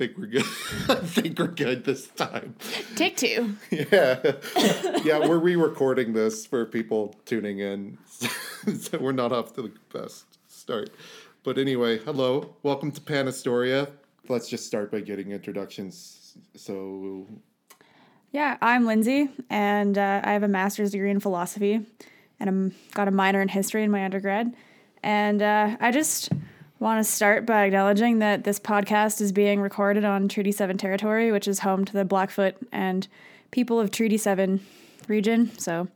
Okay, I think think we're good. I think we're good this time. Take two. Yeah, yeah, we're re-recording this for people tuning in, so we're not off to the best start. But anyway, hello, welcome to Panastoria. Let's just start by getting introductions. So, Yeah, I'm Lindsay, and uh, I have a master's degree in philosophy, and I'm got a minor in history in my undergrad. And uh, I just want to start by acknowledging that this podcast is being recorded on Treaty Seven territory, which is home to the Blackfoot and people of Treaty Seven region. So,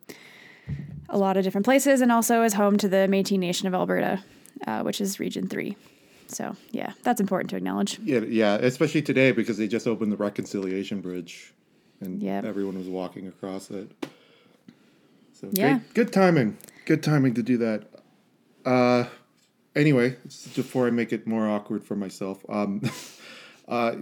a lot of different places, and also is home to the Métis Nation of Alberta, uh, which is Region Three. So, yeah, that's important to acknowledge. yeah, yeah, especially today because they just opened the Reconciliation Bridge, and Yep. everyone was walking across it. So Yeah. great, good timing. Good timing to do that. Uh, anyway, before I make it more awkward for myself, um, uh,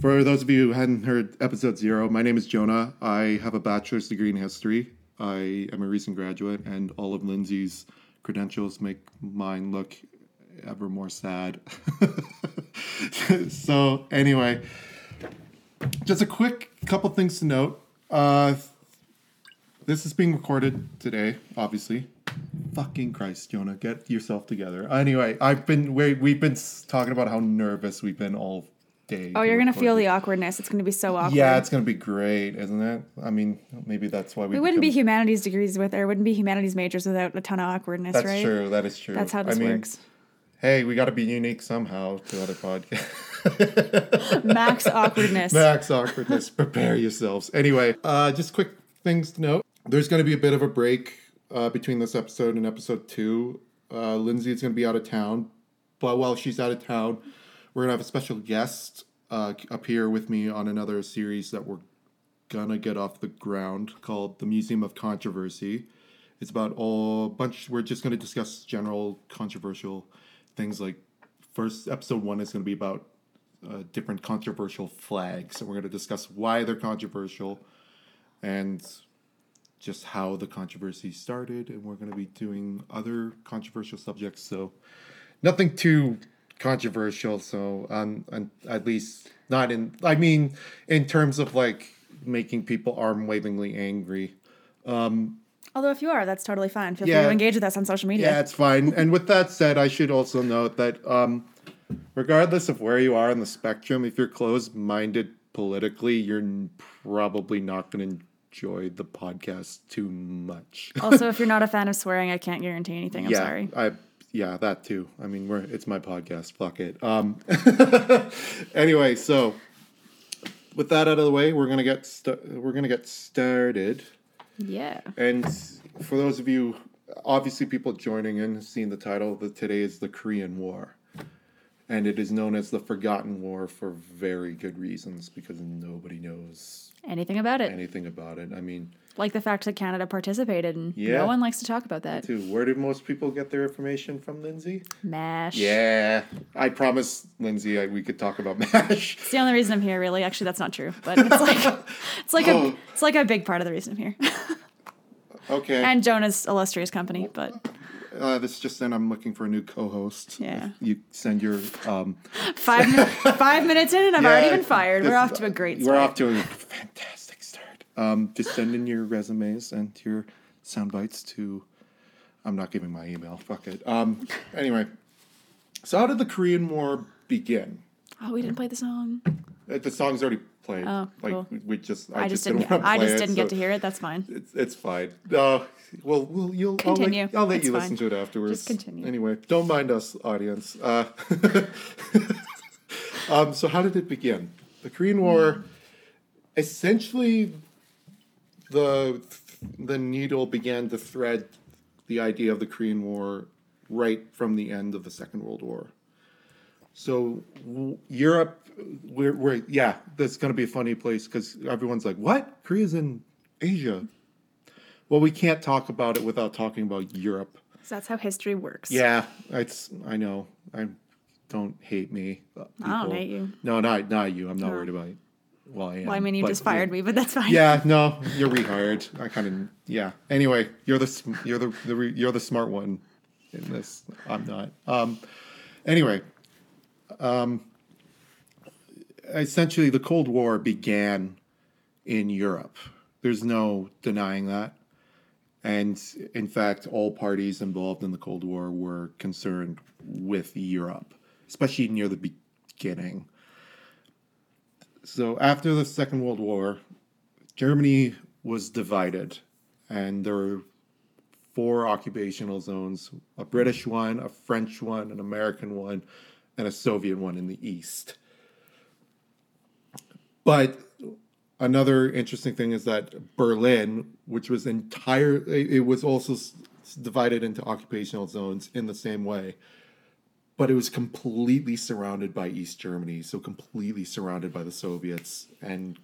for those of you who hadn't heard episode zero, my name is Jonah. I have a bachelor's degree in history. I am a recent graduate, and all of Lindsay's credentials make mine look ever more sad. so, anyway, just a quick couple things to note. Uh, this is being recorded today, obviously. Fucking Christ, Jonah, get yourself together. Anyway, I've been we we've been talking about how nervous we've been all day. Oh, you're gonna feel the awkwardness. It's gonna be so awkward. Yeah, it's gonna be great, isn't it? I mean, maybe that's why we. We wouldn't be humanities degrees with, or wouldn't be humanities majors without a ton of awkwardness, That's right? true. That is true. That's how this I mean, works. Hey, we got to be unique somehow to other podcasts. Max awkwardness. Max awkwardness. Prepare yourselves. Anyway, uh, just quick things to note. There's going to be a bit of a break uh, between this episode and episode two. Uh, Lindsay is going to be out of town, but while she's out of town, we're going to have a special guest uh, here with me on another series that we're gonna get off the ground called the Museum of Controversy. It's about all a bunch. We're just gonna discuss general controversial things. Like first episode one is gonna be about uh, different controversial flags, and we're gonna discuss why they're controversial and just how the controversy started. And we're gonna be doing other controversial subjects. So nothing too controversial. So um, and at least not in. I mean, in terms of like making people arm wavingly angry. Although if you are, that's totally fine. Feel free to engage with us on social media. Yeah, it's fine. and with that said, I should also note that um, regardless of where you are on the spectrum, if you're closed-minded politically, you're probably not going to enjoy the podcast too much. also, if you're not a fan of swearing, I can't guarantee anything. I'm yeah, sorry. I yeah, that too. I mean, we're it's my podcast. Fuck it. Um. anyway, so with that out of the way, we're gonna get st- we're gonna get started. Yeah. And for those of you, obviously, people joining in, seeing the title, the today is the Korean War, and it is known as the Forgotten War for very good reasons because nobody knows Anything about it. anything about it. I mean, like the fact that Canada participated and Yeah. no one likes to talk about that. too. Where did most people get their information from, Lindsay? MASH. Yeah, I promised Lindsay I, we could talk about Mash. It's the only reason I'm here, really. Actually, that's not true. But it's like it's like Oh. a it's like a big part of the reason I'm here. Okay, and Jonah's illustrious company, but uh, this just then I'm looking for a new co-host. Yeah. you send your um. five min- five minutes in and I've already been fired. this- We're off to a great start. We're start. off to a fantastic start. Um, just send in your resumes and your sound bites to. I'm not giving my email. Fuck it. Um. Anyway, so how did the Korean War begin? Oh, we didn't play the song. The song's already played. Oh, like cool. we just. I, just didn't. wanna I just it, didn't so get to hear it. That's fine. It's it's fine. Uh, well, well, you'll Continue. I'll let, I'll let you fine. listen to it afterwards. Just continue. Anyway, don't mind us, audience. Uh, um, so, how did it begin? The Korean War, essentially, the the needle began to thread the idea of the Korean War right from the end of the Second World War. So w- Europe, we're, we're yeah, that's going to be a funny place because everyone's like, "What? Korea's in Asia." Well, we can't talk about it without talking about Europe. 'Cause that's how history works. Yeah, it's I know. I don't hate me. uh, I don't hate you. No, not not you. I'm not Oh. worried about. You. Well, I am. Well, I mean, you but- just fired me, but that's fine. Yeah, no, you're rehired. I kind of yeah. Anyway, you're the you're the, the you're the smart one in this. I'm not. Um, anyway, um, essentially the Cold War began in Europe. There's no denying that. And in fact, all parties involved in the Cold War were concerned with Europe, especially near the beginning. So after the Second World War, Germany was divided, and there were four occupational zones a British one, a French one, an American one, and a Soviet one in the east. But another interesting thing is that Berlin, which was entire, it was also divided into occupational zones in the same way, but it was completely surrounded by East Germany, so completely surrounded by the Soviets and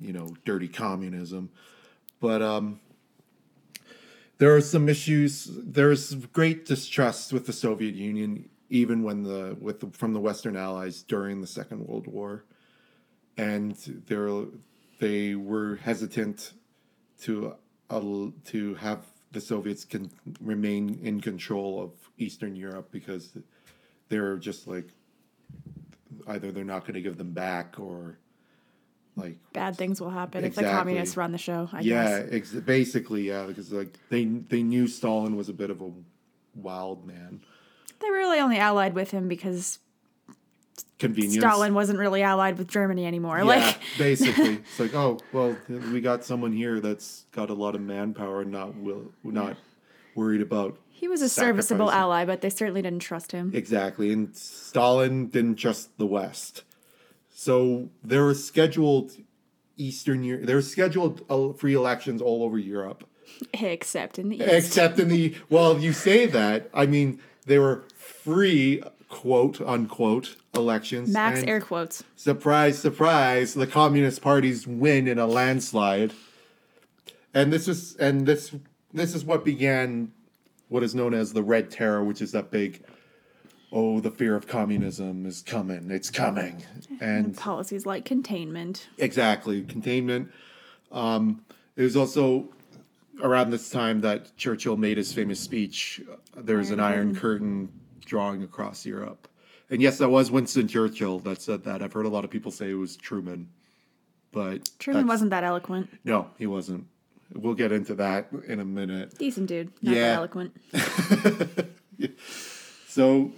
you know dirty communism. But um, there are some issues. There's great distrust with the Soviet Union, even when the with the, from the Western Allies during the Second World War, and there they were hesitant to uh, to have the Soviets can remain in control of Eastern Europe because they're just like either they're not going to give them back or like Bad things will happen if the communists run the show. I yeah, guess. ex- basically yeah, because like they they knew Stalin was a bit of a wild man. They really only allied with him because Convenience. Stalin wasn't really allied with Germany anymore. Yeah, Like, basically, it's like, oh well, we got someone here that's got a lot of manpower and not will not worried about he was a serviceable ally, but they certainly didn't trust him. exactly. And Stalin didn't trust the West, so there were scheduled Eastern Europe. There were scheduled uh, free elections all over Europe. Except in the East. Except in the well, you say that. I mean, they were free, quote unquote, elections. Max and air quotes. surprise, surprise, the communist parties win in a landslide. And this is and this this is what began what is known as the Red Terror, which is that big oh, the fear of communism is coming, it's coming. And Policies like containment. Exactly, containment. Um, it was also around this time that Churchill made his famous speech. There's an Iron Curtain drawing across Europe, and yes, that was Winston Churchill that said that. I've heard a lot of people say it was Truman, but Truman wasn't that eloquent. No, he wasn't. We'll get into that in a minute. Decent dude, not Yeah. that eloquent. So,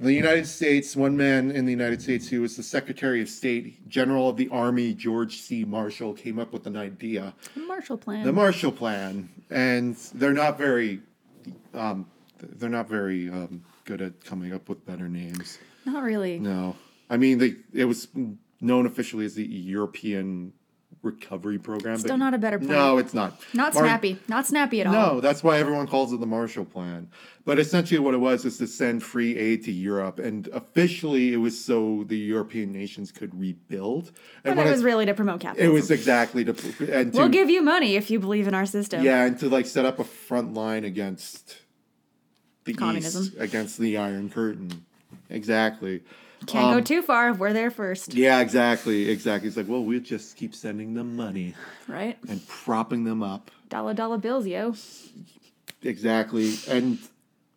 the United States, one man in the United States who was the Secretary of State, General of the Army, George C. Marshall, came up with an idea. The Marshall Plan. the Marshall Plan, and they're not very, um, they're not very um, good at coming up with better names. not really. No, I mean they. It was known officially as the European Recovery Program. Still not a better plan. No, it's not. Not Mar- snappy. Not snappy at all. No, that's why everyone calls it the Marshall Plan. But essentially, what it was is to send free aid to Europe, and officially, it was so the European nations could rebuild. And But it I- was really to promote capitalism. it was exactly to and to we'll give you money if you believe in our system. yeah, and to like set up a front line against the Communism. East, against the Iron Curtain. Exactly. Can't go um, too far. We're there first, Yeah, exactly, exactly. It's like, well, we'll just keep sending them money right? and propping them up. Dollar dollar bills, yo. Exactly. And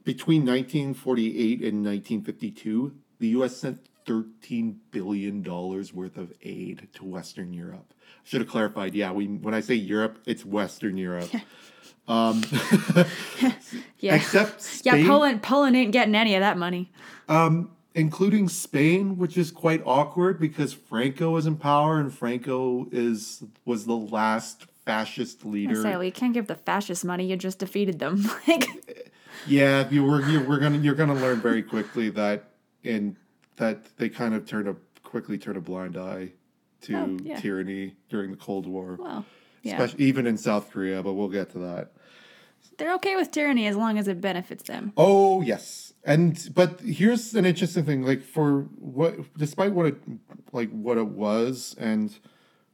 between 1948 and 1952, the U.S. sent 13 billion dollars worth of aid to Western Europe. Should have clarified. Yeah, we when I say Europe, it's Western Europe. Um, yeah. Except Spain. yeah, Poland Poland ain't getting any of that money. Um, including Spain, which is quite awkward because Franco was in power, and Franco is was the last fascist I leader. say, well, you can't give the fascists money. You just defeated them. like, Yeah, you were you we're gonna you're gonna learn very quickly that in that they kind of turned a quickly turn a blind eye to Oh, yeah. tyranny during the Cold War, well, yeah, especially even in South Korea. But we'll get to that. They're okay with tyranny as long as it benefits them. Oh yes, and but here's an interesting thing. Like for what, despite what it like what it was, and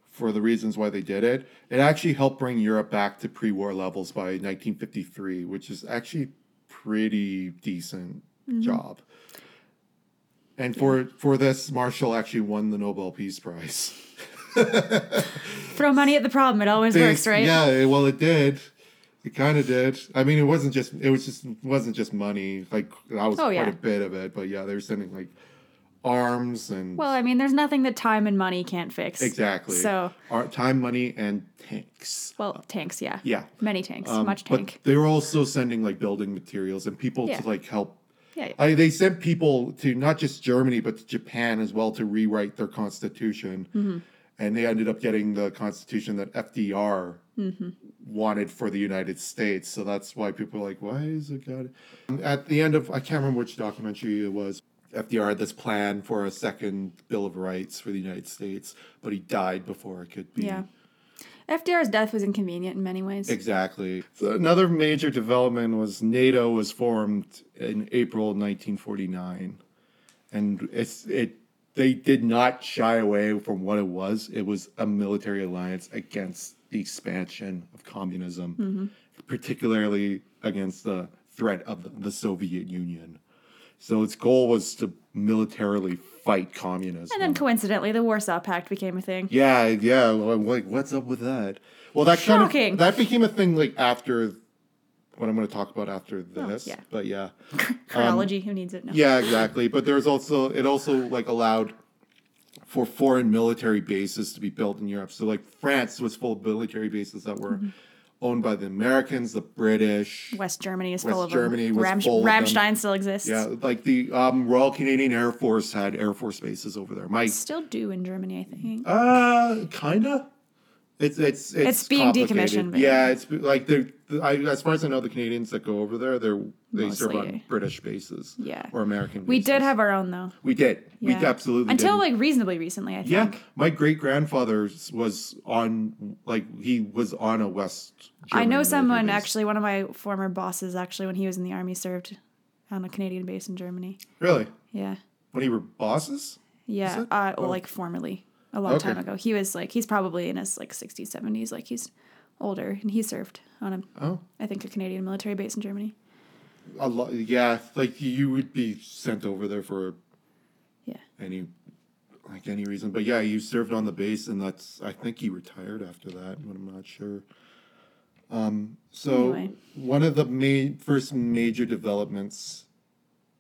for the reasons why they did it, it actually helped bring Europe back to pre-war levels by 1953, which is actually pretty decent mm-hmm. job. And for for this, Marshall actually won the Nobel Peace Prize. Throw money at the problem. It always works, right? Yeah, well, it did. It kind of did. I mean, it wasn't just. It was just wasn't just money. Like that was Oh, quite yeah. a bit of it. But yeah, they were sending like arms and Well, I mean, there's nothing that time and money can't fix. exactly So, Ar- time, money, and tanks. well, tanks, yeah. Yeah. Many tanks. Um, Much but tank. they were also sending like building materials and people Yeah. to like help. Yeah. yeah. I, they sent people to not just Germany but to Japan as well to rewrite their constitution, Mm-hmm. and they ended up getting the constitution that FDR Mm-hmm. Wanted for the United States. So that's why people are like, why is it got? At the end of I can't remember which documentary it was. FDR had this plan for a second Bill of Rights for the United States, but he died before it could be. yeah. FDR's death was inconvenient in many ways. Exactly. So another major development was NATO was formed in April 1949, and it's it they did not shy away from what it was. It was a military alliance against the expansion of communism, particularly against the threat of the, the Soviet Union. So its goal was to militarily fight communism. and then coincidentally, the Warsaw Pact became a thing. Yeah, yeah. Like, what's up with that? Well, that kind of that became a thing like after what I'm going to talk about after this. yeah. But yeah, Chronology, who needs it? No. Um, yeah, exactly. But there's also it also like allowed for foreign military bases to be built in Europe. So like France was full of military bases that were Mm-hmm. owned by the Americans, the British. West Germany is West full of Germany them. was Ram- full of them. Ramstein still exists. Yeah, like the um, Royal Canadian Air Force had Air Force bases over there. My Still do in Germany, I think. Uh, kinda. It's it's it's, It's being decommissioned, but- Yeah, it's like they're. I, as far as I know, the Canadians that go over there, they're they serve on British bases. Yeah. Or American. we did have our own though. We did. We absolutely Until did. like reasonably recently, I think. yeah, my great grandfather was on like he was on a West. I know someone base. actually. One of my former bosses actually, when he was in the army, served on a Canadian base in Germany. Really, Yeah, when he were bosses. yeah. it? Uh, well, Oh. like formerly, a long Okay. time ago. He was like he's probably in his like 60s, 70s. Like he's older, and he served on a Oh, I think a Canadian military base in Germany. a lot. Yeah, like you would be sent over there for Yeah. any like any reason. But yeah, you served on the base, and that's I think he retired after that, but I'm not sure. Um, so Anyway. one of the main first major developments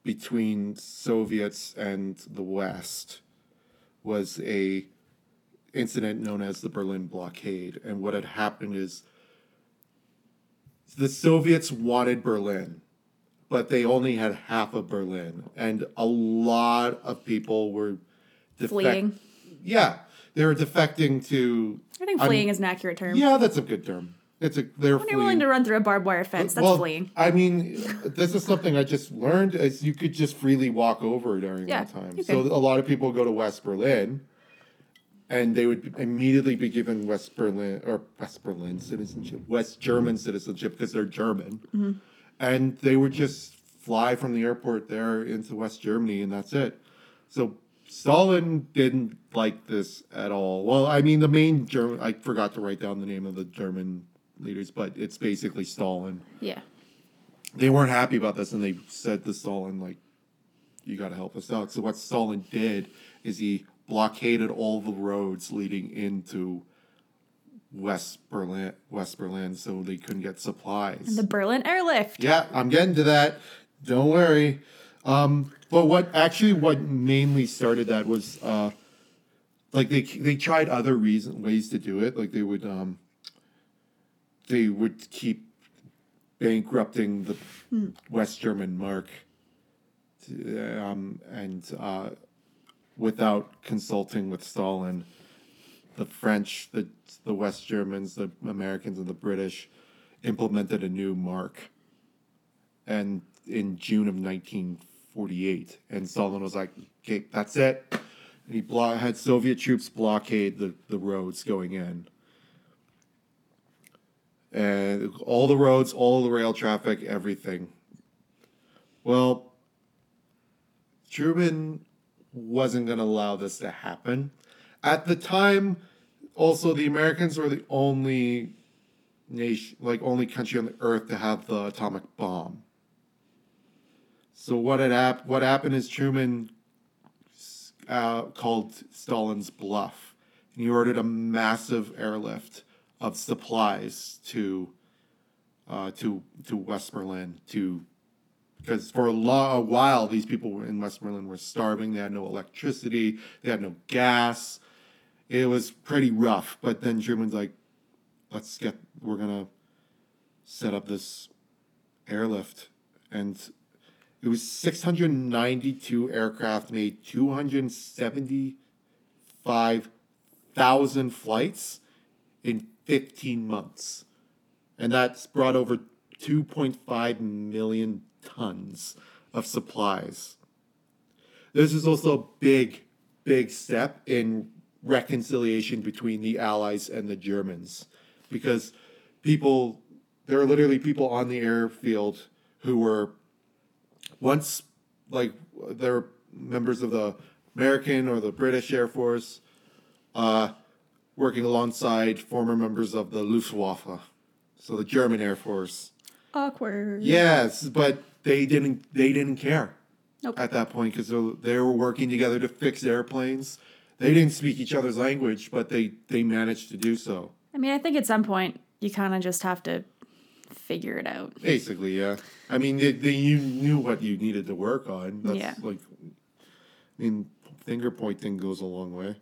between Soviets and the West was a incident known as the Berlin blockade, and what had happened is the Soviets wanted Berlin but they only had half of Berlin, and a lot of people were defect- Fleeing. Yeah, they were defecting to. I think I'm- fleeing is an accurate term. Yeah, that's a good term. It's a they're When you're willing to run through a barbed wire fence, that's well, fleeing. I mean, this is something I just learned is you could just freely walk over during Yeah, that time. So a lot of people go to West Berlin, and they would immediately be given West Berlin or West Berlin citizenship, West German citizenship because they're German, Mm-hmm. and they would just fly from the airport there into West Germany, and that's it. So Stalin didn't like this at all. Well, I mean, the main German, I forgot to write down the name of the German leaders, but it's basically Stalin Yeah. they weren't happy about this and they said to Stalin, like, you got to help us out. So what Stalin did is he blockaded all the roads leading into West Berlin, West Berlin, so they couldn't get supplies. The Berlin airlift. yeah, I'm getting to that. Don't worry. Um, but what actually what mainly started that was uh, like they they tried other reason ways to do it. Like they would um, they would keep bankrupting the West German mark, um, and uh, without consulting with Stalin, the French, the the West Germans, the Americans, and the British implemented a new mark, and in June of 1948, and Stalin was like, "Okay, that's it." And he blo- had Soviet troops blockade the, the roads going in and all the roads, all the rail traffic, everything. Well, Truman wasn't going to allow this to happen. At the time, also the Americans were the only nation, like only country on the earth to have the atomic bomb. So what had hap- what happened is Truman uh, called Stalin's bluff, and he ordered a massive airlift of supplies to uh, to to West Berlin to because for a, a while these people in West Berlin were starving. They had no electricity. They had no gas. It was pretty rough. But then Truman's like, "Let's get. We're gonna set up this airlift," and it was 692 aircraft made 275,000 flights in 15 months. And that's brought over 2.5 million tons of supplies. This is also a big, big step in reconciliation between the Allies and the Germans because people, there are literally people on the airfield who were once like they're members of the American or the British Air Force, uh, working alongside former members of the Luftwaffe, so the German Air Force. Awkward. Yes, but they didn't. They didn't care Nope. at that point because they were working together to fix airplanes. They didn't speak each other's language, but they they managed to do so. I mean, I think at some point you kind of just have to figure it out. Basically, yeah. I mean, they, they, you knew what you needed to work on. That's Yeah. like, I mean, finger pointing goes a long way.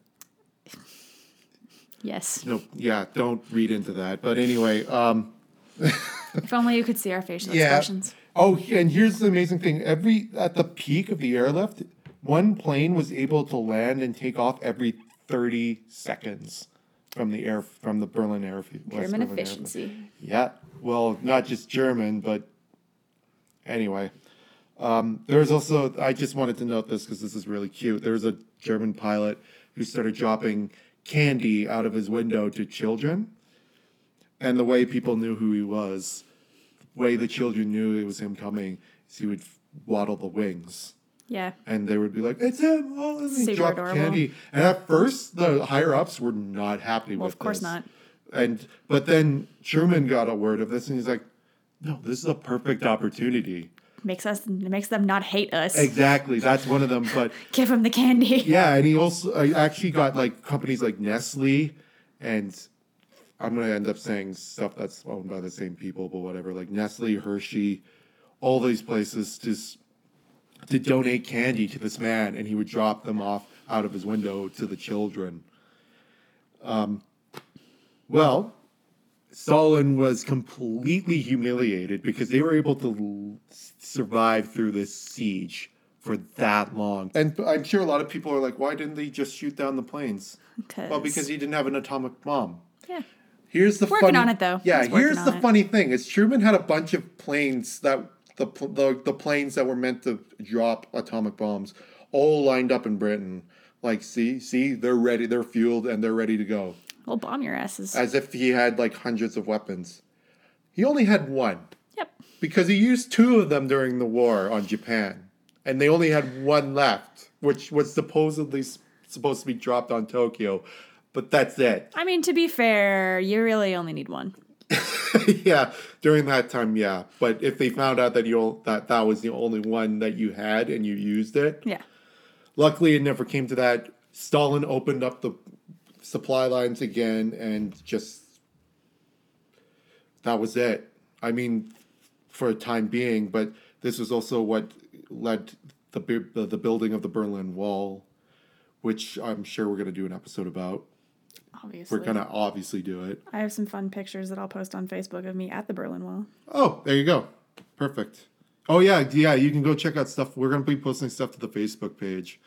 Yes. No, yeah, don't read into that. But anyway, um, if only you could see our facial yeah. expressions. Oh, and here's the amazing thing: every at the peak of the airlift, one plane was able to land and take off every thirty seconds from the air from the Berlin airfield. West German Berlin airfield. efficiency. Yeah. Well, not just German, but anyway. Um, there's also, I just wanted to note this because this is really cute. There's a German pilot who started dropping candy out of his window to children. And the way people knew who he was, way the children knew it was him coming, is he would waddle the wings. Yeah. And they would be like, it's him. Oh, and he Super dropped adorable. candy. And at first, the higher ups were not happy Well, with of course this. not. And but then Truman got a word of this, and he's like, "No, this is a perfect opportunity." Makes us makes them not hate us. Exactly, that's one of them. But Give them the candy. yeah, and he also I actually got like companies like Nestle, and I'm gonna end up saying stuff that's owned by the same people, but whatever. Like Nestle, Hershey, all these places just to donate candy to this man, and he would drop them off out of his window to the children. Um, well, Stalin was completely humiliated because they were able to l- survive through this siege for that long. And I'm sure a lot of people are like, why didn't they just shoot down the planes? Well, because he didn't have an atomic bomb. yeah. Here's the Working funny, on it, though. Yeah, here's the it. funny thing: is Truman had a bunch of planes that the, the the planes that were meant to drop atomic bombs all lined up in Britain. Like, see, see, they're ready, they're fueled, and they're ready to go. We'll bomb your asses. As if he had like hundreds of weapons. He only had one yep. because he used two of them during the war on Japan, and they only had one left, which was supposedly supposed to be dropped on Tokyo. But that's it. I mean, to be fair, you really only need one. yeah, during that time, yeah. But if they found out that you that that was the only one that you had and you used it, Yeah. luckily it never came to that. Stalin opened up the supply lines again, and just that was it. I mean, for a time being, but this was also what led the the, the building of the Berlin Wall, which I'm sure we're going to do an episode about. Obviously. We're going to obviously do it. I have some fun pictures that I'll post on Facebook of me at the Berlin Wall. Oh, there you go. Perfect. Oh yeah, yeah. You can go check out stuff. We're gonna be posting stuff to the Facebook page.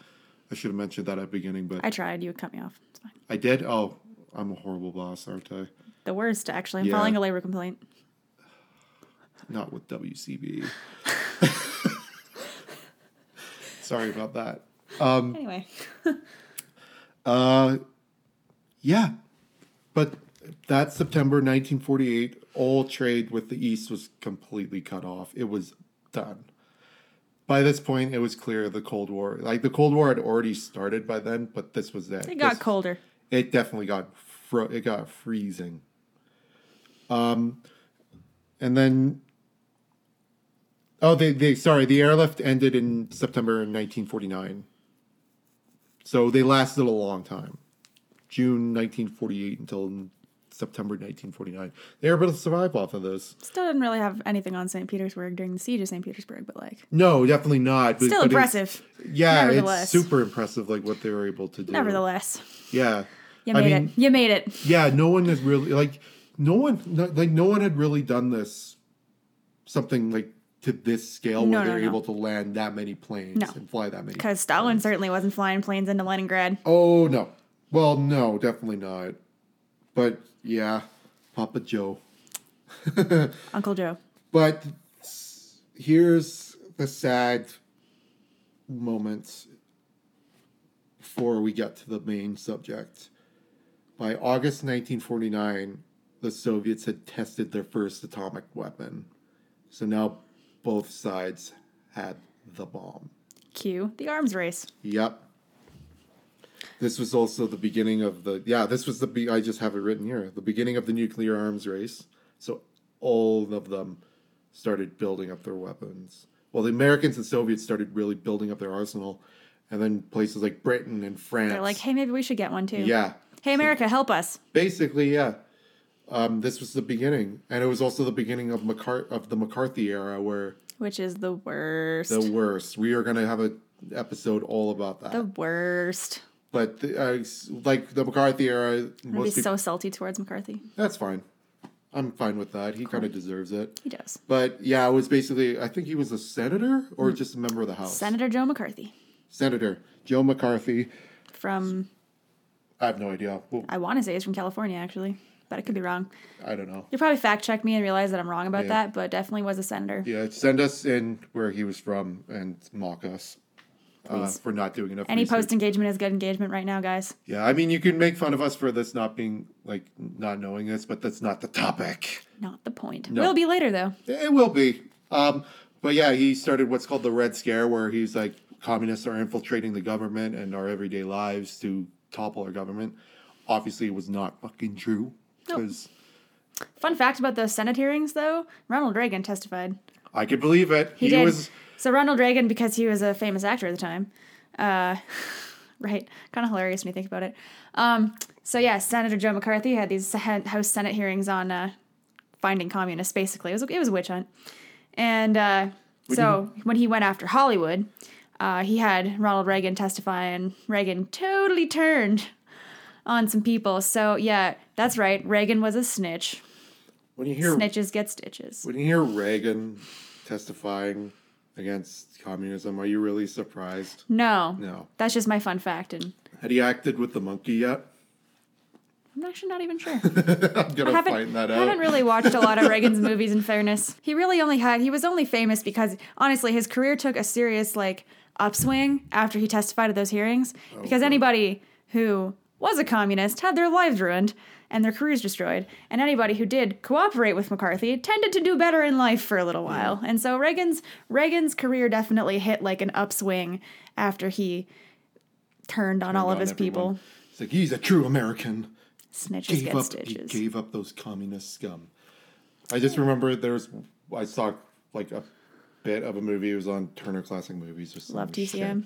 I should have mentioned that at the beginning, but I tried. You would cut me off. It's fine. I did. Oh, I'm a horrible boss, aren't I? The worst, actually. I'm Yeah. filing a labor complaint. Not with WCB. Sorry about that. Um, anyway. Uh, yeah, but that September 1948, all trade with the East was completely cut off. It was done. By this point, it was clear the Cold War, like the Cold War had already started by then, but this was it. It got This- colder. It definitely got fro- it got freezing. Um, and then, oh, they they sorry, the airlift ended in September 1949. So they lasted a long time, June 1948 until September 1949. They were able to survive off of this. Still didn't really have anything on St. Petersburg during the siege of St. Petersburg, but like No, definitely not. but- still but it's- impressive. Yeah, it's super impressive, like what they were able to do. Nevertheless, yeah. you I made mean, it. You made it. yeah, no one has really like no one like no one had really done this something like to this scale No, where no, they're no. able to land that many planes and fly that many. Because Stalin certainly wasn't flying planes into Leningrad. Oh no. Well, no, definitely not. But yeah, Papa Joe. Uncle Joe. But here's the sad moments before we get to the main subject. By August 1949, the Soviets had tested their first atomic weapon. So now both sides had the bomb. Cue The arms race. Yep. This was also the beginning of the yeah. This was the be- I just have it written here. The beginning of the nuclear arms race. So all of them started building up their weapons. Well, the Americans and Soviets started really building up their arsenal, and then places like Britain and France. They're like, hey, maybe we should get one too. yeah, Hey, America, help us. basically yeah. Um, this was the beginning, and it was also the beginning of McCart- of the McCarthy era, where Which is the worst. the worst. We are going to have an episode all about that. the worst. But the, uh, like the McCarthy era, I'm most people, so salty towards McCarthy. that's fine. I'm fine with that. He kind of deserves it. He does. But yeah, it was basically I think he was a senator or just a member of the House. Senator Joe McCarthy Senator Joe McCarthy. from I have no idea. Well, I want to say he's from California actually, but I could be wrong. I don't know. You'll probably fact check me and realize that I'm wrong about Yeah. that, but definitely was a senator. Yeah, send us in where he was from and mock us uh, for not doing enough. Any research. post engagement is good engagement right now, guys. Yeah, I mean you can make fun of us for this not being like not knowing this, but that's not the topic. Not the point. No. Will be later though. It will be. Um, but yeah, he started what's called the Red Scare, where he's like, communists are infiltrating the government and our everyday lives to topple our government. Obviously, it was not fucking true because Fun fact about those Senate hearings, though: Ronald Reagan testified. I could believe it. He, He, did. was. So Ronald Reagan, because he was a famous actor at the time, uh, right? Kind of hilarious when you think about it. Um, so yeah, Senator Joe McCarthy had these House Senate hearings on uh, finding communists. Basically, it was it was a witch hunt, and uh, so when he went after Hollywood, uh, he had Ronald Reagan testify, and Reagan totally turned on some people. So yeah, that's right. Reagan was a snitch. When you hear Snitches get stitches. when you hear Reagan testifying against communism, are you really surprised? No, No. that's just my fun fact, and Had he acted with the monkey yet? I'm actually not even sure. I'm gonna I haven't, find that out. I haven't really watched a lot of Reagan's movies. In fairness, he really only had he was only famous because honestly his career took a serious like upswing after he testified at those hearings. Oh, because anybody who was a communist had their lives ruined and their careers destroyed, and anybody who did cooperate with McCarthy tended to do better in life for a little while. And so Reagan's Reagan's career definitely hit like an upswing after he turned on all of on his everyone. people. It's like he's a true American. Snitches gave get up. stitches. He gave up those communist scum. I just remember there was. I saw like a bit of a movie. It was on Turner Classic Movies or something. Love TCM.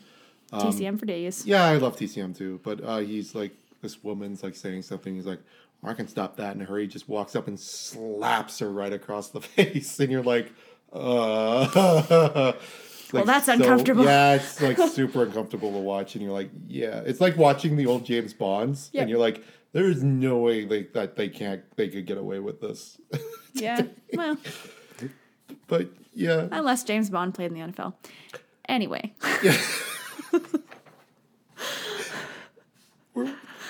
TCM for days. Yeah, I love TCM too. But uh, he's like this woman's like saying something. He's like, "I can stop that in a hurry." He just walks up and slaps her right across the face, and you're like, "Uh." Like, that's uncomfortable. Yeah, it's like super uncomfortable to watch, and you're like, "Yeah." It's like watching the old James Bonds, Yeah. and you're like, "There's no way like that they can't they could get away with this." Yeah. Well, but yeah, unless James Bond played in the NFL. Anyway,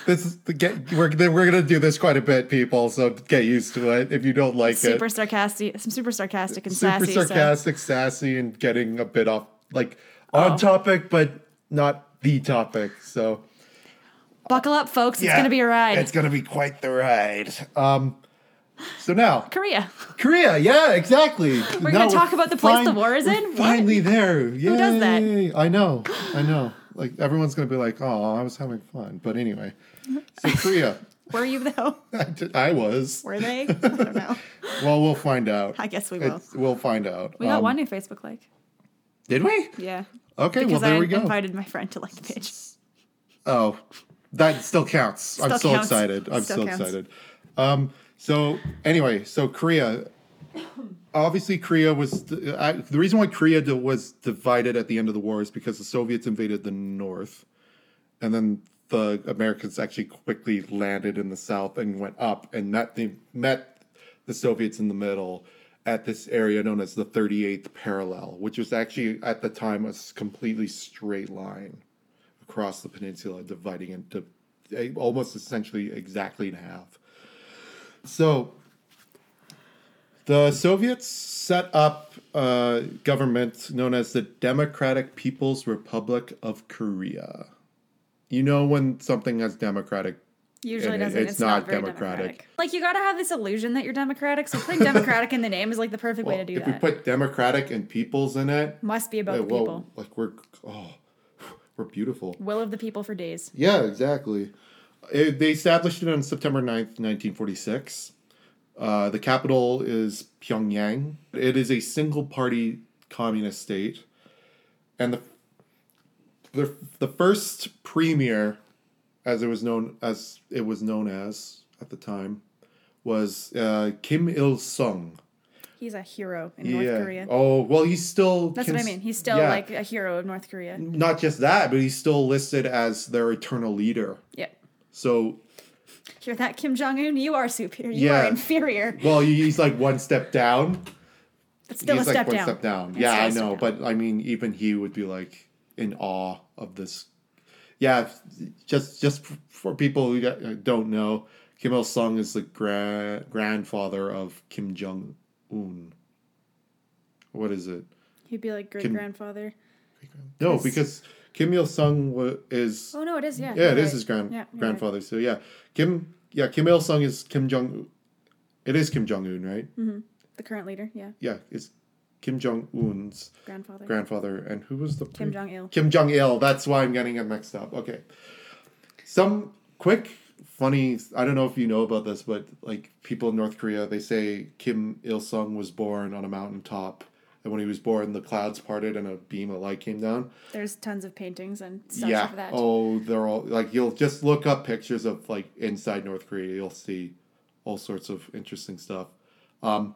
this is the get. We're we're gonna do this quite a bit, people. So get used to it. If you don't like it, super sarcastic, some super sarcastic and super sassy. so- sarcastic, sassy, and getting a bit off like on topic, but not the topic. So buckle up, folks. It's yeah, gonna be a ride. It's gonna be quite the ride. Um, so now Korea. Korea, yeah, exactly. We're gonna talk about the place the war is in? What? Finally, there. Who does that? I know, I know. Like everyone's gonna be like, "Oh, I was having fun," but anyway. So Korea, Were you though? I, did- I was. Were they? I don't know. Well, we'll find out. I guess we will. It's- we'll find out. We got Um, one new Facebook like. Did we? Yeah. Okay, well Because there I we go. I invited my friend to like the page. Oh, that still counts. I'm so counts. excited. I'm Still excited. Um, so anyway, so Korea. Obviously, Korea was uh, the reason why Korea di- was divided at the end of the war is because the Soviets invaded the north, and then the Americans actually quickly landed in the south and went up and met the met the Soviets in the middle at this area known as the 38th parallel, which was actually at the time a completely straight line across the peninsula, dividing into eh, almost essentially exactly in half. So the Soviets set up a government known as the Democratic People's Republic of Korea. You know when something has democratic Usually doesn't. it's It's, not, not democratic. democratic. Like you gotta have this illusion that you're democratic. So putting democratic in the name is like the perfect way to do if that. we put democratic and peoples in it, Must be about eh, the well, people. like we're oh, we're beautiful. Will of the people for days. Yeah, exactly. It, they established it on September 9th, 1946. Uh, the capital is Pyongyang. It is a single party communist state. And the, the, the first premier, as it was known as it was known as at the time, was uh, Kim Il Sung. He's a hero in North Korea. Oh well, he's still. That's what I mean. He's still yeah. like a hero of North Korea. Not just that, but he's still listed as their eternal leader. Yeah. So Hear that, Kim Jong Un? You are superior. You Yeah. are inferior. Well, he's like one step down. But still he's a like step one down. step down. Yeah, I know, but I mean, even he would be like in awe of this. Yeah, just just for people who don't- uh, don't know, Kim Il Sung is the gra- grandfather of Kim Jong Un. What is it? He'd be like great Kim- grandfather. No, because Kim Il Sung is Oh no, it is. Yeah. yeah, it is his grand Yeah, you're right. grandfather. So yeah, Kim yeah Kim Il Sung is Kim Jong. It is Kim Jong Un, right? Mm-hmm. The current leader. Yeah. Yeah, it's Kim Jong Un's Grandfather. grandfather, and who was the Kim pre- Jong Il. Kim Jong Il. That's why I'm getting it mixed up. Okay, some quick funny. I don't know if you know about this, but like people in North Korea, they say Kim Il Sung was born on a mountaintop, and when he was born, the clouds parted and a beam of light came down. There's tons of paintings and stuff yeah. of that. Oh, they're all like you'll just look up pictures of like inside North Korea. You'll see all sorts of interesting stuff. Um,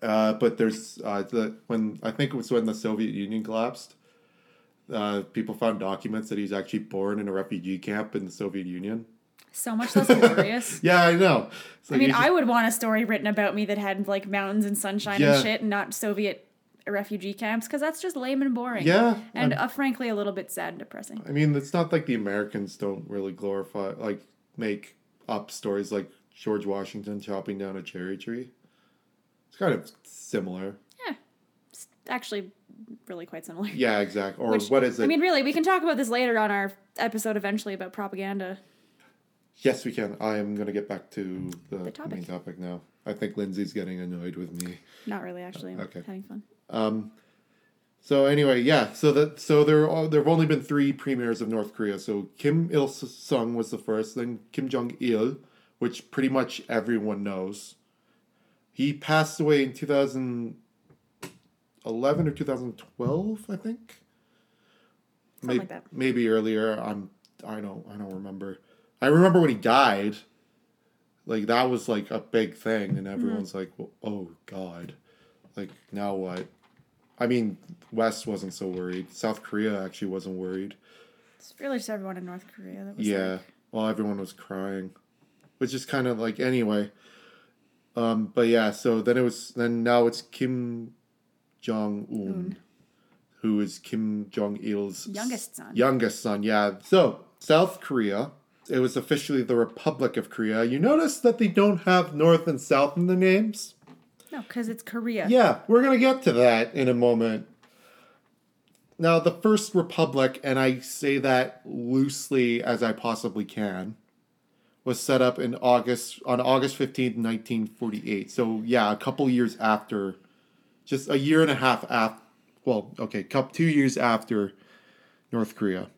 uh, but there's uh, the when I think it was when the Soviet Union collapsed. Uh, people found documents that he's actually born in a refugee camp in the Soviet Union. So much less glorious. Yeah, I know. I mean, just- I would want a story written about me that had like mountains and sunshine Yeah. and shit, and not Soviet refugee camps, because that's just lame and boring. yeah, And uh, frankly, a little bit sad and depressing. I mean, it's not like the Americans don't really glorify, like, make up stories like George Washington chopping down a cherry tree. It's kind of similar. Yeah, it's actually really quite similar. Yeah, exactly. Or Which- what is it? I mean, really, we can talk about this later on our episode eventually about propaganda. yes, we can. I am going to get back to the, The topic. main topic now. I think Lindsay's getting annoyed with me. Not really, actually. I'm Okay. having fun. Um, so anyway, yeah. So that so there are, there have only been three premiers of North Korea. So Kim Il Sung was the first, then Kim Jong Il, which pretty much everyone knows. He passed away in two thousand eleven or two thousand twelve, I think. Something May- like that. Maybe earlier. I'm. I don't. I don't remember. I remember when he died. Like that was like a big thing, and everyone's mm-hmm. like, well, "Oh God!" Like now what? I mean, West wasn't so worried. South Korea actually wasn't worried. It's really just everyone in North Korea that was Yeah. like, Well, everyone was crying, which is kind of like anyway. Um, but yeah, so then it was then now it's Kim Jong Un, who is Kim Jong Il's Youngest son. Youngest son, yeah. So South Korea, it was officially the Republic of Korea. You notice that they don't have North and South in the names. No, because it's Korea. Yeah, we're going to get to that in a moment. Now, the first republic, and I say that loosely as I possibly can, was set up in August on August 15th, 1948. So, yeah, a couple years after just a year and a half after well, okay, two years after North Korea.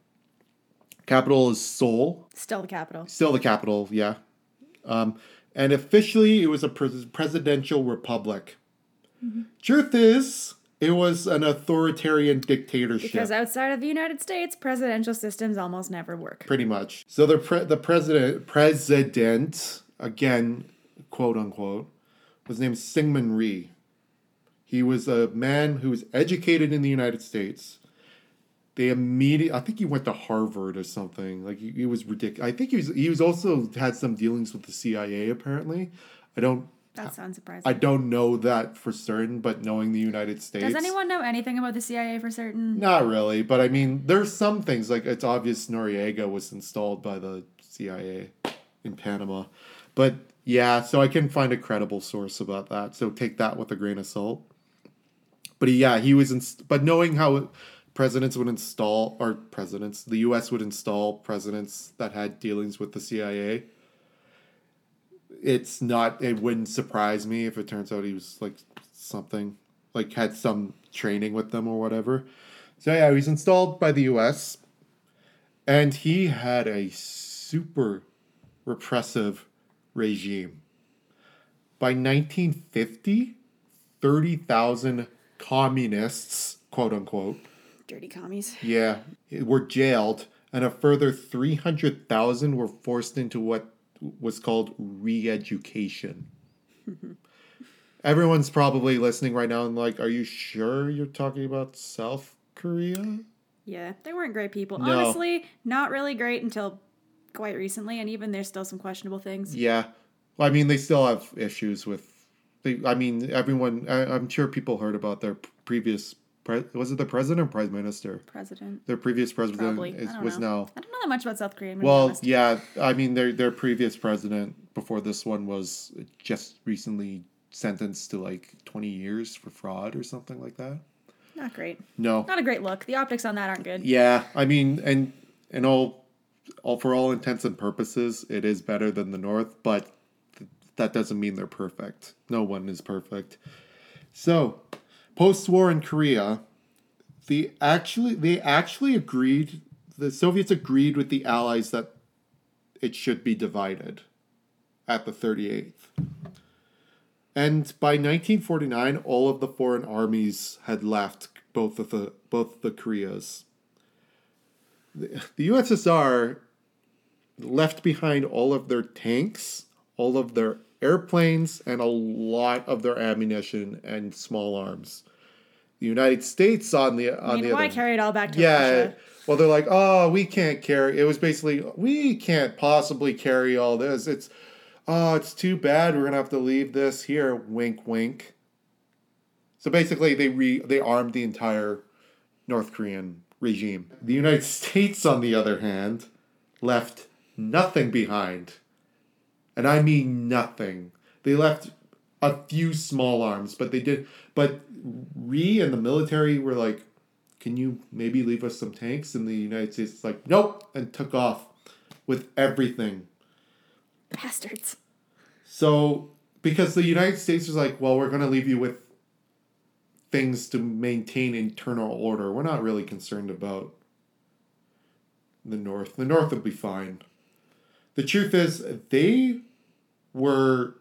Capital is Seoul. Still the capital. Still the capital, yeah. Um, and officially, it was a pres- presidential republic. Mm-hmm. Truth is, it was an authoritarian dictatorship. Because outside of the United States, presidential systems almost never work. pretty much. So the pre- the president president again quote unquote, was named Syngman Rhee. He was a man who was educated in the United States. They immediately, I think he went to Harvard or something. Like he, was ridiculous. I think he was. He was also had some dealings with the CIA. Apparently, I don't. That sounds surprising. I don't know that for certain, but knowing the United States, Does anyone know anything about the CIA for certain? Not really, but I mean, there's some things like it's obvious Noriega was installed by the CIA in Panama, but yeah, so I can find a credible source about that. So take that with a grain of salt. But yeah, he was. Inst- but knowing how presidents would install or presidents, the U.S. would install presidents that had dealings with the CIA. It's not. It wouldn't surprise me if it turns out he was like something like had some training with them or whatever. So yeah, he was installed by the U.S. and he had a super repressive regime. By 1950, 30,000 communists, quote unquote, Dirty commies. yeah, were jailed, and a further 300,000 were forced into what was called re education. Everyone's probably listening right now and like, are you sure you're talking about South Korea? Yeah, they weren't great people. No. Honestly, not really great until quite recently, and even there's still some questionable things. Yeah. Well, I mean, they still have issues with. They, I mean, everyone. I, I'm sure people heard about their previous. Pre, was it the president or prime minister? President. Their previous president is, was know. now. I don't know that much about South Korea. Well, yeah. I mean, their their previous president before this one was just recently sentenced to like 20 years for fraud or something like that. Not great. No. Not a great look. The optics on that aren't good. Yeah, I mean, and and all, all for all intents and purposes, it is better than the North, but th- that doesn't mean they're perfect. No one is perfect. So, post-war in Korea, the actually they actually agreed. The Soviets agreed with the Allies that it should be divided at the 38th. And by 1949, all of the foreign armies had left both of the both the Koreas. The, the USSR left behind all of their tanks, all of their airplanes, and a lot of their ammunition and small arms. The United States on the on I mean, the why other carry it all back to yeah. Russia? Well, they're like, oh, we can't carry. It was basically, we can't possibly carry all this. It's, oh, it's too bad. We're gonna have to leave this here. Wink, wink. So basically, they re they armed the entire North Korean regime. The United States, on the other hand, left nothing behind, and I mean nothing. They left a few small arms, but they did. But Rhee and the military were like, "Can you maybe leave us some tanks?" And the United States is like, "Nope," and took off with everything. Bastards. So because the United States was like, "Well, we're going to leave you with things to maintain internal order. We're not really concerned about the North. The North will be fine." The truth is, they were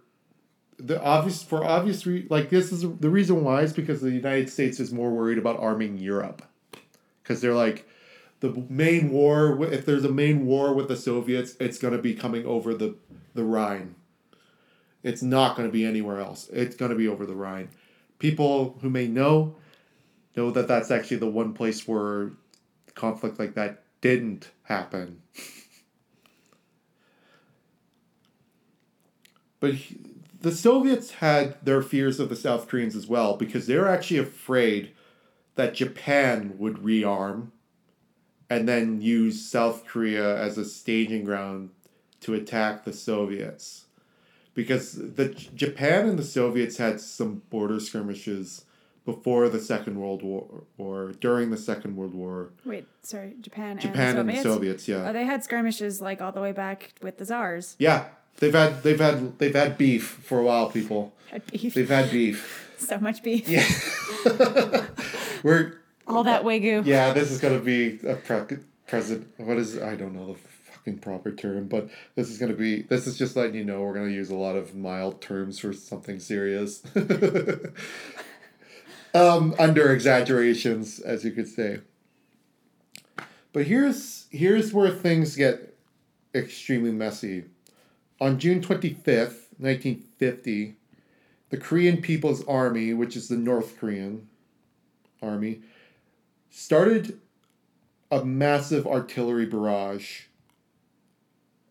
the obvious for obvious re- like this is the reason why is because the United States is more worried about arming Europe. Because they're like the main war if there's a main war with the Soviets it's going to be coming over the the Rhine. It's not going to be anywhere else. It's going to be over the Rhine. People who may know know that that's actually the one place where conflict like that didn't happen But he- the Soviets had their fears of the South Koreans as well because they were actually afraid that Japan would rearm and then use South Korea as a staging ground to attack the Soviets. Because the Japan and the Soviets had some border skirmishes before the Second World War or during the Second World War. Wait, sorry, Japan, Japan and the and Soviets. the Soviets, yeah. Oh, they had skirmishes like all the way back with the czars. Yeah. They've had they've had they've had beef for a while, people. Had beef. They've had beef. so much beef. Yeah. We're All that wagyu. yeah, this is gonna be a pre- present. What is I don't know the fucking proper term, but this is gonna be. This is just letting you know we're gonna use a lot of mild terms for something serious. um, under exaggerations, as you could say. But here's here's where things get extremely messy. On June twenty fifth, 1950, the Korean People's Army, which is the North Korean army, started a massive artillery barrage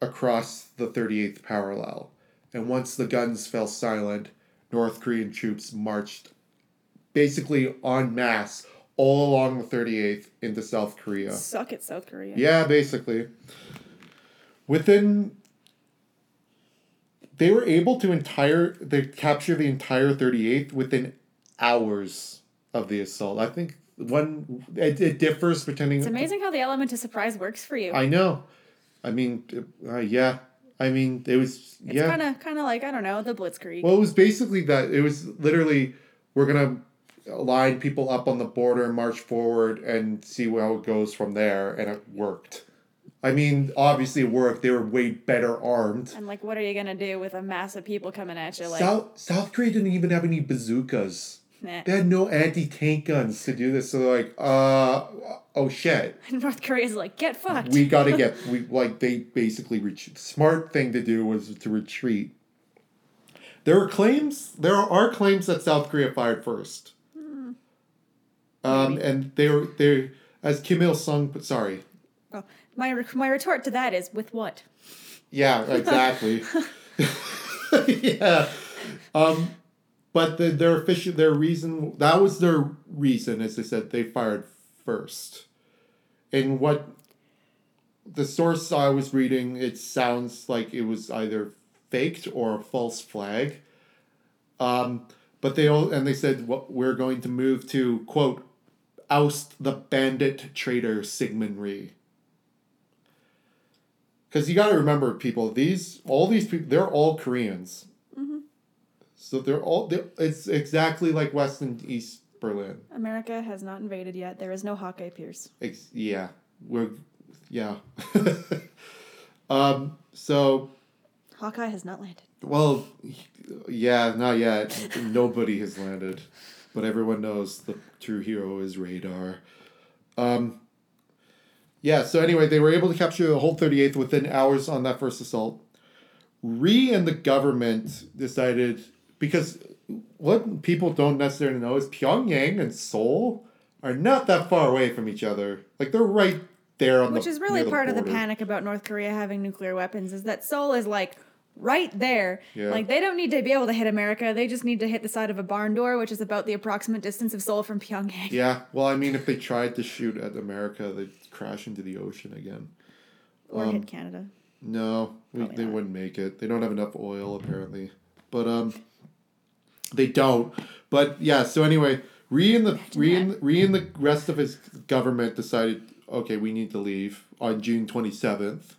across the 38th parallel. And once the guns fell silent, North Korean troops marched basically en masse all along the 38th into South Korea. Suck it, South Korea. Yeah, basically. Within they were able to entire they capture the entire 38th within hours of the assault. I think one it, it differs pretending It's amazing how the element of surprise works for you. I know. I mean, uh, yeah. I mean, it was it's yeah. kind of kind of like I don't know the Blitzkrieg. Well, it was basically that. It was literally we're gonna line people up on the border and march forward and see how it goes from there, and it worked. I mean, obviously it worked. They were way better armed. and like, what are you gonna do with a mass of people coming at you? Like, South South Korea didn't even have any bazookas. nah. They had no anti tank guns to do this. So they're like, uh, oh shit. North Korea's like, get fucked. we got to get we like they basically retreat. Smart thing to do was to retreat. There are claims. There are claims that South Korea fired first. Um, and they were they as Kim Il Sung. But sorry. Oh, my re- my retort to that is with what? Yeah, exactly. yeah. Um, but the, their official their reason that was their reason, as they said, they fired first. And what the source I was reading, it sounds like it was either faked or a false flag. Um, but they all and they said what we're going to move to quote oust the bandit traitor Sigmund Rhee. Because you got to remember, people, these all these people, they're all Koreans. So they're all. They're, it's exactly like West and East Berlin. America has not invaded yet. There is no Hawkeye Pierce. Ex- yeah, we're yeah. um. So Hawkeye has not landed. well, yeah, not yet. Nobody has landed, but everyone knows the true hero is Radar. Um. Yeah. So anyway, they were able to capture the whole thirty eighth within hours on that first assault. Rhee and the government decided because what people don't necessarily know is Pyongyang and Seoul are not that far away from each other. Like they're right there on Which the is really part of the panic about North Korea having nuclear weapons is that Seoul is like right there. Yeah. Like they don't need to be able to hit America. They just need to hit the side of a barn door, which is about the approximate distance of Seoul from Pyongyang. Yeah, well, I mean, if they tried to shoot at America, they'd crash into the ocean again. Or Um, hit Canada. No, we, they not. wouldn't make it. They don't have enough oil apparently, but um, they don't. But yeah, so anyway, Rhee and the Rhee and, Rhee and the rest of his government decided, okay, we need to leave on June twenty seventh,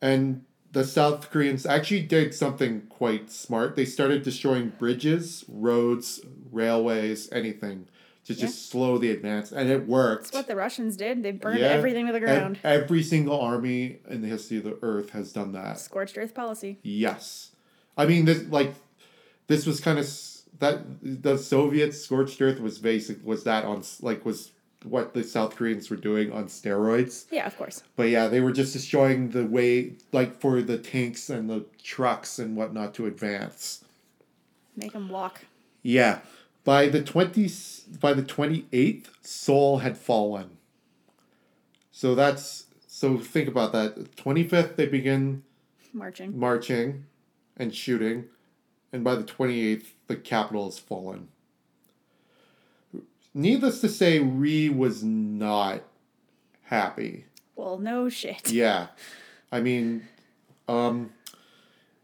and the South Koreans actually did something quite smart. They started destroying bridges, roads, railways, anything to just slow the advance, and it worked. That's what the Russians did. They burned Yeah. everything to the ground. Every single army in the history of the earth has done that. Scorched earth policy. Yes, I mean this like this was kind of that the Soviet scorched earth was basic was that on like was what the South Koreans were doing on steroids. Yeah, of course. But yeah, they were just destroying the way like for the tanks and the trucks and whatnot to advance. Make them walk. Yeah, by the twenty by the twenty eighth, Seoul had fallen. So that's so think about that. Twenty fifth, they begin Marching. marching and shooting, and by the 28th, the capital has fallen. Needless to say, Rhee was not happy. Well, no shit. Yeah. I mean, um,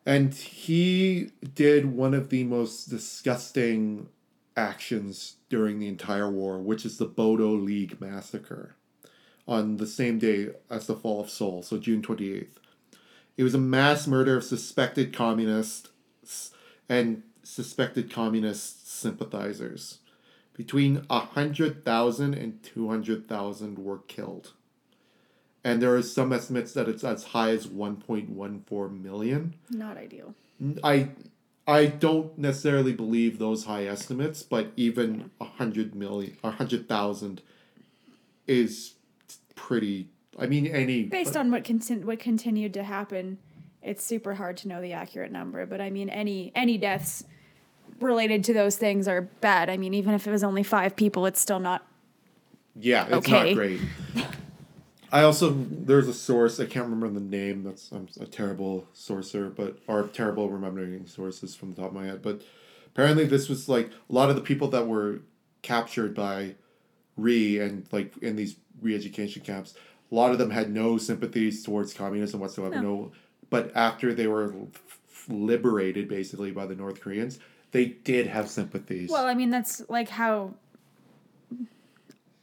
and he did one of the most disgusting actions during the entire war, which is the Bodo League massacre on the same day as the fall of Seoul, so June 28th. It was a mass murder of suspected communists and suspected communist sympathizers. Between 100,000 and 200,000 were killed. And there are some estimates that it's as high as 1.14 million. Not ideal. I I don't necessarily believe those high estimates, but even a hundred million, a hundred thousand, is pretty. I mean, any Based on what contin- what continued to happen it's super hard to know the accurate number. But I mean, any any deaths related to those things are bad. I mean, even if it was only five people, it's still not. Yeah, it's Okay. not great. I also there's a source I can't remember the name. That's I'm a terrible sourcer, but or terrible remembering sources from the top of my head. But apparently, this was like a lot of the people that were captured by Rhee and like in these re-education camps. A lot of them had no sympathies towards communism whatsoever. No, but after they were f- liberated, basically by the North Koreans, they did have sympathies. Well, I mean, that's like how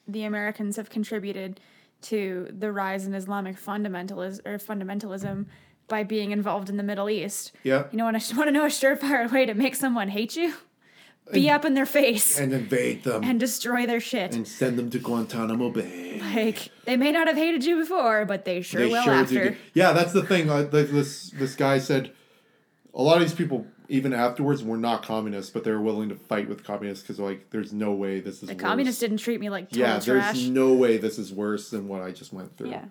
the Americans have contributed to the rise in Islamic fundamentalism or fundamentalism by being involved in the Middle East. yeah, You know, want to want to know a surefire way to make someone hate you? Be up in their face and, and invade them and destroy their shit. and send them to Guantanamo Bay. like they may not have hated you before, but they sure will do after. get- Yeah, that's the thing. Like this this guy said, a lot of these people even afterwards were not communists, but they were willing to fight with communists because like there's no way this is The worse. communists didn't treat me like Yeah, trash. there's no way this is worse than what I just went through. yeah.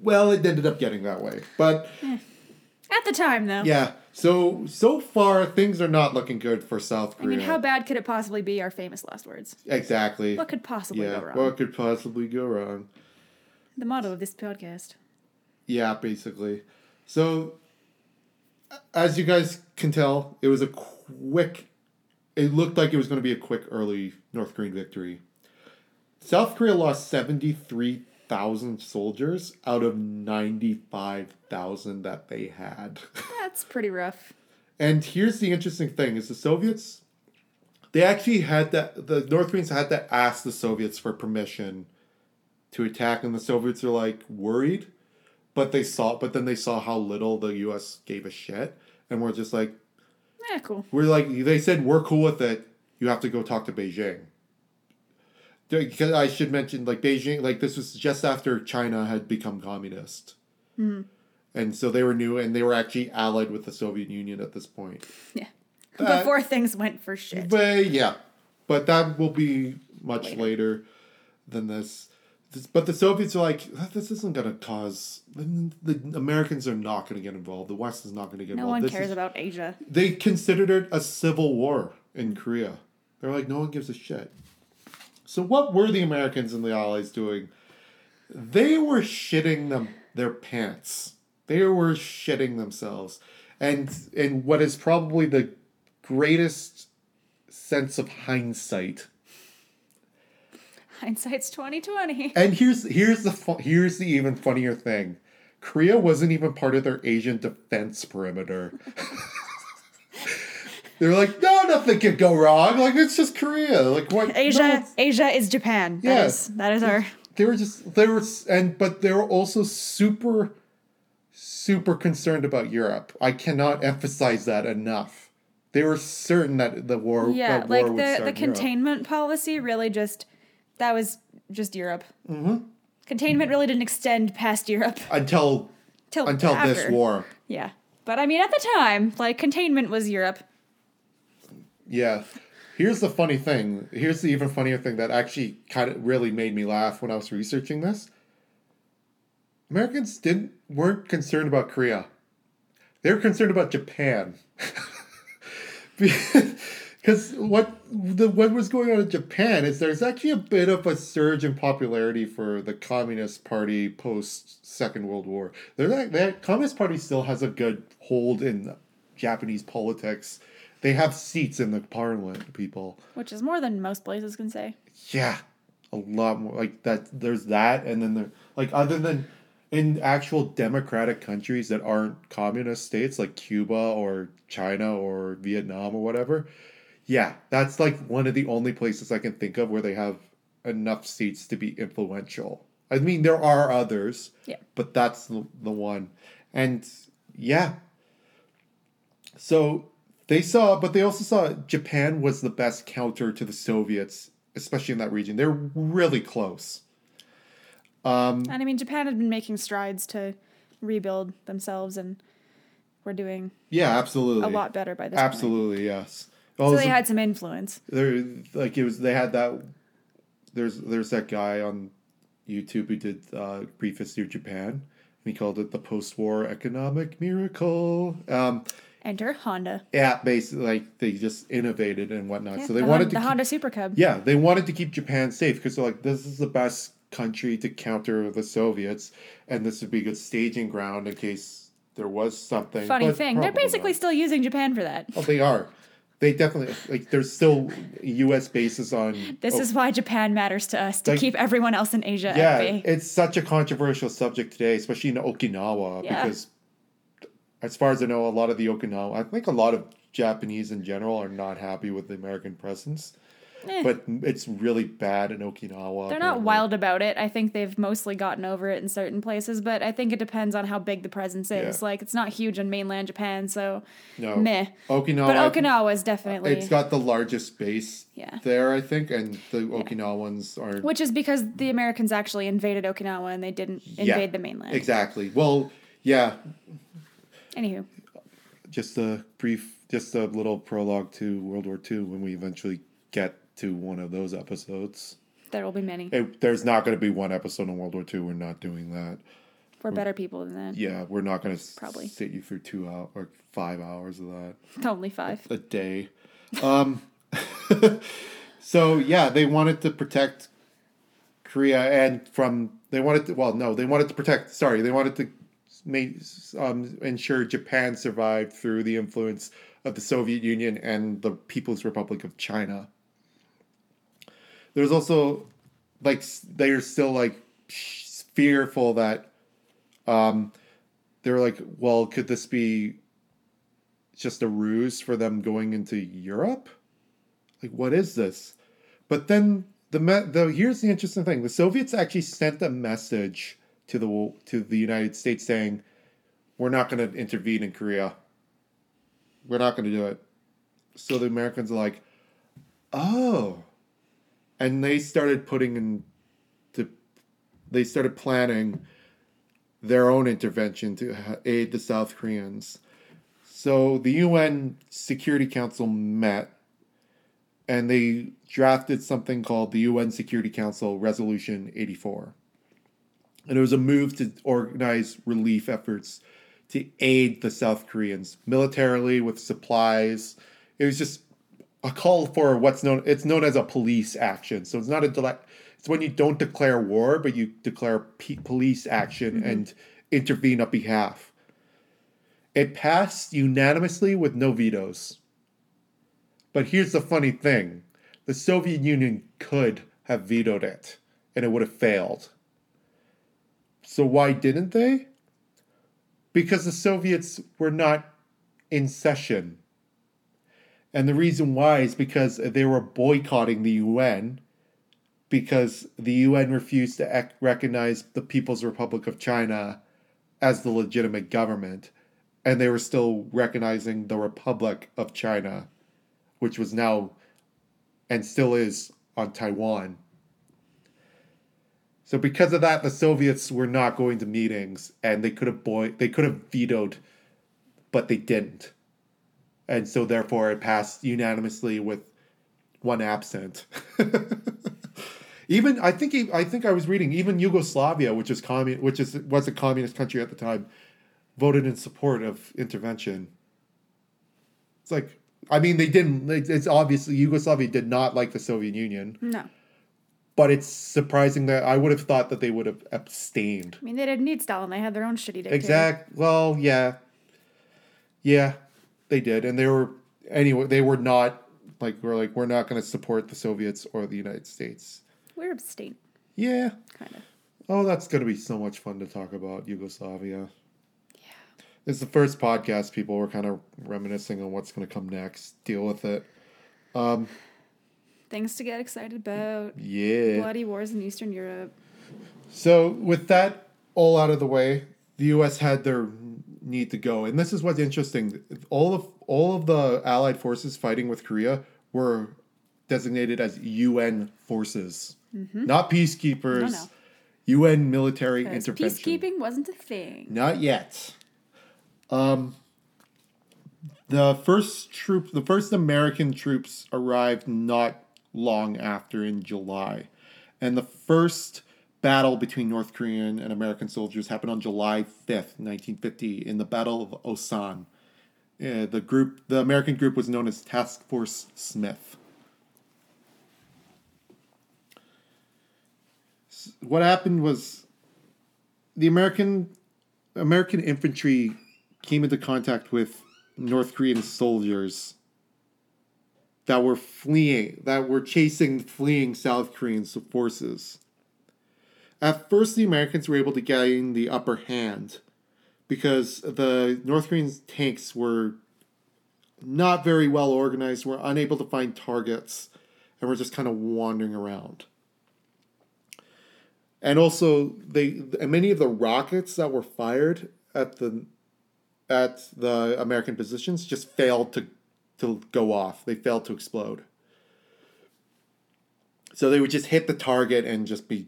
Well, it ended up getting that way, but eh. At the time, though. yeah. So so far things are not looking good for South Korea. I mean, how bad could it possibly be? Our famous last words. exactly? What could possibly yeah. go wrong? What could possibly go wrong? the motto of this podcast. Yeah, basically. So, as you guys can tell, it was a quick. It looked like it was going to be a quick early North Korean victory. South Korea lost seventy three thousand soldiers out of ninety five thousand that they had. That's pretty rough. And here's the interesting thing: is the Soviets, they actually had that the North Koreans had to ask the Soviets for permission to attack, and the Soviets were like worried, but they saw, but then they saw how little the U.S. gave a shit, and we're just like, Yeah, cool. we're like, they said we're cool with it. You have to go talk to Beijing. Because I should mention, like Beijing, like this was just after China had become communist, and so they were new, and they were actually allied with the Soviet Union at this point. Yeah. Uh, Before things went for shit. But yeah, but that will be much later, Later. than this. But the Soviets are like, this isn't going to cause. The Americans are not going to get involved. The West is not going to get no involved. No one This cares is- about Asia. They considered it a civil war in Korea. They're like, no one gives a shit. So what were the Americans and the Allies doing? They were shitting them their pants. They were shitting themselves. And and what is probably the greatest sense of hindsight. Hindsight's twenty twenty. And here's here's the fu- here's the even funnier thing. Korea wasn't even part of their Asian defense perimeter. They're like, no, nothing could go wrong. Like it's just Korea. Like what? Asia, one's- Asia is Japan. Yes, Yeah. is that is our. they were just they were and but they were also super super concerned about Europe. I cannot emphasize that enough. They were certain that the war Yeah, that war like would the the Europe. containment policy really just that was just Europe. Mm-hmm. Containment really didn't extend past Europe until until this war. Yeah, but I mean, at the time, like containment was Europe. Yeah. Here's the funny thing. Here's the even funnier thing that actually kind of really made me laugh when I was researching this. Americans didn't weren't concerned about Korea. They were concerned about Japan. Because what the what was going on in Japan is there's actually a bit of a surge in popularity for the Communist Party post Second World War. There's like the Communist Party still has a good hold in Japanese politics. They have seats in the parliament, people. Which is more than most places can say. Yeah, a lot more like that. There's that, and then there like other than in actual democratic countries that aren't communist states like Cuba or China or Vietnam or whatever. Yeah, that's like one of the only places I can think of where they have enough seats to be influential. I mean, there are others, Yeah. but that's the, the one. And yeah. So they saw, but they also saw Japan was the best counter to the Soviets, especially in that region. They're really close. Um, and I mean, Japan had been making strides to rebuild themselves, and were doing Yeah, absolutely. a lot better by this point. Absolutely, yes. So Oh, they had some influence. there, like it was. They had that. There's there's that guy on YouTube who did uh, brief history of Japan, He called it the post-war economic miracle. Um, Enter Honda. yeah, basically, like they just innovated and whatnot. Yeah, so they the, wanted to the keep, Honda Super Cub. yeah, they wanted to keep Japan safe because they're like, this is the best country to counter the Soviets, and this would be a good staging ground in case there was something. Funny thing, they're basically not. still using Japan for that. Oh, they are. They definitely like. There's still U.S. bases on. This oh, is why Japan matters to us to Like- keep everyone else in Asia yeah. It's such a controversial subject today, especially in Okinawa, Yeah. because as far as I know, a lot of the Okinawa, I think a lot of Japanese in general are not happy with the American presence. Eh. But it's really bad in Okinawa. They're not apparently. wild about it. I think they've mostly gotten over it in certain places, but I think it depends on how big the presence is. Yeah. Like it's not huge in mainland Japan, so No. meh. Okinawa. But Okinawa is definitely It's got the largest base Yeah. there, I think, and the Okinawans are which is because the Americans actually invaded Okinawa and they didn't invade the mainland. exactly. Well, yeah, Anywho, just a brief, just a little prologue to World War II when we eventually get to one of those episodes. there will be many. It, there's not going to be one episode on World War II. We're not doing that. We're better people than that. Yeah, we're not going to Probably. sit you through two hours or five hours of that Only five. a day. Um, so yeah, they wanted to protect Korea and from they wanted to well no they wanted to protect sorry they wanted to make um, ensure Japan survived through the influence of the Soviet Union and the People's Republic of China. There's also like they're still like fearful that um they're like well could this be just a ruse for them going into Europe? Like, what is this? But then the the here's the interesting thing: the Soviets actually sent a message to the to the United States saying, "We're not going to intervene in Korea. We're not going to do it." So the Americans are like, "Oh," and they started putting in to they started planning their own intervention to aid the South Koreans. So the UN Security Council met and they drafted something called the UN Security Council Resolution 84. And it was a move to organize relief efforts to aid the South Koreans militarily with supplies. It was just a call for what's known it's known as a police action. So it's not a dele- it's when you don't declare war but you declare pe- police action mm-hmm. and intervene on behalf. It passed unanimously with no vetoes. But here's the funny thing the Soviet Union could have vetoed it, and it would have failed. So why didn't they? Because the Soviets were not in session. And the reason why is because they were boycotting the UN because the UN refused to ec- recognize the People's Republic of China as the legitimate government. And they were still recognizing the Republic of China, which was now and still is on Taiwan. So because of that, the Soviets were not going to meetings, and they could have boy they could have vetoed, but they didn't, and so therefore it passed unanimously with one absent. even I think I think I was reading even Yugoslavia, which is commun which is was a communist country at the time, voted in support of intervention. It's like I mean they didn't. It's obviously Yugoslavia did not like the Soviet Union, No. but it's surprising that I would have thought that they would have abstained. I mean, they didn't need Stalin. They had their own shitty dictator. Exact. Well, yeah, yeah, they did, and they were anyway. They were not like we're like we're not going to support the Soviets or the United States. We're abstain, Yeah. kind of. Oh, that's going to be so much fun to talk about Yugoslavia. Yeah. It's the first podcast. People were kind of reminiscing on what's going to come next. Deal with it. Um, Things to get excited about. Yeah. Bloody wars in Eastern Europe. So with that all out of the way, the U.S. had their need to go, and this is what's interesting. All of all of the Allied forces fighting with Korea were designated as UN forces, not peacekeepers. No, no. UN military intervention. Peacekeeping wasn't a thing. Not yet. Um, the first troop, the first American troops arrived not long after in July, and the first battle between North Korean and American soldiers happened on July 5th, 1950, in the Battle of Osan. Uh, the group, the American group was known as Task Force Smith. What happened was the American American infantry came into contact with North Korean soldiers that were fleeing, that were chasing fleeing South Korean forces. At first, the Americans were able to gain the upper hand because the North Korean tanks were not very well organized, were unable to find targets, and were just kind of wandering around. And also, they many of the rockets that were fired at the at the American positions just failed to to go off. They failed to explode. So they would just hit the target and just be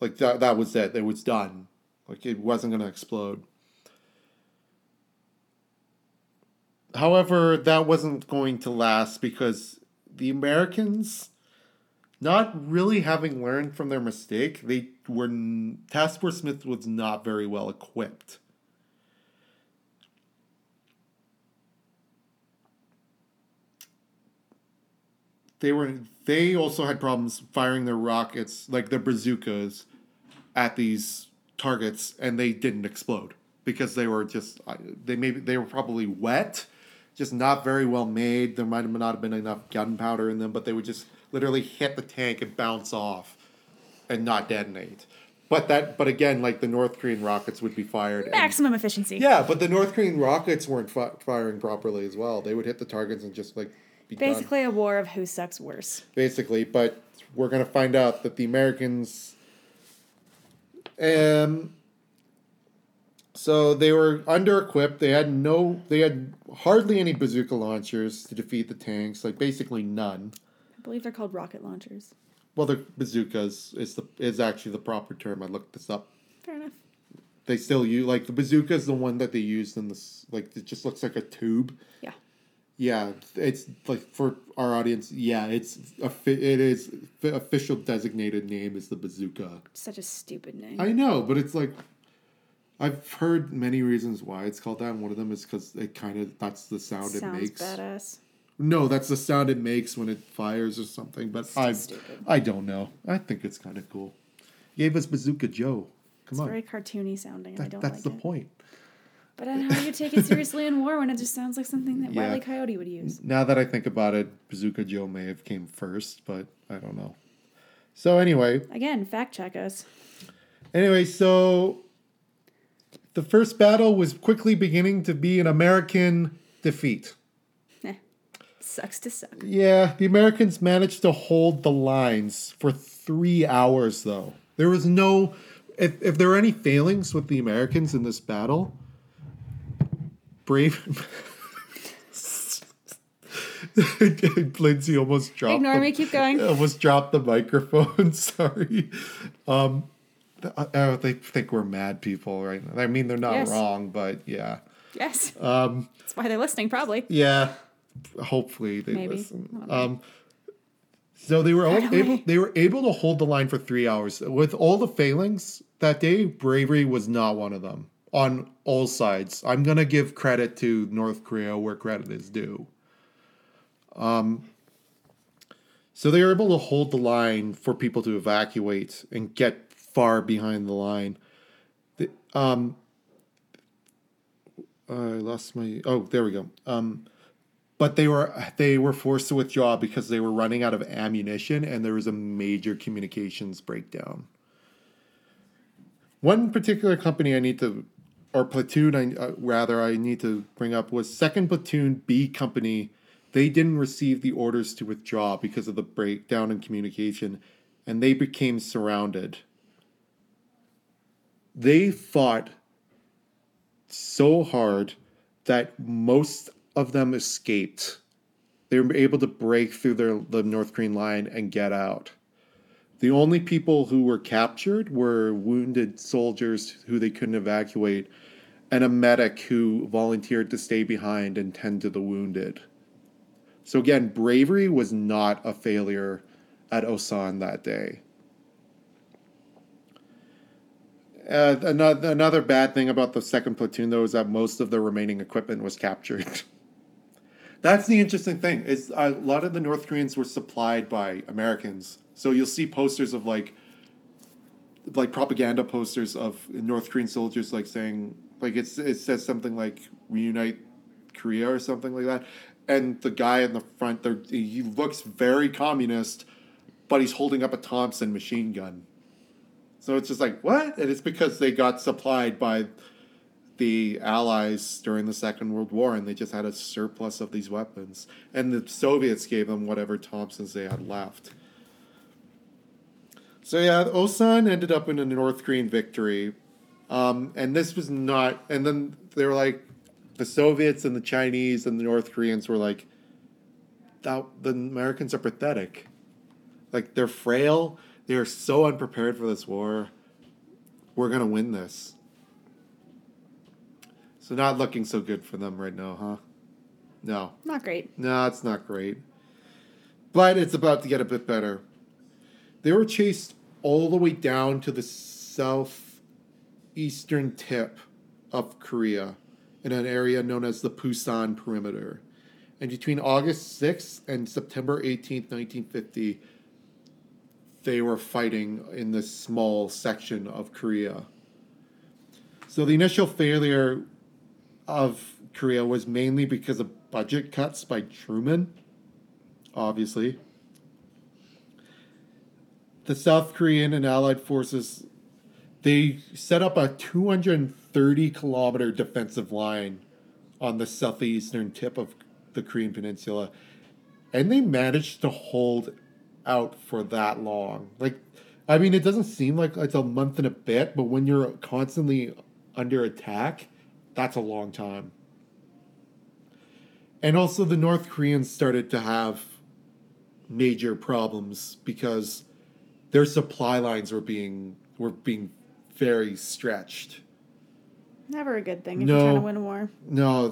like that. That was it. It was done. Like it wasn't going to explode. However, that wasn't going to last because the Americans, not really having learned from their mistake, they were Task Force Smith was not very well equipped. they were they also had problems firing their rockets like their bazookas at these targets and they didn't explode because they were just uh, they maybe they were probably wet just not very well made. There might have not have been enough gunpowder in them but they would just literally hit the tank and bounce off and not detonate. But that but again like the north korean rockets would be fired and- Maximum efficiency. yeah but the north korean rockets weren't fi- firing properly as well. They would hit the targets and just like be done Basically, a war of who sucks worse. basically. But we're gonna find out that the Americans, um, so they were under equipped. They had no, they had hardly any bazooka launchers to defeat the tanks. Like basically none. I believe they're called rocket launchers. Well, the bazookas is the is actually the proper term. I looked this up. Fair enough. They still use like the bazooka is the one that they used in this. Like it just looks like a tube. Yeah. Yeah, it's like for our audience. Yeah, it's a it is official designated name is the bazooka. Such a stupid name. I know, but it's like I've heard many reasons why it's called that. And one of them is because it kind of that's the sound it Sounds makes. badass. No, that's the sound it makes when it fires or something. But I. I don't know. I think it's kind of cool. Gave us Bazooka Joe. Come It's on, very cartoony sounding, and I don't that's like the it. point. But then how do you take it seriously in war when it just sounds like something that Yeah. Wile E. Coyote would use? Now that I think about it, Bazooka Joe may have came first, but I don't know. So anyway, Again, fact check us. Anyway, so the first battle was quickly beginning to be an American defeat. Eh. Sucks to suck. Yeah, the Americans managed to hold the lines for three hours, though. There was no. If, if there were any failings with the Americans in this battle, Brave. Lindsay almost dropped. Ignore the- me, keep going. Almost dropped the microphone. Sorry. Um, I, I they think we're mad people, right? I mean, they're not Yes. wrong, but yeah, Yes. um, That's why they're listening, probably. yeah. Hopefully they Maybe. listen. I don't know. Um, so they were all able. They were able to hold the line for three hours with all the failings that day. Bravery was not one of them on all sides. I'm gonna give credit to North Korea where credit is due. Um, so they were able to hold the line for people to evacuate and get far behind the line. The, um, I lost my. Oh, there we go. Um, but they were they were forced to withdraw because they were running out of ammunition and there was a major communications breakdown. One particular company I need to, or platoon I uh, rather I need to bring up was Second Platoon B Company. They didn't receive the orders to withdraw because of the breakdown in communication, and they became surrounded. They fought so hard that most of them escaped. They were able to break through their, the North Korean line and get out. The only people who were captured were wounded soldiers who they couldn't evacuate and a medic who volunteered to stay behind and tend to the wounded. So again, bravery was not a failure at Osan that day. Uh, another, another bad thing about the second platoon, though, is that most of the remaining equipment was captured. That's the interesting thing. Is a lot of the North Koreans were supplied by Americans, so you'll see posters of like, like propaganda posters of North Korean soldiers, like saying, like it's it says something like "reunite Korea" or something like that, and the guy in the front there, he looks very communist, but he's holding up a Thompson machine gun. So it's just like, what? And it's because they got supplied by the Allies during the Second World War and they just had a surplus of these weapons. And the Soviets gave them whatever Thompsons they had left. So yeah, Osan ended up in a North Korean victory. Um, and this was not, and then they were like, the Soviets and the Chinese and the North Koreans were like, the Americans are pathetic. Like, they're frail they are so unprepared for this war. We're going to win this. So, not looking so good for them right now, huh? No. Not great. No, it's not great. But it's about to get a bit better. They were chased all the way down to the southeastern tip of Korea in an area known as the Pusan Perimeter. And between August 6th and September 18th, 1950, they were fighting in this small section of Korea. So the initial failure of Korea was mainly because of budget cuts by Truman, obviously. The South Korean and Allied forces they set up a 230 kilometer defensive line on the southeastern tip of the Korean Peninsula, and they managed to hold out for that long. Like, I mean, it doesn't seem like it's a month and a bit, but when you're constantly under attack, that's a long time. And also, the North Koreans started to have major problems because their supply lines were being were being very stretched. Never a good thing if no, you're trying to win a war. No,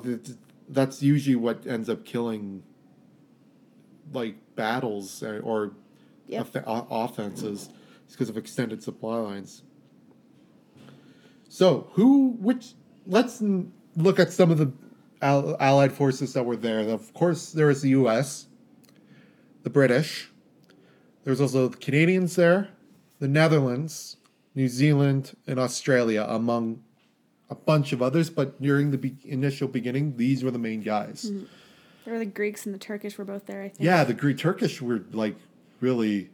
that's usually what ends up killing like battles uh, or yep. off- uh, offenses because of extended supply lines. So, who, which, let's look at some of the Allied forces that were there. Of course, there was the U.S., the British. There's also the Canadians there, the Netherlands, New Zealand, and Australia, among a bunch of others. But during the be- initial beginning, these were the main guys. Mm-hmm. There were the Greeks and the Turkish were both there. I think. Yeah, the Greek Turkish were like really.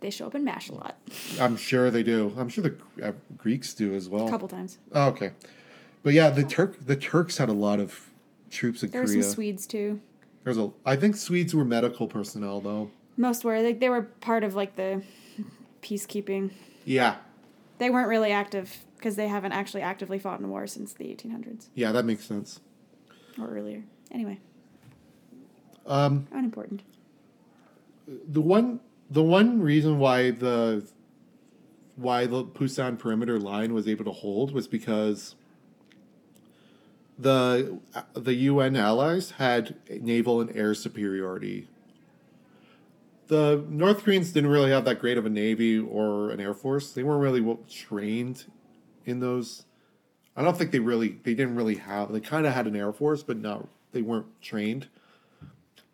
They show up in M*A*S*H a lot. I'm sure they do. I'm sure the uh, Greeks do as well. A couple times. Oh, okay, but yeah, the Turk the Turks had a lot of troops in there Korea. There were some Swedes too. There's a. I think Swedes were medical personnel though. Most were. Like they were part of like the peacekeeping. Yeah. They weren't really active because they haven't actually actively fought in war since the 1800s. Yeah, that makes sense. Or earlier. Anyway. Um, Unimportant. The one the one reason why the why the Pusan perimeter line was able to hold was because the the UN allies had naval and air superiority. The North Koreans didn't really have that great of a navy or an air force. They weren't really well trained in those. I don't think they really they didn't really have. They kind of had an air force, but not they weren't trained.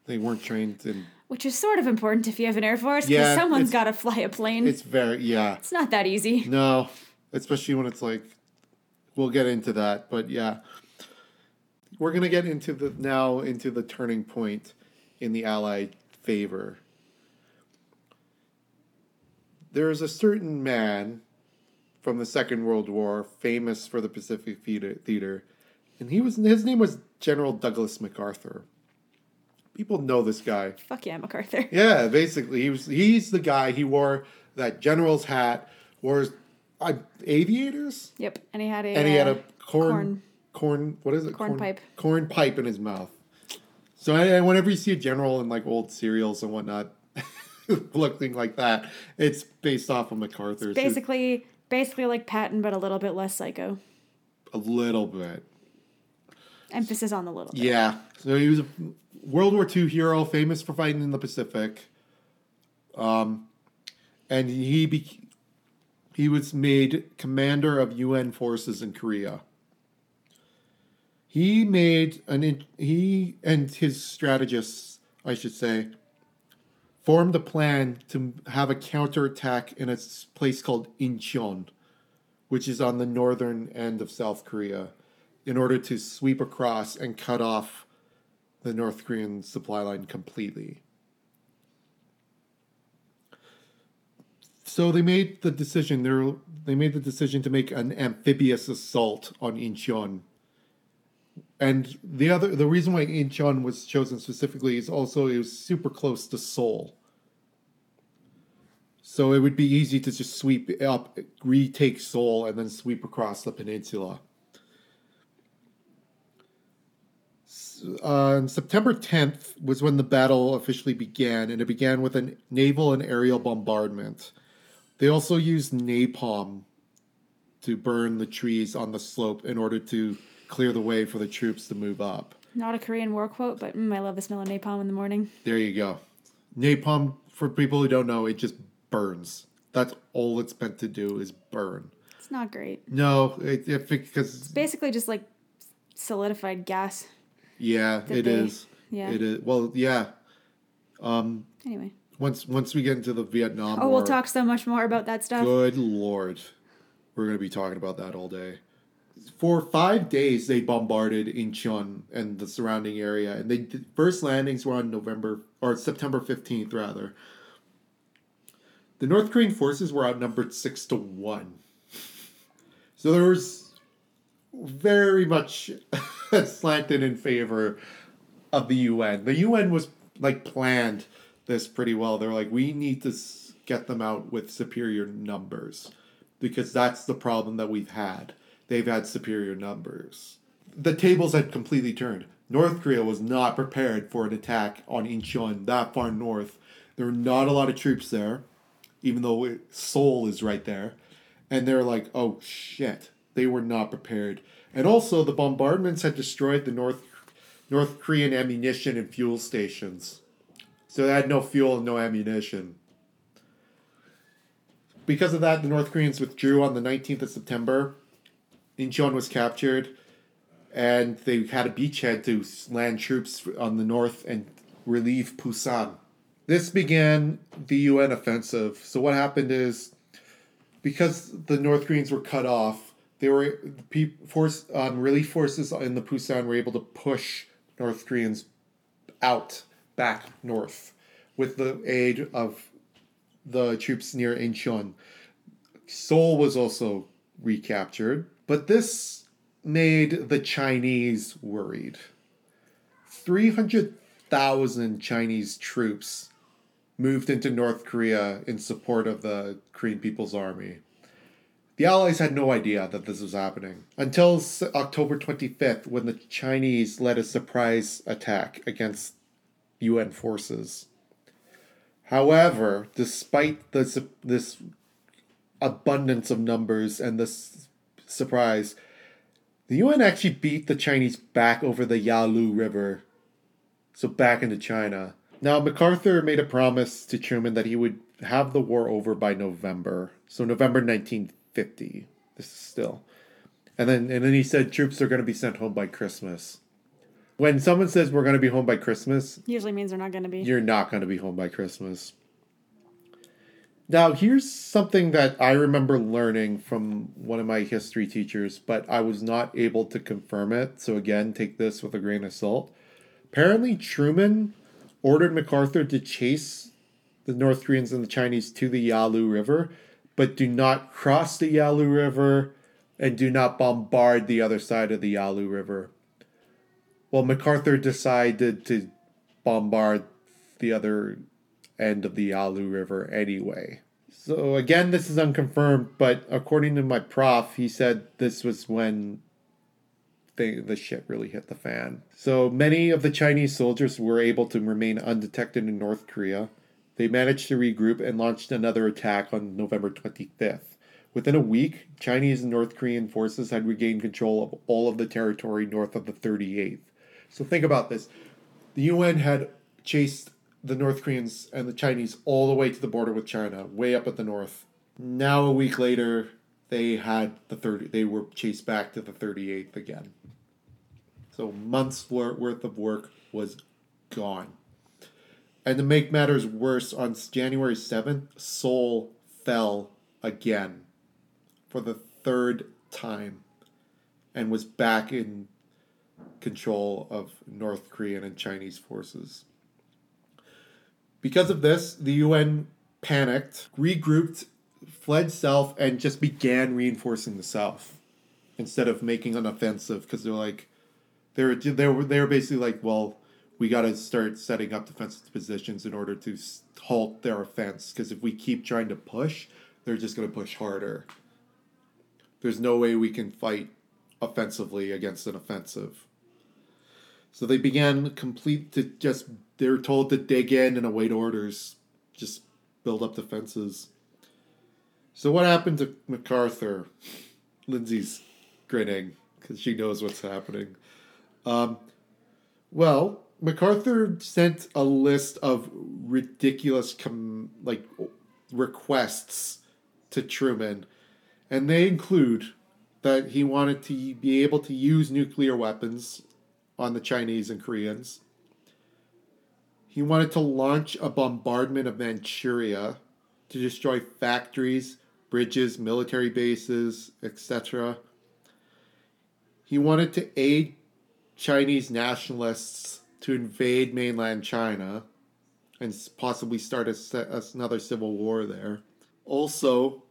They weren't trained in which is sort of important if you have an Air Force because yeah, someone's got to fly a plane. It's very, yeah. It's not that easy. No, especially when it's like, we'll get into that, but yeah. We're going to get into the now into the turning point in the Allied favor. There is a certain man from the Second World War, famous for the Pacific Theater, and he was his name was General Douglas MacArthur people know this guy. Fuck yeah, MacArthur. Yeah, basically, he was. He's the guy. He wore that general's hat. Wore uh, aviators. Yep, and he had a and he had a uh, corn, corn corn. What is it? Corn, corn pipe. Corn pipe in his mouth. So and whenever you see a general in like old serials and whatnot, looking like that, it's based off of MacArthur's. Basically, basically like Patton, but a little bit less psycho. A little bit. Emphasis on the little. Bit. Yeah. So he was a World War II hero, famous for fighting in the Pacific. Um, and he be- he was made commander of UN forces in Korea. He made an he and his strategists, I should say, formed a plan to have a counterattack in a place called Incheon, which is on the northern end of South Korea, in order to sweep across and cut off the North Korean supply line completely. So they made the decision. They made the decision to make an amphibious assault on Incheon and the other the reason why Incheon was chosen specifically is also it was super close to Seoul. So it would be easy to just sweep up, retake Seoul, and then sweep across the peninsula. Uh, on September 10th was when the battle officially began, and it began with a naval and aerial bombardment. They also used napalm to burn the trees on the slope in order to clear the way for the troops to move up. Not a Korean War quote, but mm, I love the smell of napalm in the morning. There you go. Napalm, for people who don't know, it just burns. That's all it's meant to do is burn. It's not great. No, it, it because it's basically just like solidified gas. Yeah, it they, is. Yeah, it is. Well, yeah. Um. Anyway. Once once we get into the Vietnam. Oh, War, we'll talk so much more about that stuff. Good lord, we're gonna be talking about that all day for five days they bombarded Incheon and the surrounding area, and did, first landings were on November or September fifteenth rather. The North Korean forces were outnumbered six to one, so there was very much slanted in favor of the UN. The UN was like planned this pretty well. They're like, we need to get them out with superior numbers because that's the problem that we've had they've had superior numbers. The tables had completely turned. North Korea was not prepared for an attack on Incheon that far north. There were not a lot of troops there, even though Seoul is right there. And they're like, oh shit. They were not prepared. And also, the bombardments had destroyed the North, North Korean ammunition and fuel stations. So they had no fuel and no ammunition. Because of that, the North Koreans withdrew on the 19th of September Incheon was captured, and they had a beachhead to land troops on the north and relieve Pusan. This began the UN offensive. So what happened is, because the North Koreans were cut off, they were force um, relief forces in the Pusan were able to push North Koreans out back north with the aid of the troops near Incheon. Seoul was also recaptured. But this made the Chinese worried. 300,000 Chinese troops moved into North Korea in support of the Korean People's Army. The Allies had no idea that this was happening until October 25th when the Chinese led a surprise attack against UN forces. However, despite this, this abundance of numbers and this surprise, the UN actually beat the Chinese back over the Yalu River, so back into China. Now, MacArthur made a promise to Truman that he would have the war over by November, so November 1950. This is still. And then, and then he said troops are going to be sent home by Christmas. When someone says we're going to be home by Christmas, usually means they're not going to be. You're not going to be home by Christmas. Now, here's something that I remember learning from one of my history teachers, but I was not able to confirm it. So, again, take this with a grain of salt. Apparently, Truman ordered MacArthur to chase the North Koreans and the Chinese to the Yalu River, but do not cross the Yalu River and do not bombard the other side of the Yalu River. Well, MacArthur decided to bombard the other end of the Yalu River anyway. So again, this is unconfirmed, but according to my prof, he said this was when the shit really hit the fan. So many of the Chinese soldiers were able to remain undetected in North Korea. They managed to regroup and launched another attack on November 25th. Within a week, Chinese and North Korean forces had regained control of all of the territory north of the 38th. So think about this. The UN had chased the North Koreans and the Chinese all the way to the border with China, way up at the north. Now a week later, they had the 30 they were chased back to the 38th again. So months worth of work was gone. And to make matters worse, on January 7th, Seoul fell again for the third time and was back in control of North Korean and Chinese forces. Because of this, the UN panicked, regrouped, fled south, and just began reinforcing the south instead of making an offensive because they're like, they were they were they were basically like, well, we got to start setting up defensive positions in order to halt their offense because if we keep trying to push, they're just going to push harder. There's no way we can fight offensively against an offensive. So they began complete to just they're told to dig in and await orders, just build up defenses. So what happened to MacArthur? Lindsay's grinning because she knows what's happening. Um, well, MacArthur sent a list of ridiculous com- like requests to Truman, and they include that he wanted to be able to use nuclear weapons on the Chinese and Koreans. He wanted to launch a bombardment of Manchuria to destroy factories, bridges, military bases, etc. He wanted to aid Chinese nationalists to invade mainland China and possibly start a, another civil war there. Also,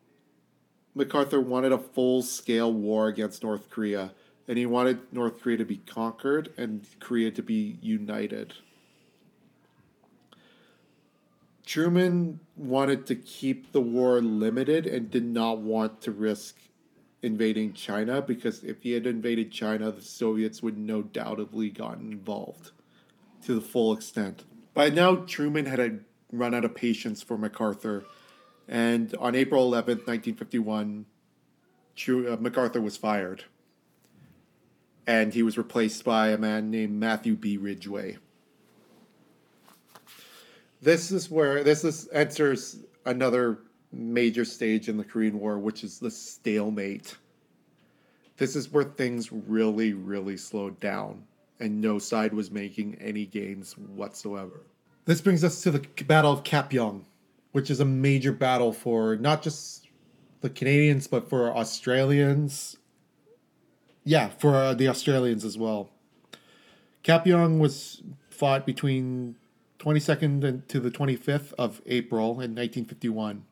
MacArthur wanted a full scale war against North Korea and he wanted North Korea to be conquered and Korea to be united. Truman wanted to keep the war limited and did not want to risk invading China because if he had invaded China, the Soviets would no doubtly gotten involved to the full extent. By now, Truman had run out of patience for MacArthur, and on April 11th, 1951, uh, MacArthur was fired and he was replaced by a man named Matthew B. Ridgway. This is where this is enters another major stage in the Korean War, which is the stalemate. This is where things really, really slowed down, and no side was making any gains whatsoever. This brings us to the Battle of Kapyong, which is a major battle for not just the Canadians, but for Australians yeah, for uh, the Australians as well. Kapyong was fought between 22nd and to the 25th of April in 1951.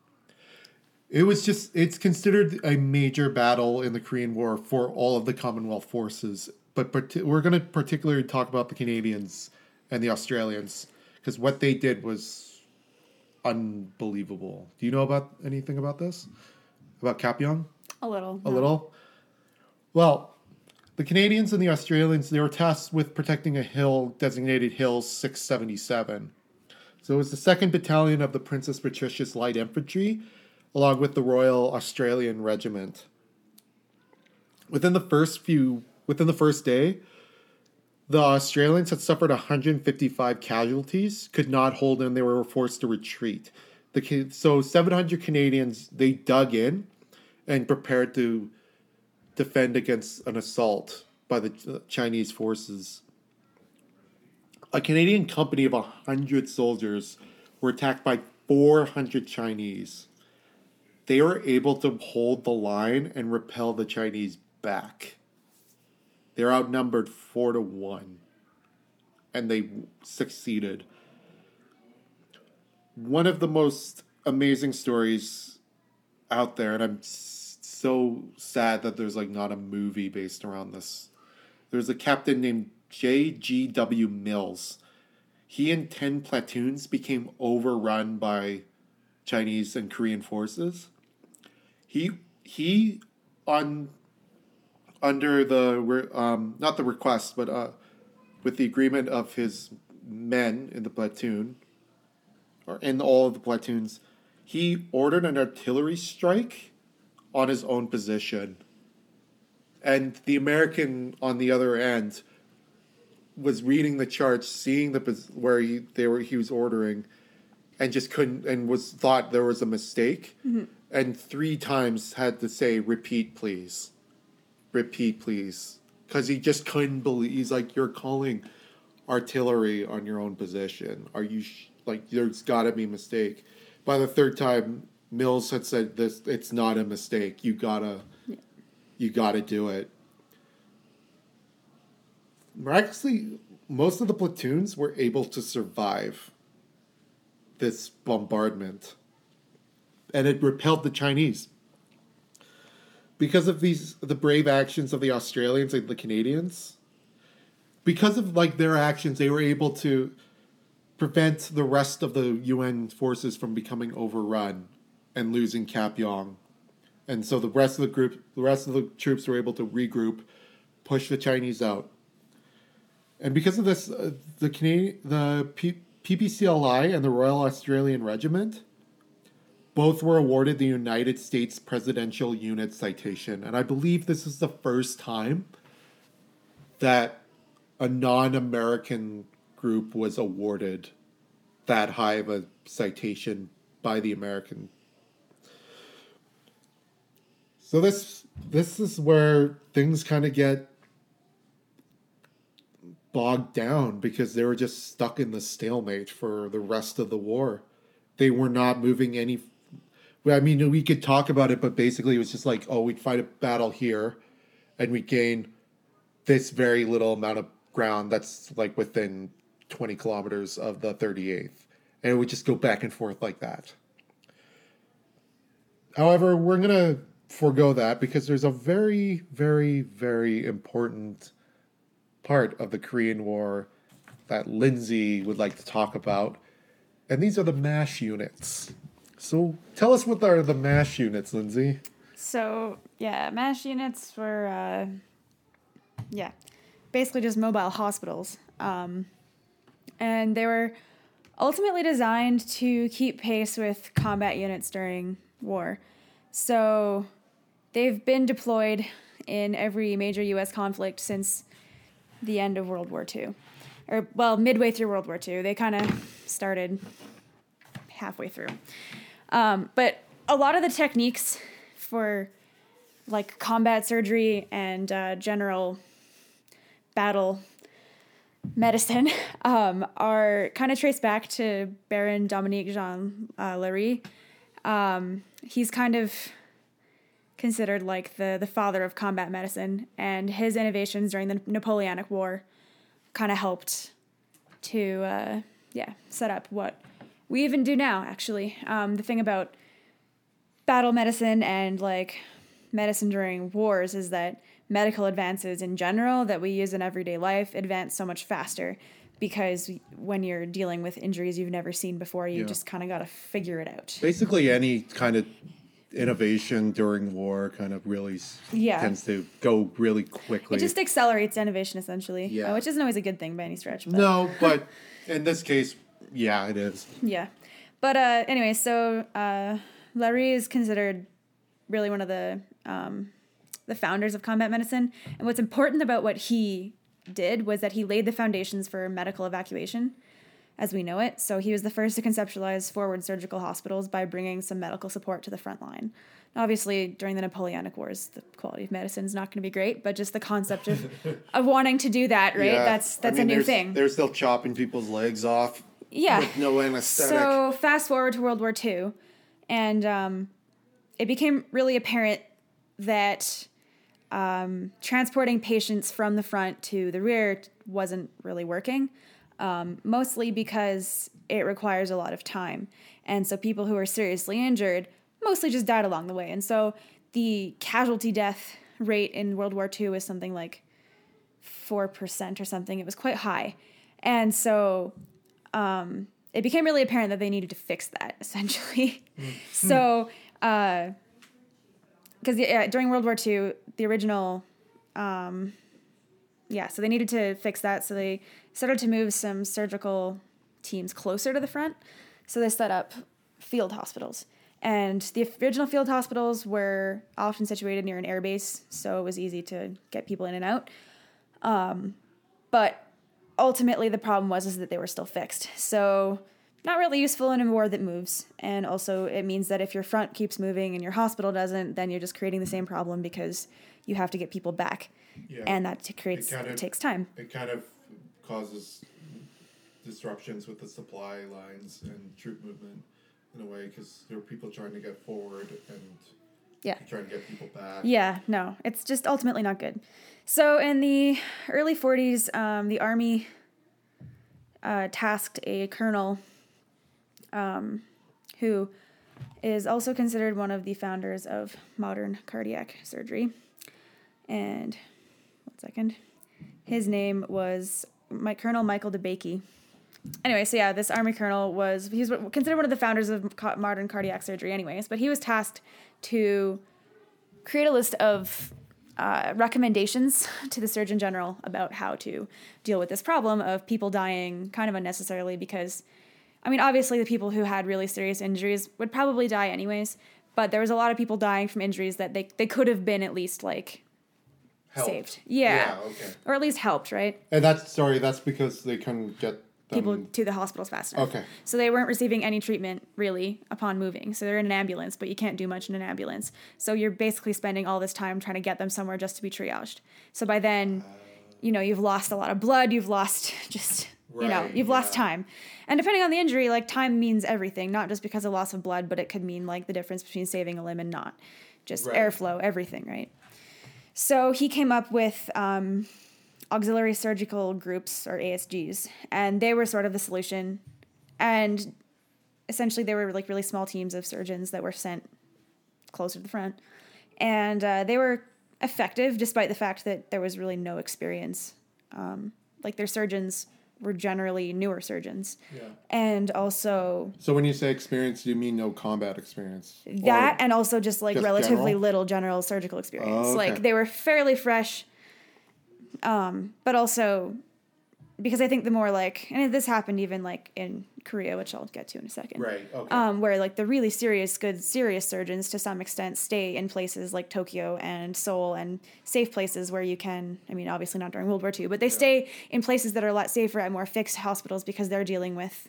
It was just, it's considered a major battle in the Korean War for all of the Commonwealth forces. But part- we're going to particularly talk about the Canadians and the Australians because what they did was unbelievable. Do you know about anything about this? About Kapyong? A little. A no. little? Well, the Canadians and the Australians, they were tasked with protecting a hill designated Hill 677. So it was the 2nd Battalion of the Princess Patricia's Light Infantry, along with the Royal Australian Regiment. Within the first few, within the first day, the Australians had suffered 155 casualties, could not hold in, they were forced to retreat. The, so 700 Canadians, they dug in and prepared to defend against an assault by the Chinese forces. A Canadian company of 100 soldiers were attacked by 400 Chinese. They were able to hold the line and repel the Chinese back. They're outnumbered 4 to 1 and they succeeded. One of the most amazing stories out there, and I'm so sad that there's like not a movie based around this. There's a captain named J.G.W. Mills. He and 10 platoons became overrun by Chinese and Korean forces. He he on under the um, not the request but uh, with the agreement of his men in the platoon or in all of the platoons he ordered an artillery strike on his own position. And the American on the other end was reading the charts, seeing the where he they were he was ordering, and just couldn't and was thought there was a mistake. Mm-hmm. and three times had to say, repeat, please. Repeat, please. Because he just couldn't believe. He's like, you're calling artillery on your own position. Are you, sh- like, there's got to be a mistake. By the third time, Mills had said, this, it's not a mistake. You gotta, you gotta do it. Miraculously, most of the platoons were able to survive this bombardment and it repelled the Chinese. Because of these the brave actions of the Australians and the Canadians, because of like their actions, they were able to prevent the rest of the UN forces from becoming overrun and losing Kapyong. And so the rest of the group, the rest of the troops were able to regroup, push the Chinese out. And because of this, uh, the Canadian, the P- PPCLI and the Royal Australian Regiment both were awarded the United States Presidential Unit Citation. And I believe this is the first time that a non American group was awarded that high of a citation by the American. So this this is where things kind of get bogged down because they were just stuck in the stalemate for the rest of the war. They were not moving any I mean, we could talk about it, but basically it was just like, oh, we'd fight a battle here, and we gain this very little amount of ground that's like within 20 kilometers of the 38th. And we just go back and forth like that. However, we're going to forego that because there's a very, very, very important part of the Korean War that Lindsay would like to talk about. And these are the MASH units. So tell us what are the MASH units, Lindsay. So yeah, MASH units were uh, yeah, basically just mobile hospitals, um, and they were ultimately designed to keep pace with combat units during war. So they've been deployed in every major U.S. conflict since the end of World War II, or well, midway through World War II. They kind of started halfway through. Um, but a lot of the techniques for like combat surgery and uh, general battle medicine um, are kind of traced back to Baron Dominique Jean uh, Larrey. Um, he's kind of considered like the, the father of combat medicine, and his innovations during the Napoleonic War kind of helped to uh, yeah set up what we even do now, actually. Um, the thing about battle medicine and like medicine during wars is that medical advances in general that we use in everyday life advance so much faster because when you're dealing with injuries you've never seen before, you yeah. just kind of got to figure it out. Basically, any kind of innovation during war kind of really yeah. tends to go really quickly. It just accelerates innovation essentially, yeah. which isn't always a good thing by any stretch. But. No, but in this case, yeah, it is. Yeah. But uh, anyway, so uh, Larrey is considered really one of the um, the founders of combat medicine. And what's important about what he did was that he laid the foundations for medical evacuation as we know it. So he was the first to conceptualize forward surgical hospitals by bringing some medical support to the front line. Obviously, during the Napoleonic Wars, the quality of medicine is not going to be great, but just the concept of, of wanting to do that, right? Yeah. That's that's I mean, a new thing. They're still chopping people's legs off yeah. With no anesthetic. So fast forward to World War II, and um, it became really apparent that um, transporting patients from the front to the rear wasn't really working, um, mostly because it requires a lot of time. And so people who were seriously injured mostly just died along the way. And so the casualty death rate in World War II was something like 4% or something. It was quite high. And so um, it became really apparent that they needed to fix that essentially. Mm. so, because uh, yeah, during World War II, the original, um, yeah, so they needed to fix that. So they started to move some surgical teams closer to the front. So they set up field hospitals. And the original field hospitals were often situated near an airbase, so it was easy to get people in and out. Um, but ultimately the problem was is that they were still fixed. So not really useful in a war that moves. And also, it means that if your front keeps moving and your hospital doesn't, then you're just creating the same problem because you have to get people back, Yeah. and that t- creates kind of- it takes time. it kind of causes disruptions with the supply lines and troop movement in a way because there are people trying to get forward and Yeah. trying to get people back. Yeah, no, it's just ultimately not good. So in the early 40s, um, the army uh, tasked a colonel um, who is also considered one of the founders of modern cardiac surgery. And second, his name was my Colonel Michael DeBakey. Anyway, so yeah, this army colonel was he's considered one of the founders of modern cardiac surgery, anyways. But he was tasked to create a list of uh, recommendations to the Surgeon General about how to deal with this problem of people dying kind of unnecessarily because, I mean, obviously the people who had really serious injuries would probably die anyways, but there was a lot of people dying from injuries that they, they could have been at least like Helped. saved. Yeah. Yeah, okay. Or at least helped, right? And that's sorry, that's because they couldn't get them. People to the hospitals fast enough. Okay. So they weren't receiving any treatment really upon moving. So they're in an ambulance, but you can't do much in an ambulance. So you're basically spending all this time trying to get them somewhere just to be triaged. So by then, oh. you know, you've lost a lot of blood, you've lost just you know, you've lost time. And depending on the injury, like time means everything, not just because of loss of blood, but it could mean like the difference between saving a limb and not. Just Right. airflow, everything, right? So he came up with um, auxiliary surgical groups or ASGs, and they were sort of the solution. And essentially, they were like really small teams of surgeons that were sent closer to the front, and uh, they were effective despite the fact that there was really no experience. Um, like their surgeons were generally newer surgeons, Yeah. and also So when you say experience, do you mean no combat experience? that and also just like just relatively general? little general surgical experience Oh, okay. like they were fairly fresh um but also because i think the more like and this happened even like in korea which i'll get to in a second right. Okay. um, where like the really serious, good, serious surgeons to some extent stay in places like Tokyo and Seoul and safe places where you can. I mean, obviously not during World War II, but they stay in places that are a lot safer at more fixed hospitals because they're dealing with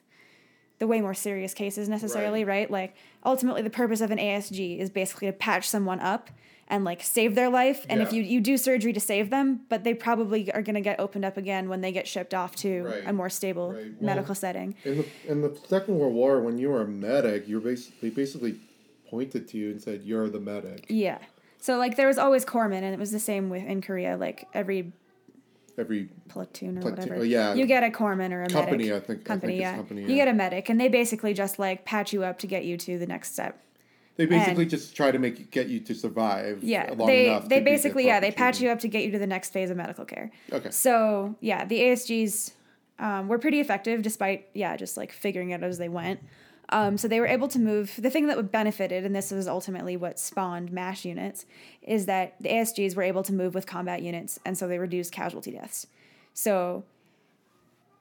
the way more serious cases necessarily, right? Like ultimately, the purpose of an ASG is basically to patch someone up and like save their life. And if you you do surgery to save them, but they probably are going to get opened up again when they get shipped off to Right. a more stable Right. Well, medical setting. in the in the Second World War, when you were a medic, you were basically they basically pointed to you and said, "You're the medic." Yeah. So like there was always corpsmen, and it was the same with in Korea. Like every Every platoon or Platoon- whatever, oh, yeah. you get a corpsman or a Company, medic. I think- I think Company, it's yeah. You get a medic, and they basically just like patch you up to get you to the next step. They basically And- just try to make you, get you to survive. Yeah, long they enough they basically yeah they patch you up to get you to the next phase of medical care. Okay. So yeah, the ASGs um, were pretty effective despite yeah just like figuring it out as they went. Um, so they were able to move. The thing that would benefited, and this was ultimately what spawned MASH units, is that the ASGs were able to move with combat units, and so they reduced casualty deaths. So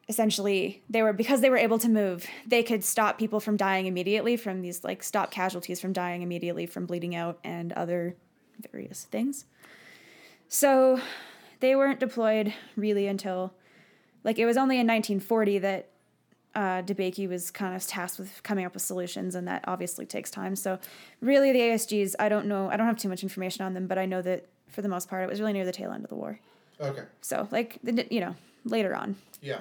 essentially, they were because they were able to move, they could stop people from dying immediately from these like stop casualties from dying immediately from bleeding out and other various things. So they weren't deployed really until like it was only in 1940 that uh, DeBakey was kind of tasked with coming up with solutions, and that obviously takes time. So, really, the ASGs, I don't know, I don't have too much information on them, but I know that for the most part, it was really near the tail end of the war. Okay. So, like, you know, later on. Yeah.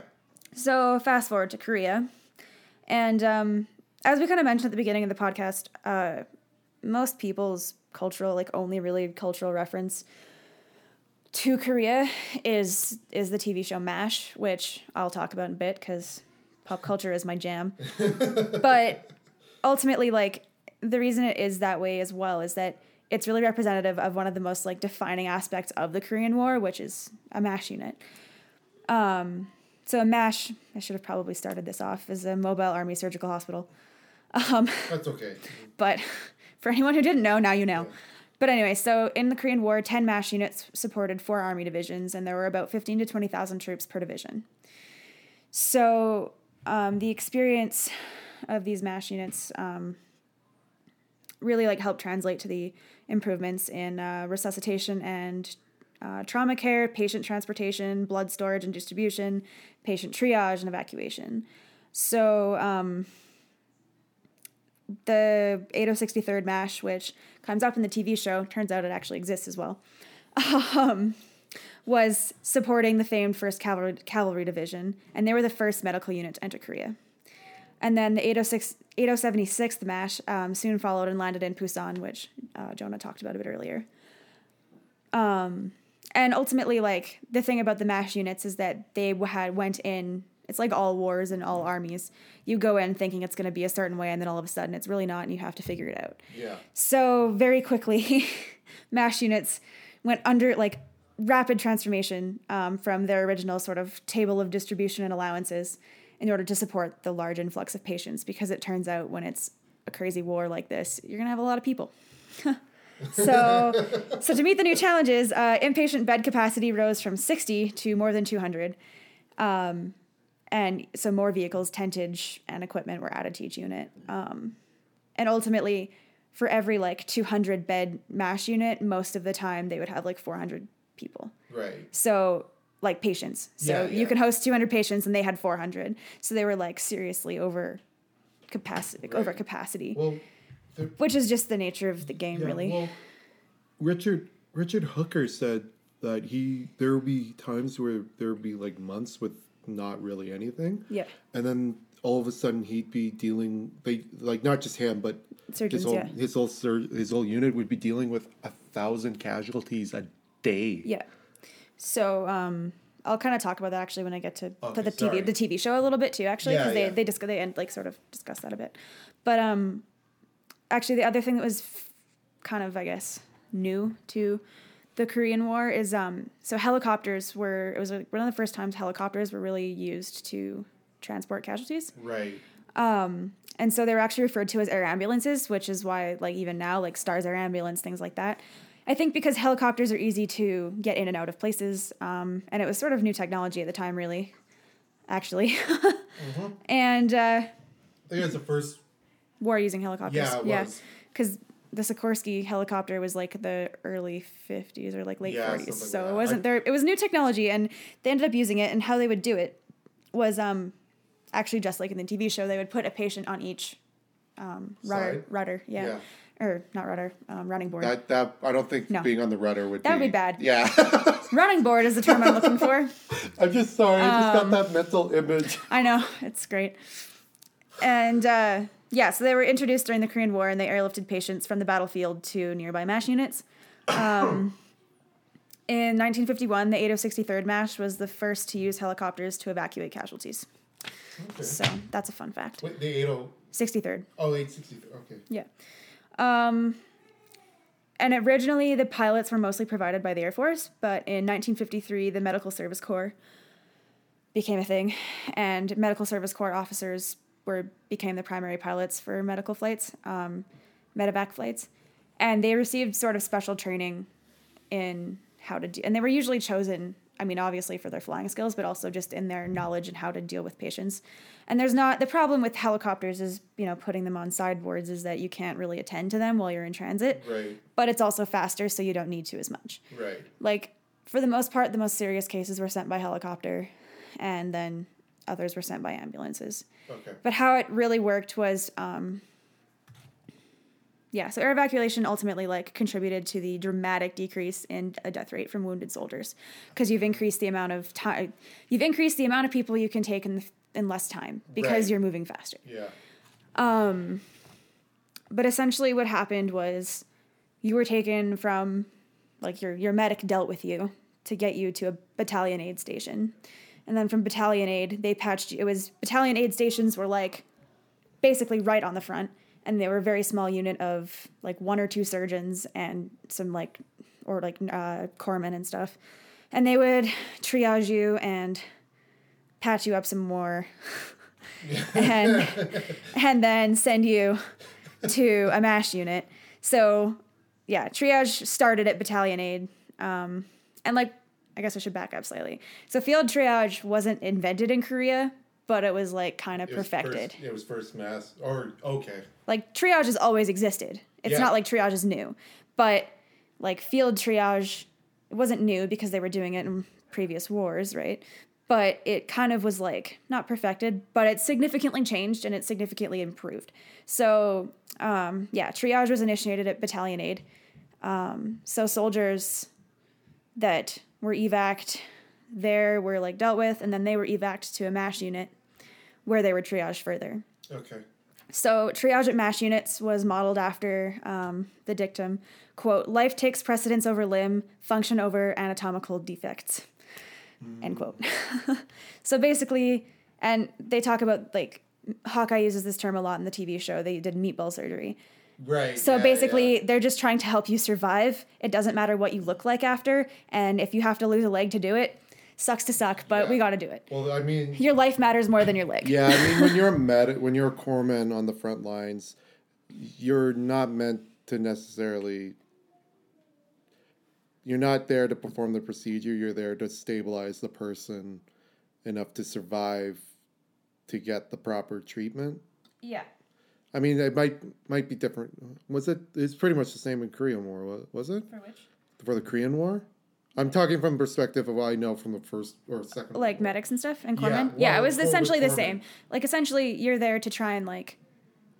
So, fast forward to Korea. And um, as we kind of mentioned at the beginning of the podcast, uh, most people's cultural, like, only really cultural reference to Korea is is the TV show MASH, which I'll talk about in a bit because pop culture is my jam. but ultimately, like the reason it is that way as well is that it's really representative of one of the most like defining aspects of the Korean War, which is a MASH unit. Um, so a MASH, I should have probably started this off as a mobile army surgical hospital. That's okay. But for anyone who didn't know, now you know. But anyway, so in the Korean War, 10 MASH units supported four army divisions, and there were about 15 to 20,000 troops per division. So um, the experience of these MASH units um, really like helped translate to the improvements in uh, resuscitation and uh, trauma care, patient transportation, blood storage and distribution, patient triage and evacuation. So um, the 8063rd MASH, which comes up in the TV show, turns out it actually exists as well, um, was supporting the famed 1st Cavalry, Cavalry Division, and they were the first medical unit to enter Korea. And then the 806, 8076th MASH um, soon followed and landed in Busan, which uh, Jonah talked about a bit earlier. Um, and ultimately, like the thing about the MASH units is that they had went in. It's like all wars and all armies. You go in thinking it's going to be a certain way, and then all of a sudden it's really not, and you have to figure it out. Yeah. So very quickly, MASH units went under like rapid transformation um, from their original sort of table of distribution and allowances in order to support the large influx of patients. Because it turns out when it's a crazy war like this, you're gonna have a lot of people. so, so to meet the new challenges, uh, inpatient bed capacity rose from 60 to more than 200. Um, and so more vehicles, tentage, and equipment were added to each unit. Um, and ultimately, for every like 200 bed MASH unit, most of the time they would have like 400 people. Right. So, like patients. So Yeah, you yeah. can host 200 patients and they had 400. So they were like seriously over capacity, over capacity, Well, which is just the nature of the game, yeah, really. Well, Richard Richard Hooker said that he there will be times where there will be like months with not really anything. yeah. And then all of a sudden he'd be dealing they like not just him but Surgeons, his whole yeah. his whole sur- his whole unit would be dealing with a thousand casualties a day. Yeah. So um, I'll kind of talk about that actually when I get to Okay, the TV sorry. the TV show a little bit too actually Yeah, because yeah. they they discuss they end like sort of discuss that a bit, but um, actually the other thing that was f- kind of I guess new to the Korean War is um so helicopters were it was like, one of the first times helicopters were really used to transport casualties. Right. And so they were actually referred to as air ambulances, which is why, like, even now, like Stars Air Ambulance, things like that. I think because helicopters are easy to get in and out of places, um, and it was sort of new technology at the time, really, actually. And uh, I think it's the first war using helicopters. Yeah, was. Because the Sikorsky helicopter was like the early 50s or like late Yeah, 40s. So like it wasn't there. It was new technology, and they ended up using it. And how they would do it was um, actually just like in the TV show, they would put a patient on each um, rudder. Side? Rudder, yeah. Yeah. Or not rudder, um, running board. that that I don't think No. being on the rudder would That would be be bad. Yeah. running board is the term I'm looking for. I'm just sorry. I just Um, got that mental image. I know it's great. And uh, yeah, so they were introduced during the Korean War, and they airlifted patients from the battlefield to nearby MASH units. Um, in 1951, the 8063rd MASH was the first to use helicopters to evacuate casualties. Okay. So that's a fun fact. Wait, the 80 63rd. oh 863. Okay. Yeah. Um, and originally, the pilots were mostly provided by the Air Force, but in 1953, the Medical Service Corps became a thing, and Medical Service Corps officers were became the primary pilots for medical flights, um, medevac flights, and they received sort of special training in how to do, and they were usually chosen. I mean, obviously for their flying skills, but also just in their knowledge and how to deal with patients. And there's not the problem with helicopters is you know putting them on sideboards is that you can't really attend to them while you're in transit, Right. but it's also faster, so you don't need to as much Right. like for the most part the most serious cases were sent by helicopter and then others were sent by ambulances Okay. but how it really worked was um, yeah so air evacuation ultimately like contributed to the dramatic decrease in a death rate from wounded soldiers because you've increased the amount of time you've increased the amount of people you can take in, in less time because Right. you're moving faster Yeah. Um, but essentially what happened was you were taken from like your your medic dealt with you to get you to a battalion aid station and then from battalion aid they patched it was battalion aid stations were like basically right on the front and they were a very small unit of like one or two surgeons and some like or like uh, corpsmen and stuff and they would triage you and patch you up some more and and then send you to a MASH unit. So, yeah, triage started at battalion aid. Um, and, like, I guess I should back up slightly. So, field triage wasn't invented in Korea, but it was, like, kind of perfected. First, it was first mass. Or okay. Like, triage has always existed. It's Yeah. not like triage is new. But, like, field triage it wasn't new because they were doing it in previous wars, right? but it kind of was like not perfected, but it significantly changed and it significantly improved. So, um, yeah, triage was initiated at Battalion Aid. Um, so soldiers that were evac'd there were like dealt with, and then they were evac'd to a MASH unit where they were triaged further. Okay. So triage at MASH units was modeled after um, the dictum, quote, life takes precedence over limb, function over anatomical defects, end quote. so basically, and they talk about like, Hawkeye uses this term a lot in the TV show. They did meatball surgery. Right. So yeah, basically, yeah. they're just trying to help you survive. It doesn't matter what you look like after, and if you have to lose a leg to do it, sucks to suck, but Yeah. we got to do it. Well, I mean, Your life matters more than your leg. Yeah, I mean, when you're a med, when you're a corpsman on the front lines, you're not meant to necessarily. You're not there to perform the procedure. You're there to stabilize the person enough to survive, to get the proper treatment. Yeah. I mean, it might might be different. Was it? It's pretty much the same in Korean War. Was it For which? for the Korean War? I'm talking from the perspective of what I know from the first or second. Like War. medics and stuff and Yeah, corpsmen. Yeah, it was essentially the same. Like essentially, you're there to try and like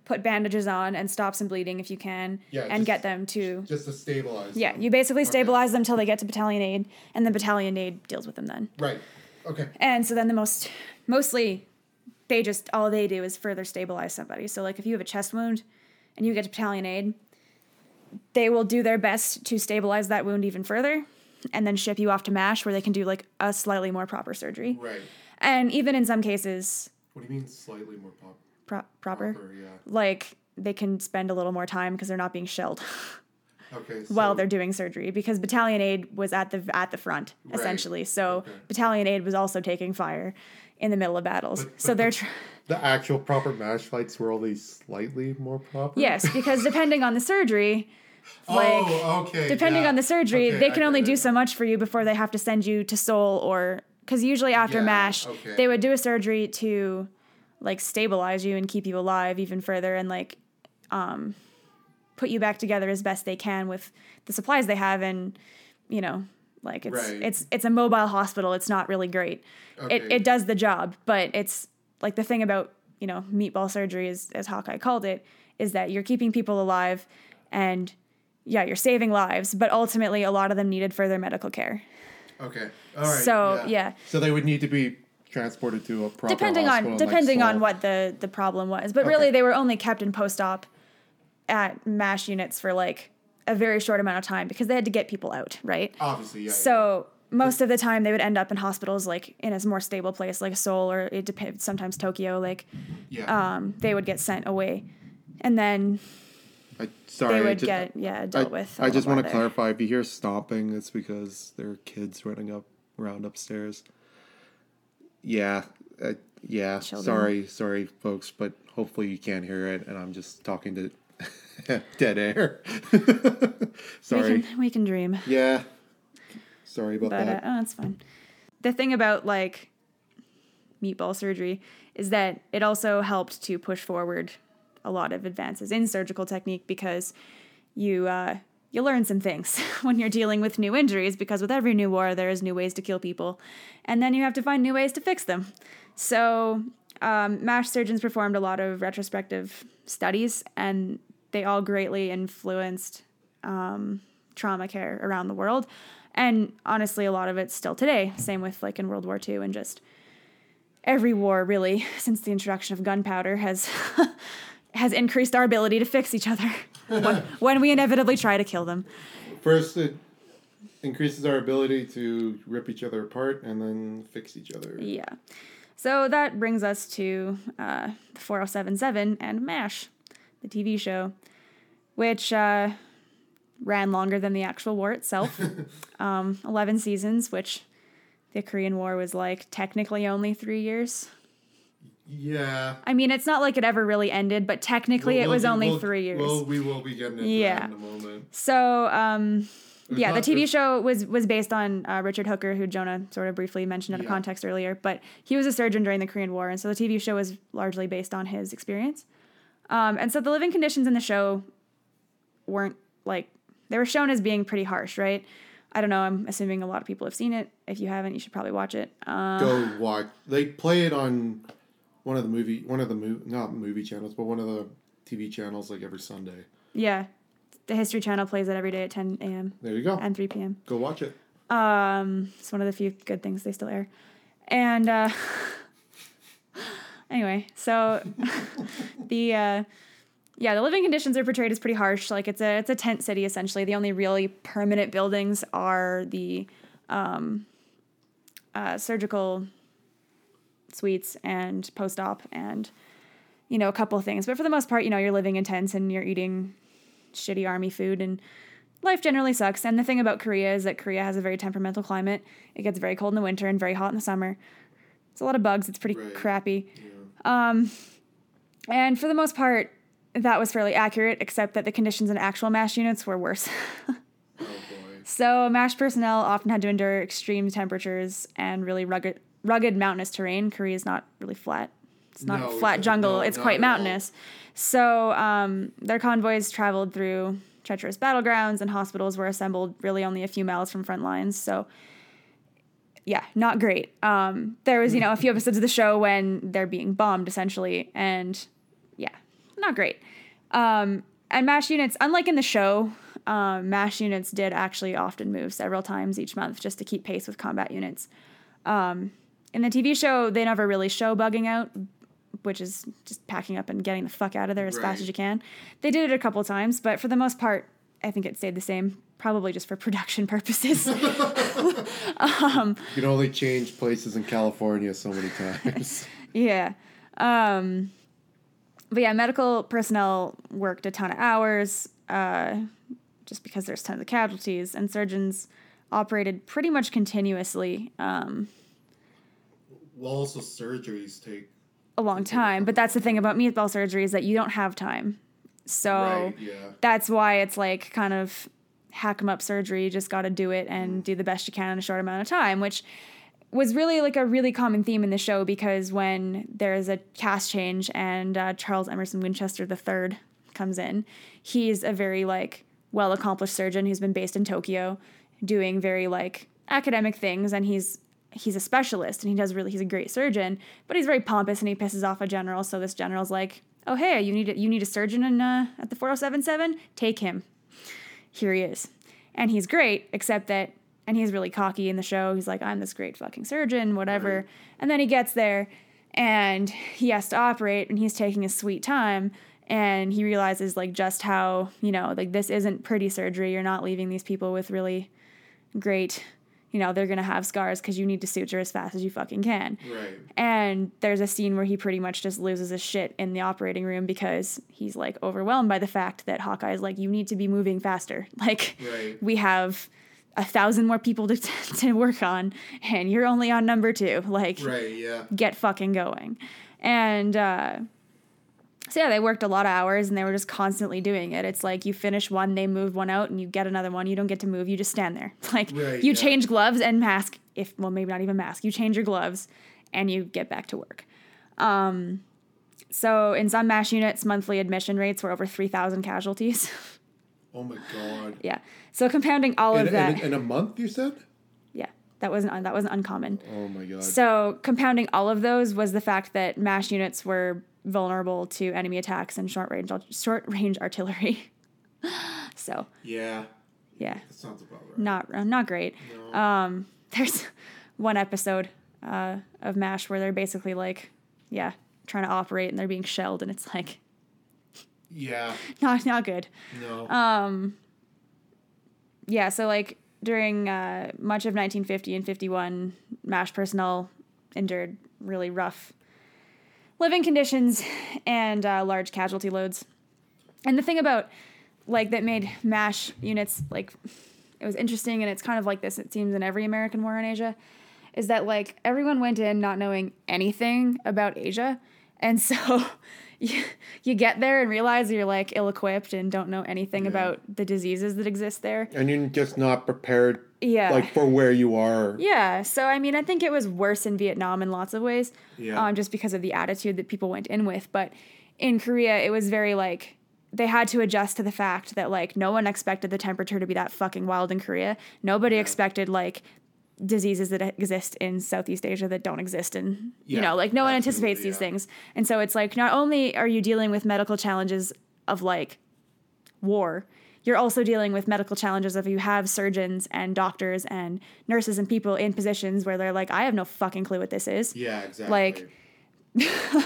put bandages on and stop some bleeding if you can, Yeah, and just- get them to. just to stabilize. Yeah, them. you basically stabilize them till they get to battalion aid, and then battalion aid deals with them then. Right. Okay. And so then the most mostly they just all they do is further stabilize somebody. So like if you have a chest wound and you get to battalion aid, they will do their best to stabilize that wound even further and then ship you off to MASH where they can do like a slightly more proper surgery. Right. And even in some cases What do you mean slightly more pop- pro- proper, proper? Yeah. like they can spend a little more time because they're not being shelled Okay. So, while they're doing surgery because battalion aid was at the at the front Right. essentially. So Okay. battalion aid was also taking fire in the middle of battles. So they're the- tr- the actual proper mash fights were only slightly more proper. Yes, because depending on the surgery, like oh, okay. depending yeah. on the surgery, Okay, they can only it. do so much for you before they have to send you to Seoul or because usually after Yeah, MASH, okay. they would do a surgery to like stabilize you and keep you alive even further and like um put you back together as best they can with the supplies they have and you know like it's Right. it's it's a mobile hospital it's not really great it, Okay. it does the job but it's like the thing about you know meatball surgery is as hawkeye called it is that you're keeping people alive and yeah you're saving lives but ultimately a lot of them needed further medical care Okay. All right. So, yeah. So they would need to be transported to a proper depending hospital on in, like, depending on what the the problem was but really they were only kept in post-op at mash units for like a very short amount of time because they had to get people out right Obviously, yeah. so most of the time they would end up in hospitals like in a more stable place like Seoul or it depends sometimes Tokyo like yeah. yeah. um they would get sent away and then I, sorry, they I would just, get yeah I, dealt with a I just want to clarify. If you hear stomping, it's because there are kids running up around upstairs. Yeah, uh, yeah. Children. Sorry, sorry, folks, but hopefully you can't hear it, and I'm just talking to dead air. sorry. we can we can dream Yeah. Sorry about but uh, that. oh, that's fine. The thing about like meatball surgery is that it also helped to push forward a lot of advances in surgical technique because you uh, you learn some things when you're dealing with new injuries because with every new war there is new ways to kill people, and then you have to find new ways to fix them. So um, MASH surgeons performed a lot of retrospective studies, and they all greatly influenced um, trauma care around the world. And honestly, a lot of it's still today. Same with like in World War II and just every war really since the introduction of gunpowder has has increased our ability to fix each other when, when we inevitably try to kill them. First, it increases our ability to rip each other apart and then fix each other. Yeah. So that brings us to uh, the 4077 and MASH, the TV show, which uh, ran longer than the actual war itself. um, 11 seasons, which the Korean War was like technically only three years. Yeah. I mean, it's not like it ever really ended, but technically We'll- it we'll was only we'll- three years. Well, we will be getting into Yeah. that in a moment. So, um, yeah, the TV show was was based on uh, Richard Hooker, who Jonah sort of briefly mentioned out of Yeah. context earlier. But he was a surgeon during the Korean War, and so the TV show was largely based on his experience. Um, and so the living conditions in the show weren't like they were shown as being pretty harsh, right? I don't know. I'm assuming a lot of people have seen it. If you haven't, you should probably watch it. Uh, Go watch. They play it on one of the movie, one of the movie, not movie channels, but one of the TV channels, like every Sunday. yeah, the History Channel plays it every day at 10 a.m. There you go. and 3 p.m. Go watch it. Um, it's one of the few good things they still air. And uh, anyway, so the uh, yeah, the living conditions are portrayed as pretty harsh. Like it's a it's a tent city essentially. The only really permanent buildings are the um, uh, surgical suites and post op and you know a couple of things. But for the most part, you know, you're living in tents and you're eating shitty army food and life generally sucks. And the thing about Korea is that Korea has a very temperamental climate. It gets very cold in the winter and very hot in the summer. It's a lot of bugs. It's pretty Right. crappy. Um, and for the most part, that was fairly accurate, except that the conditions in actual MASH units were worse. Oh boy. so MASH personnel often had to endure extreme temperatures and really rugged, rugged mountainous terrain. Korea is not really flat. It's not No, flat jungle. no, it's quite mountainous. So um, their convoys traveled through treacherous battlegrounds, and hospitals were assembled really only a few miles from front lines. So yeah, not great. Um, there was, you know, a few episodes of the show when they're being bombed essentially, and yeah, not great. Um, and MASH units, unlike in the show, um, MASH units did actually often move several times each month just to keep pace with combat units. Um, in the TV show, they never really show bugging out, which is just packing up and getting the fuck out of there as Right. fast as you can. They did it a couple times, but for the most part, I think it stayed the same, probably just for production purposes. You can only change places in California so many times. Yeah. Um, but yeah, medical personnel worked a ton of hours uh, just because there's tons of casualties, and surgeons operated pretty much continuously um, well, also surgeries take. a long time. But that's the thing about meatball surgery is that you don't have time. So Right. Yeah. that's why it's like kind of hack 'em up surgery. You just got to do it and do the best you can in a short amount of time, which was really like a really common theme in the show because when there's a cast change and uh, Charles Emerson Winchester III comes in, he's a very like well accomplished surgeon who's been based in Tokyo, doing very like academic things, and he's he's a specialist and he does really he's a great surgeon, but he's very pompous and he pisses off a general. So this general's like, oh hey, you need a, you need a surgeon in uh, at the 4077, take him here he is. And he's great, except that, and he's really cocky in the show. He's like, I'm this great fucking surgeon, whatever. And then he gets there and he has to operate and he's taking his sweet time. And he realizes, like, just how, you know, like, this isn't pretty surgery. You're not leaving these people with really great, you know, they're going to have scars because you need to suture as fast as you fucking can. Right. And there's a scene where he pretty much just loses his shit in the operating room because he's like overwhelmed by the fact that Hawkeye is like, you need to be moving faster. Like, Right. we have a thousand more people to, to work on, and you're only on number two. Like, Right. Yeah. get fucking going. And uh, so yeah, they worked a lot of hours and they were just constantly doing it. It's like you finish one, they move one out, and you get another one. You don't get to move. You just stand there. Like Right, you yeah. change gloves and mask. If well, maybe not even mask. You change your gloves, and you get back to work. Um, so in some mash units, monthly admission rates were over three thousand casualties. Oh my god. yeah. So compounding all In, of that, in, in a month, you said? yeah, that wasn't that wasn't uncommon. Oh my god. So compounding all of those was the fact that MASH units were vulnerable to enemy attacks and short range short range artillery. so yeah. yeah, That sounds about right. not uh, not great. No. Um, there's one episode uh, of MASH where they're basically like, yeah, trying to operate and they're being shelled and it's like yeah. not not good. No. Um, yeah, so like during uh, much of 1950 and 51, MASH personnel endured really rough living conditions and uh, large casualty loads. And the thing about like that made MASH units like it was interesting, and it's kind of like this. It seems in every American war in Asia, is that like everyone went in not knowing anything about Asia, and so. You, you get there and realize you're like ill equipped and don't know anything Yeah. about the diseases that exist there. and you're just not prepared Yeah. like for where you are. Yeah, so I mean, I think it was worse in Vietnam in lots of ways, Yeah. um, just because of the attitude that people went in with. But in Korea, it was very like they had to adjust to the fact that like no one expected the temperature to be that fucking wild in Korea. Nobody expected like diseases that exist in Southeast Asia that don't exist in you know like no one absolutely, anticipates these things. And so it's like not only are you dealing with medical challenges of like war, you're also dealing with medical challenges of you have surgeons and doctors and nurses and people in positions where they're like I have no fucking clue what this is. Yeah, exactly. Like-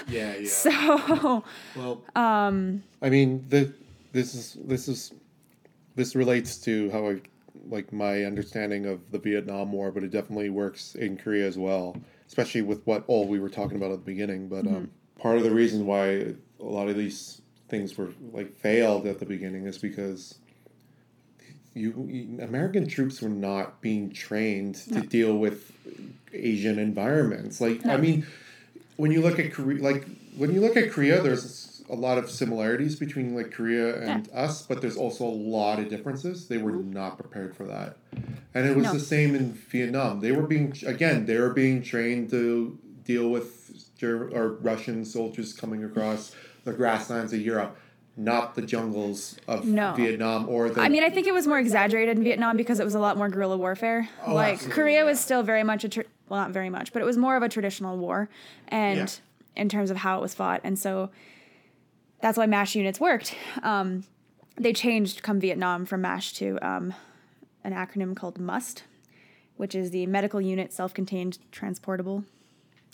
yeah, yeah. So well, um I mean, the, this is this is this relates to how I like my understanding of the Vietnam War, but it definitely works in Korea as well, especially with what all we were talking about at the beginning. But um, part of the reason why a lot of these things were like failed at the beginning is because you, you American troops were not being trained to deal with Asian environments. Like I mean, when you look at Korea, like when you look at Korea, there's a lot of similarities between like Korea and us, but there's also a lot of differences. They were mm-hmm. not prepared for that, and it was No. the same in Vietnam. They were being again, they were being trained to deal with Ger- or Russian soldiers coming across the grasslands of Europe, not the jungles of No. Vietnam or the. I mean, I think it was more exaggerated in Vietnam because it was a lot more guerrilla warfare. Oh, like absolutely, Korea was still very much a tr- well, not very much, but it was more of a traditional war, and Yeah. in terms of how it was fought, and so that's why MASH units worked. Um, they changed come Vietnam from MASH to um, an acronym called MUST, which is the Medical Unit Self-Contained Transportable.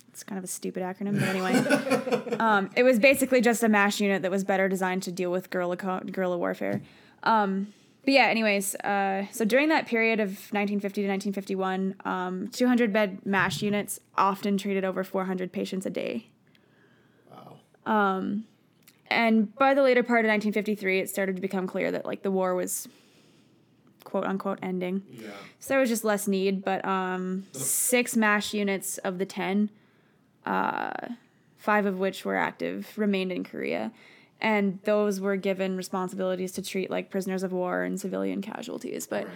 It's kind of a stupid acronym, but anyway. um, it was basically just a MASH unit that was better designed to deal with guerrilla co- guerrilla warfare. Um, but yeah, anyways, uh, so during that period of 1950 to 1951, um, 200 bed MASH units often treated over 400 patients a day. wow. And by the later part of 1953, it started to become clear that like the war was quote unquote ending. Yeah. So there was just less need, but um, six MASH units of the 10, uh, five of which were active, remained in Korea. And those were given responsibilities to treat like prisoners of war and civilian casualties. But Right.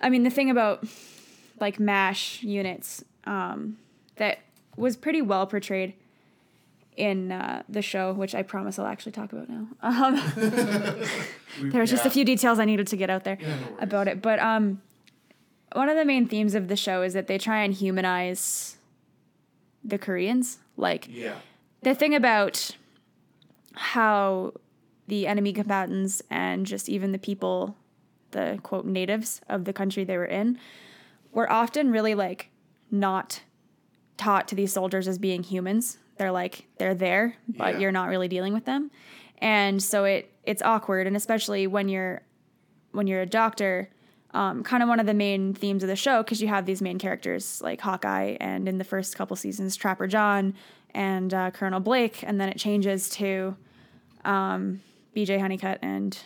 I mean, the thing about like MASH units um, that was pretty well portrayed in uh, the show, which I promise I'll actually talk about now. Um, there was just a few details I needed to get out there Yeah, no about it. But um, one of the main themes of the show is that they try and humanize the Koreans. Like Yeah. the thing about how the enemy combatants and just even the people, the quote natives of the country they were in, were often really like not taught to these soldiers as being humans. They're like they're there, but Yeah. you're not really dealing with them, and so it it's awkward, and especially when you're when you're a doctor. Um, kind of one of the main themes of the show because you have these main characters like Hawkeye and in the first couple seasons Trapper John and uh, Colonel Blake, and then it changes to um, BJ Honeycutt and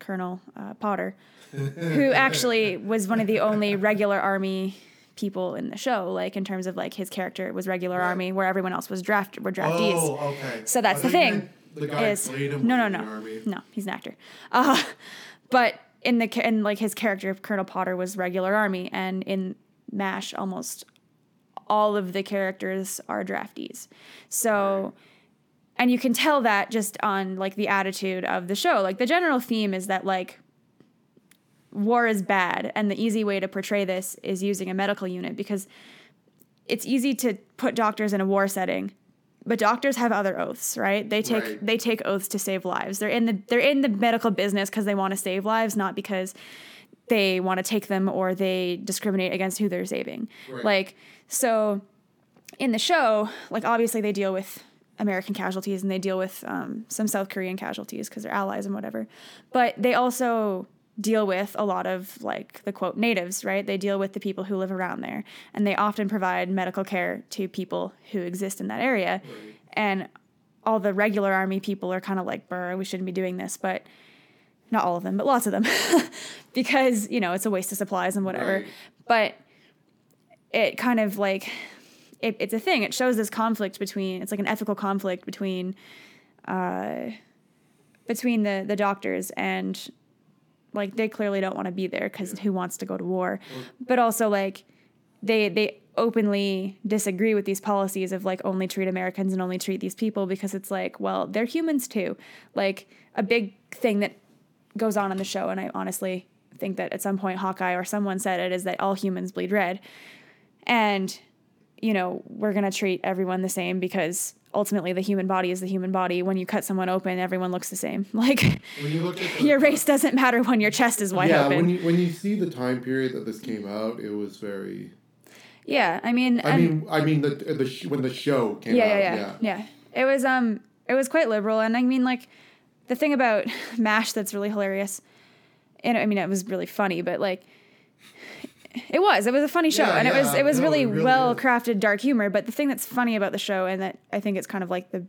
Colonel uh, Potter, who actually was one of the only regular army people in the show. Like in terms of like his character was regular army, where everyone else was draft were draftees. Oh, okay. So that's the thing, The guy is played him no, no, no, no. He's an actor. Uh, but in the in like his character, of Colonel Potter was regular army, and in Mash, almost all of the characters are draftees. So. And you can tell that just on like the attitude of the show. Like the general theme is that like war is bad and the easy way to portray this is using a medical unit because it's easy to put doctors in a war setting but doctors have other oaths right they take Right. they take oaths to save lives they're in the they're in the medical business because they want to save lives not because they want to take them or they discriminate against who they're saving Right. like so in the show like obviously they deal with american casualties and they deal with um, some south korean casualties because they're allies and whatever but they also deal with a lot of like the quote natives right? They deal with the people who live around there and they often provide medical care to people who exist in that area. And all the regular army people are kind of like burr we shouldn't be doing this but not all of them but lots of them. Because you know it's a waste of supplies and whatever. Right. but it kind of like it, it's a thing. It shows this conflict between it's like an ethical conflict between uh between the the doctors and like they clearly don't want to be there because who wants to go to war but also like they they openly disagree with these policies of like only treat Americans and only treat these people because it's like, well, they're humans too. Like a big thing that goes on in the show, and I honestly think that at some point Hawkeye or someone said it is that all humans bleed red. And, you know, we're going to treat everyone the same because ultimately the human body is the human body. When you cut someone open, everyone looks the same. Like When you look at the, your race doesn't matter when your chest is wide yeah, open. when you when you see the time period that this came out, it was very. yeah, I mean, I mean, I mean the the sh- when the show came yeah, out. yeah, yeah, yeah. It was um, it was quite liberal, and I mean, like, the thing about Mash that's really hilarious, and I mean, it was really funny, but like, it was, it was a funny show, Yeah, and it was, it was no, really, really well is. crafted dark humor. But the thing that's funny about the show, and that I think it's kind of like the,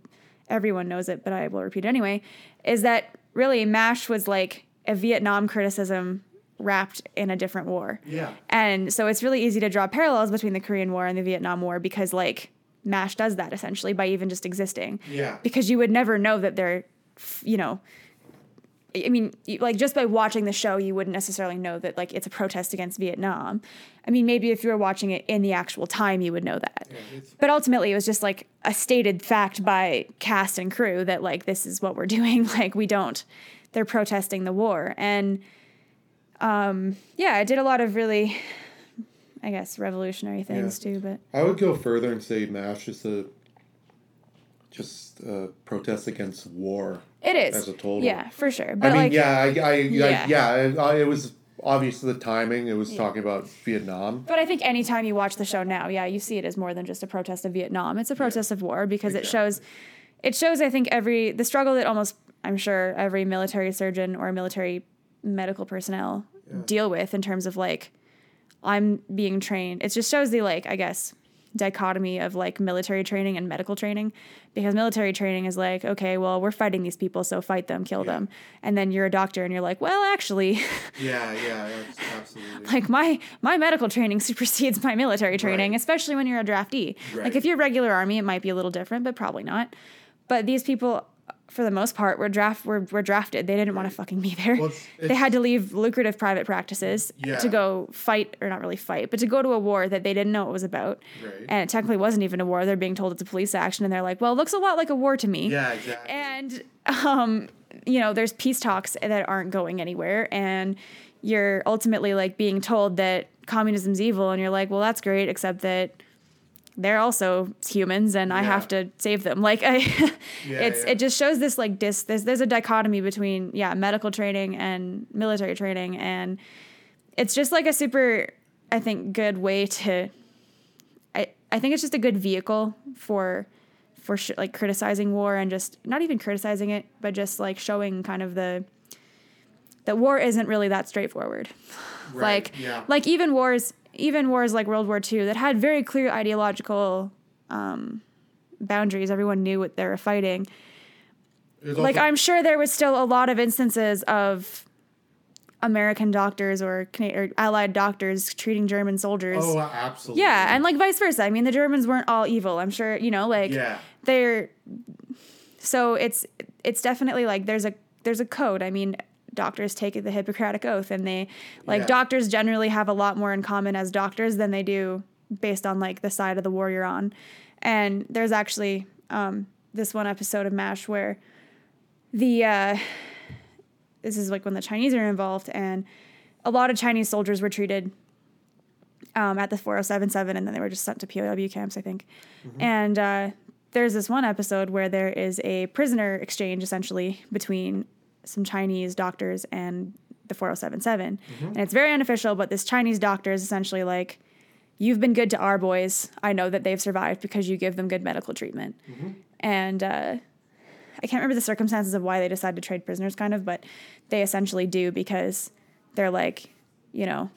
everyone knows it, but I will repeat it anyway, is that really Mash was like a Vietnam criticism wrapped in a different war. Yeah. And so it's really easy to draw parallels between the Korean War and the Vietnam War because like MASH does that essentially by even just existing. Yeah. Because you would never know that they're, you know, I mean, like just by watching the show, you wouldn't necessarily know that like it's a protest against Vietnam. I mean, maybe if you were watching it in the actual time, you would know that. it's- But ultimately, it was just like a stated fact by cast and crew that like this is what we're doing. Like we don't, they're protesting the war, and um, yeah, I did a lot of really, I guess, revolutionary things too. But I would go further and say MASH is a just a protest against war. It is As a total. yeah, for sure. But I mean, like, yeah, I, I, Yeah. yeah, yeah. Uh, it, I- it was obviously the timing. It was talking about Vietnam. But I think anytime you watch the show now, yeah, you see it as more than just a protest of Vietnam. It's a protest of war because it shows it shows I think every the struggle that almost I'm sure every military surgeon or military medical personnel deal with in terms of like I'm being trained. It just shows the like I guess dichotomy of like military training and medical training because military training is like okay well we're fighting these people so fight them kill them and then you're a doctor and you're like well actually Yeah, yeah, absolutely. like my my medical training supersedes my military training Right. especially when you're a draftee Right. like if you're regular army it might be a little different but probably not but these people for the most part were draft were, were drafted they didn't want to fucking be there Well, it's- they had to leave lucrative private practices Yeah. to go fight or not really fight but to go to a war that they didn't know it was about Right. and it technically wasn't even a war they're being told it's a police action and they're like well it looks a lot like a war to me yeah, exactly. and um you know there's peace talks that aren't going anywhere and you're ultimately like being told that communism's evil and you're like well that's great except that they're also humans and i have to save them like i Yeah, it's yeah. it just shows this like dis this there's a dichotomy between yeah medical training and military training and it's just like a super i think good way to i i think it's just a good vehicle for for sh- like criticizing war and just not even criticizing it but just like showing kind of the that war isn't really that straightforward Right, like yeah. like even wars even wars like world war ii that had very clear ideological um, boundaries. Everyone knew what they were fighting. There's like also- i'm sure there was still a lot of instances of american doctors or, or allied doctors treating german soldiers. Oh, absolutely. yeah and like vice versa. I mean the germans weren't all evil. I'm sure you know like Yeah. they're so it's it's definitely like there's a there's a code. I mean doctors take the hippocratic oath and they like Yeah. doctors generally have a lot more in common as doctors than they do based on like the side of the war you're on and there's actually um, this one episode of mash where the uh, this is like when the chinese are involved and a lot of chinese soldiers were treated um, at the 4077 and then they were just sent to POW camps, I think. And uh, there's this one episode where there is a prisoner exchange essentially between some Chinese doctors and the 4077. And it's very unofficial, but this Chinese doctor is essentially like, You've been good to our boys. I know that they've survived because you give them good medical treatment. And uh, I can't remember the circumstances of why they decided to trade prisoners, kind of, but they essentially do because they're like, you know,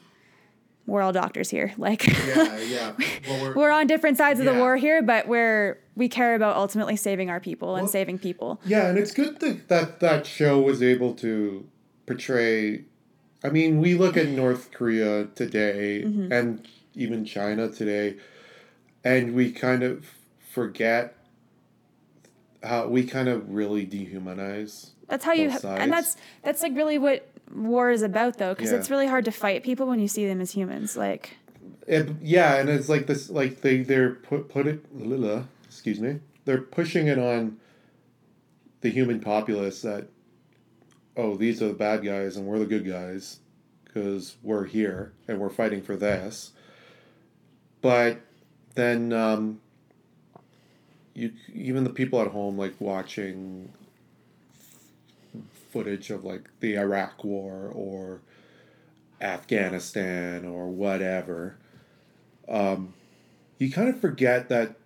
we're all doctors here. Like, Yeah, yeah. Well, we're, we're on different sides of the war here, but we're we care about ultimately saving our people and Well- saving people. Yeah, and it's good that that, that show was able to portray. I mean, we look at North Korea today Mm-hmm. and even China today, and we kind of forget how we kind of really dehumanize. That's how you, Both and that's that's like really what war is about, though, because Yeah. it's really hard to fight people when you see them as humans. Like, it, yeah, and it's like this, like they they're put put it. Excuse me. They're pushing it on the human populace that, oh, these are the bad guys and we're the good guys, because we're here and we're fighting for this. But then, um, you even the people at home like watching footage of like the Iraq War or Afghanistan or whatever, um, you kind of forget that.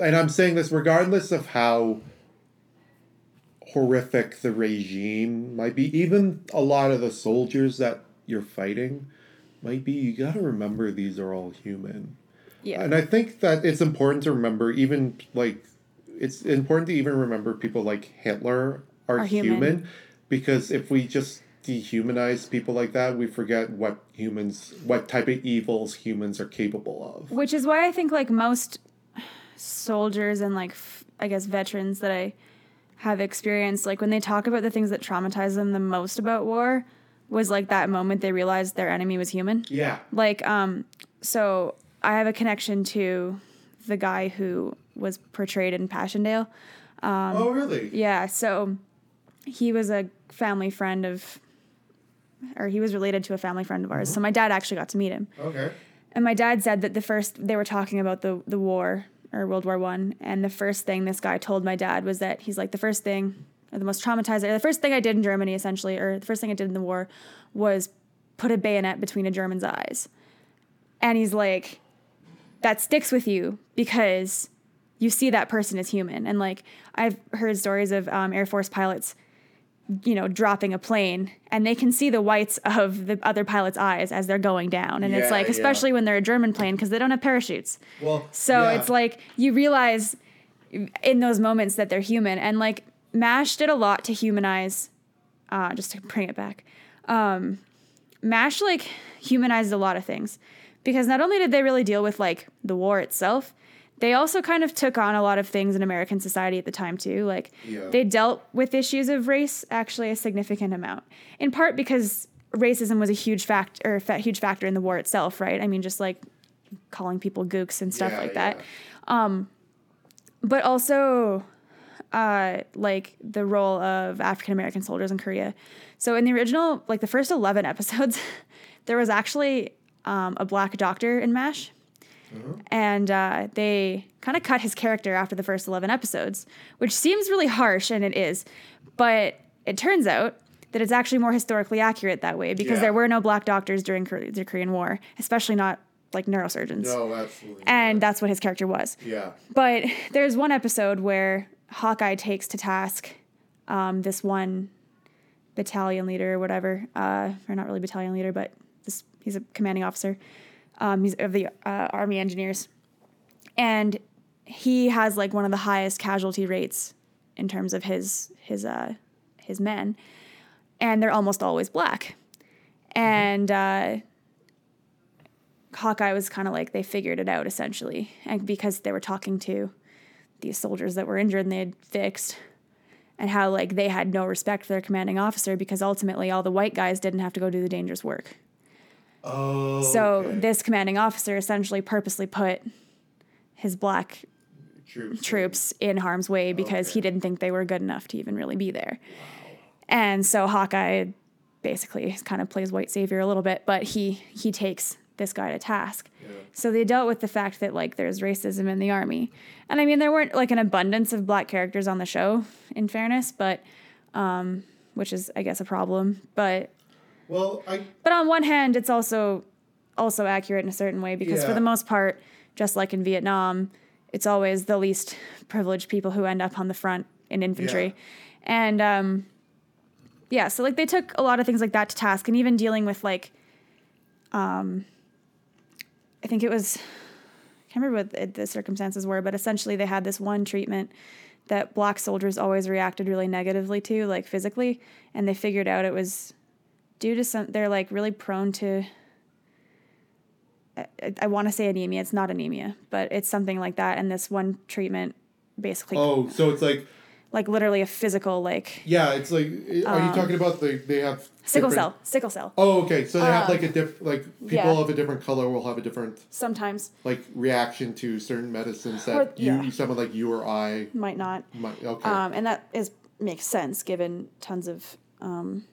And I'm saying this regardless of how horrific the regime might be, even a lot of the soldiers that you're fighting might be, you got to remember these are all human. Yeah. And I think that it's important to remember, even like, it's important to even remember people like Hitler are, Are human. human. because if we just dehumanize people like that, we forget what humans, what type of evils humans are capable of. Which is why I think like most soldiers and like f- I guess veterans that I have experienced, like when they talk about the things that traumatize them the most about war, was like that moment they realized their enemy was human. Yeah. Like, um, so I have a connection to the guy who was portrayed in Passchendaele. oh, really? Yeah, so he was a family friend of, or he was related to a family friend of ours. So my dad actually got to meet him. Okay. And my dad said that the first they were talking about the the war or World War One, and the first thing this guy told my dad was that he's like the first thing, or the most traumatizing, or the first thing I did in Germany essentially, or the first thing I did in the war, was put a bayonet between a German's eyes, and he's like, that sticks with you because you see that person as human, and like I've heard stories of um, Air Force pilots you know, dropping a plane and they can see the whites of the other pilot's eyes as they're going down. And it's Yeah, like, yeah. especially when they're a German plane because they don't have parachutes. Well, So yeah. it's like you realize in those moments that they're human. And like MASH did a lot to humanize, uh, just to bring it back. Um, MASH like humanized a lot of things because not only did they really deal with like the war itself, they also kind of took on a lot of things in American society at the time too. Like Yeah. they dealt with issues of race actually a significant amount, in part because racism was a huge fact or fa- huge factor in the war itself, right? I mean, just like calling people gooks and stuff Yeah, like that yeah. but also uh, like the role of African American soldiers in Korea. So in the original, like the first eleven episodes, there was actually um, a black doctor in Mash, and uh, they kind of cut his character after the first eleven episodes, which seems really harsh, and it is, but it turns out. That it's actually more historically accurate that way because Yeah. there were no black doctors during Kor- the Korean War, especially not like neurosurgeons. No, absolutely. And that's what his character was. yeah. But there's one episode where Hawkeye takes to task um, this one battalion leader or whatever, uh, or not really battalion leader, but this he's a commanding officer. Um, he's of the uh, Army Engineers, and he has like one of the highest casualty rates in terms of his his uh, his men, and they're almost always black, and. Uh, Hawkeye was kind of like they figured it out essentially, and because they were talking to these soldiers that were injured and they had fixed, and how like they had no respect for their commanding officer because ultimately all the white guys didn't have to go do the dangerous work. Oh. So okay. this commanding officer essentially purposely put his black troops. troops in harm's way because Okay. he didn't think they were good enough to even really be there. And so Hawkeye basically kind of plays white savior a little bit, but he he takes this guy to task. So they dealt with the fact that like there's racism in the army. And I mean there weren't like an abundance of black characters on the show in fairness, but um which is I guess a problem, but Well, I but on one hand it's also also accurate in a certain way because for the most part just like in Vietnam it's always the least privileged people who end up on the front in infantry. And um yeah so like they took a lot of things like that to task. And even dealing with like um I think it was I can't remember what the circumstances were but essentially they had this one treatment that black soldiers always reacted really negatively to like physically. And they figured out it was due to some they're like really prone to I, I want to say anemia it's not anemia but it's something like that and this one treatment basically oh, so it's like like literally a physical like Yeah, it's like. Are you talking about the they have Um, sickle cell, sickle cell. Oh, okay. So they have like a diff. Like people yeah. of a different color will have a different Sometimes like reaction to certain medicines that Or- you, yeah. someone like you or I might not. might. Okay. um, and that is makes sense given tons of um,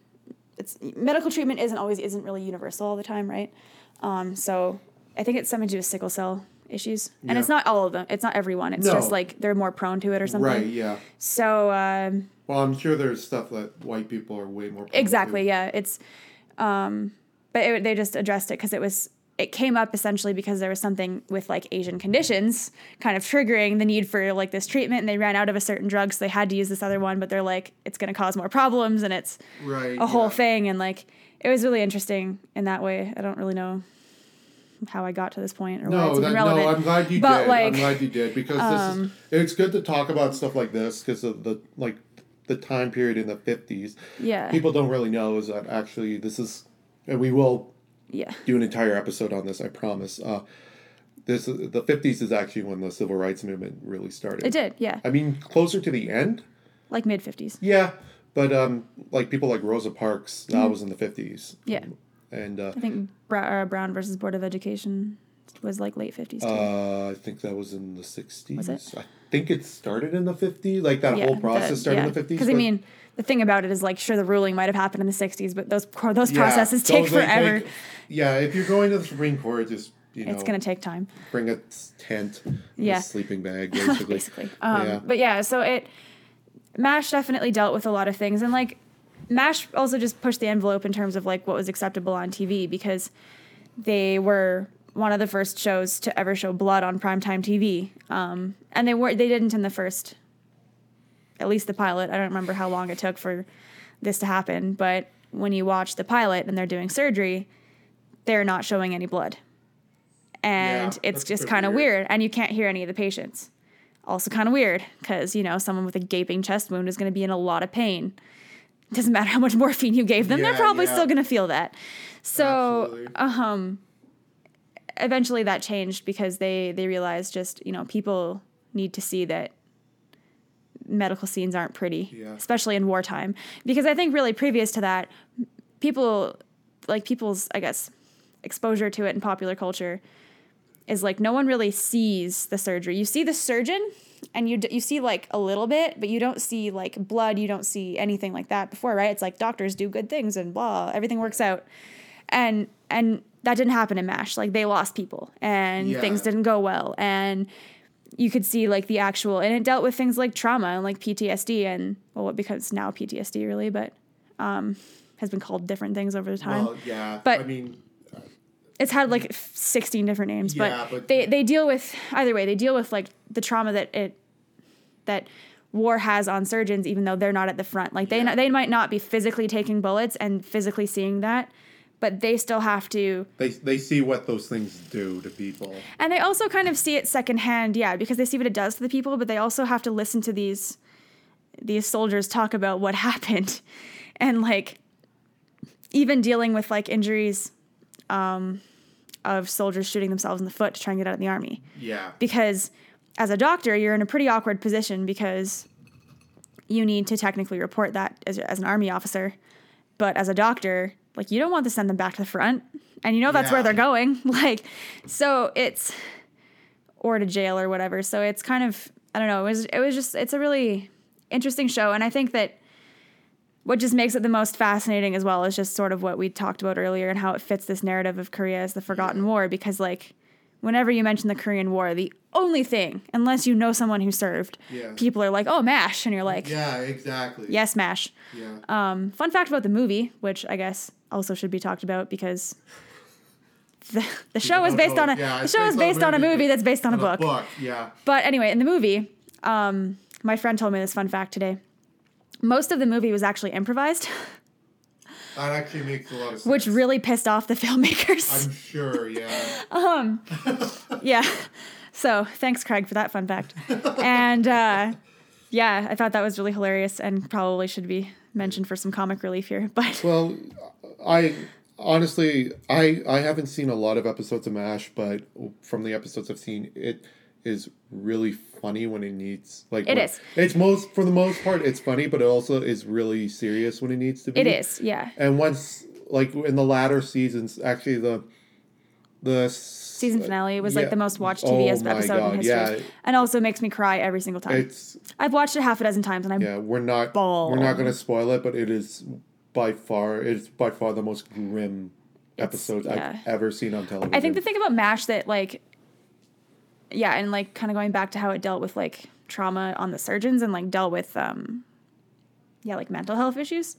it's medical treatment isn't always isn't really universal all the time, right? Um, so I think it's something to do with sickle cell issues, and Yeah. it's not all of them. It's not everyone. It's No. just like they're more prone to it or something. right. Yeah. So um, Well, I'm sure there's stuff that white people are way more. prone to. exactly, yeah, it's um, but it, they just addressed it because it was it came up essentially because there was something with like Asian conditions kind of triggering the need for like this treatment, and they ran out of a certain drug, so they had to use this other one. But they're like, it's going to cause more problems, and it's Right. a whole yeah. thing and like it was really interesting in that way i don't really know how i got to this point or why No, it's that, relevant no, I'm glad you But, did. like, um, I'm glad you did because this is. It's good to talk about stuff like this because of the like the time period in the 50s. yeah People don't really know is that actually this is, and we will yeah do an entire episode on this. I promise. Uh, this the 50s is actually when the civil rights movement really started. it did yeah I mean, closer to the end. like mid 50s Yeah, but um, like people like Rosa Parks, that was in the 50s. Mm-hmm. yeah And uh, i think Bra- uh, brown versus board of education was like late 50s too. uh, I think that was in the 60s. Was it? I think it started in the 50s. Like that whole process started in the 50s. because i mean the thing about it is like sure the ruling might have happened in the 60s but those those Yeah, processes those, take forever take- yeah, if you're going to the Supreme Court, just you know, it's going to take time bring a tent, Yeah. a sleeping bag, basically. basically. Um, Yeah. But yeah, so it Mash definitely dealt with a lot of things, and like Mash also just pushed the envelope in terms of like what was acceptable on TV because they were one of the first shows to ever show blood on primetime TV, um, and they were they didn't in the first, at least the pilot. I don't remember how long it took for this to happen, but when you watch the pilot and they're doing surgery, they're not showing any blood and Yeah, it's just kind of weird. weird and you can't hear any of the patients also kind of weird because you know someone with a gaping chest wound is going to be in a lot of pain doesn't matter how much morphine you gave them they're probably yeah. still going to feel that so um eventually that changed because they they realized just you know people need to see that medical scenes aren't pretty Yeah. especially in wartime. Because i think really previous to that people like people's i guess exposure to it in popular culture is like no one really sees the surgery. You see the surgeon and you d- you see like a little bit but you don't see like blood you don't see anything like that before right? It's like doctors do good things and blah everything works out. And and that didn't happen in mash. Like they lost people and Yeah. things didn't go well. And you could see like the actual and it dealt with things like trauma and like ptsd and well what becomes now ptsd really but um has been called different things over the time Well, yeah, But- I mean, it's had like 16 different names Yeah, but, but- they they deal with either way they deal with like the trauma that it that war has on surgeons even though they're not at the front like they Yeah. they might not be physically taking bullets and physically seeing that but they still have to they they see what those things do to people. and they also kind of see it secondhand yeah because they see what it does to the people but they also have to listen to these these soldiers talk about what happened. And like even dealing with like injuries um, of soldiers shooting themselves in the foot to try and get out of the army. Yeah, because as a doctor you're in a pretty awkward position because you need to technically report that as, as an army officer. But as a doctor like you don't want to send them back to the front and you know that's where they're going. Like so it's or to jail or whatever. So it's kind of i don't know it was it was just it's a really interesting show and i think that what just makes it the most fascinating as well is just sort of what we talked about earlier and how it fits this narrative of Korea as the forgotten war because like whenever you mention the Korean War the only thing unless you know someone who served Yeah. people are like oh mash and you're like yeah, exactly. yes mash Yeah. um, fun fact about the movie which I guess also should be talked about because the, the show is based know. on a Yeah, the show is based on a movie that's based on a On book Yeah. but anyway, in the movie, um, my friend told me this fun fact today. Most of the movie was actually improvised, That actually makes a lot of sense. which really pissed off the filmmakers. I'm sure. Yeah. um, yeah. So thanks, Craig, for that fun fact. and uh, yeah, I thought that was really hilarious and probably should be mentioned for some comic relief here. But Well, I honestly, I I haven't seen a lot of episodes of Mash, but from the episodes I've seen, it is really funny when it needs like It when- is. It's most for the most part it's funny, but it also is really serious when it needs to be. It is, yeah. And once like in the latter seasons, actually the the Season finale was like the most watched Oh TV my episode in God, history, yeah. and also makes me cry every single time. It's I've watched it half a dozen times, and I yeah, we're not Ball. we're not going to spoil it, but it is by far it's by far the most grim episodes yeah. I've ever seen on television. I think the thing about MASH that like yeah, and like kind of going back to how it dealt with like trauma on the surgeons and like dealt with um yeah, like mental health issues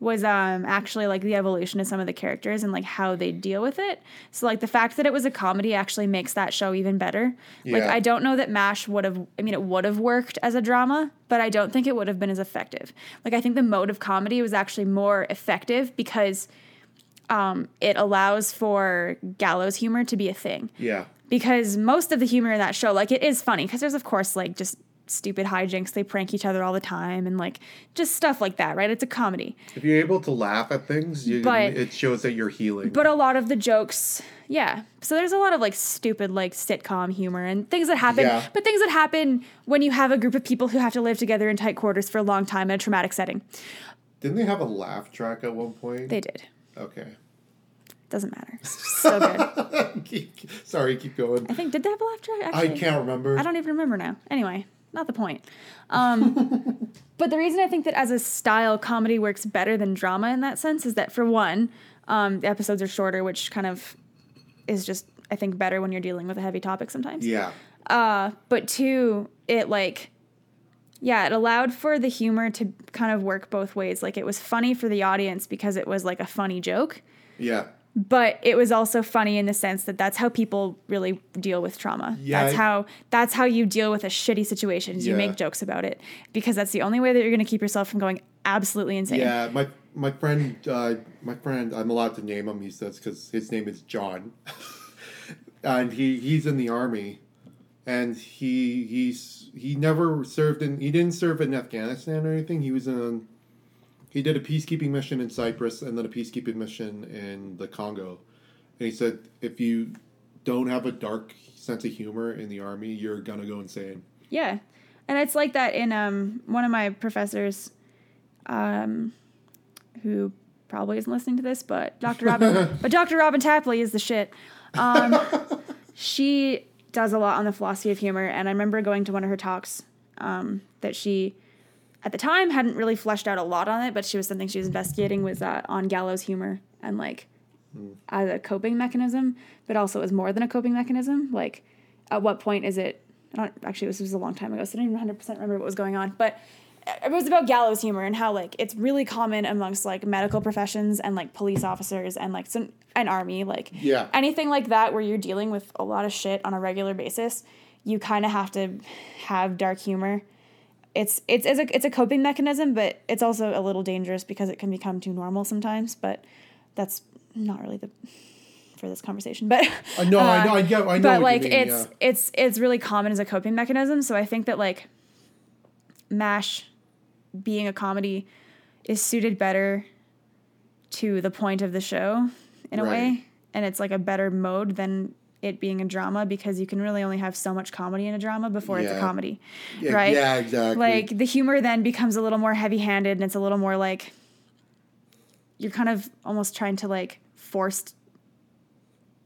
was um actually like the evolution of some of the characters and like how they deal with it. So like the fact that it was a comedy actually makes that show even better. Like I don't know that MASH would have I mean it would have worked as a drama, but I don't think it would have been as effective. Like I think the mode of comedy was actually more effective because um, it allows for gallows humor to be a thing yeah. Because most of the humor in that show, like it is funny because there's of course like just stupid hijinks. They prank each other all the time and like just stuff like that, right? It's a comedy. If you're able to laugh at things, you, But- it shows that you're healing. But a lot of the jokes, yeah. So there's a lot of like stupid like sitcom humor and things that happen, Yeah. but things that happen when you have a group of people who have to live together in tight quarters for a long time in a traumatic setting. Didn't they have a laugh track at one point? They did. okay. Doesn't matter. So good. Sorry, keep going. I think did they have a laugh track? I can't remember. I don't even remember now. Anyway, not the point. Um, but the reason I think that as a style, comedy works better than drama in that sense is that for one, um, the episodes are shorter, which kind of is just I think better when you're dealing with a heavy topic sometimes. Yeah. Uh, but two, it like, yeah, it allowed for the humor to kind of work both ways. Like it was funny for the audience because it was like a funny joke, Yeah. But it was also funny in the sense that that's how people really deal with trauma. Yeah, that's I- how that's how you deal with a shitty situation. Is you make jokes about it because that's the only way that you're going to keep yourself from going absolutely insane. Yeah, my my friend, uh, my friend, I'm allowed to name him. He says because his name is John, and he he's in the army, and he he's he never served in he didn't serve in Afghanistan or anything. He was in he did a peacekeeping mission in Cyprus and then a peacekeeping mission in the Congo, and he said if you don't have a dark sense of humor in the army, you're gonna go insane. Yeah. And it's like that in um one of my professors um who probably isn't listening to this, but Dr. Robin but Dr. Robin Tapley is the shit. Um she does a lot on the philosophy of humor and I remember going to one of her talks um that she at the time hadn't really fleshed out a lot on it, but she was something she was investigating was uh, on gallows humor and like as a coping mechanism, but also as more than a coping mechanism. Like, at what point is it? I don't actually. This was a long time ago, so I don't even 100 percent remember what was going on. But it was about gallows humor and how like it's really common amongst like medical professions and like police officers and like some an army like Yeah. anything like that where you're dealing with a lot of shit on a regular basis. You kind of have to have dark humor. It's it's it's a it's a coping mechanism, but it's also a little dangerous because it can become too normal sometimes. But that's not really the for this conversation. But I know, I know, I get, I uh, know. but like mean, it's yeah. it's it's really common as a coping mechanism. So I think that like Mash being a comedy is suited better to the point of the show in a Right. way, and it's like a better mode than it being a drama because you can really only have so much comedy in a drama before it's a comedy, Yeah, right? Yeah, exactly. Like the humor then becomes a little more heavy-handed and it's a little more like you're kind of almost trying to like forced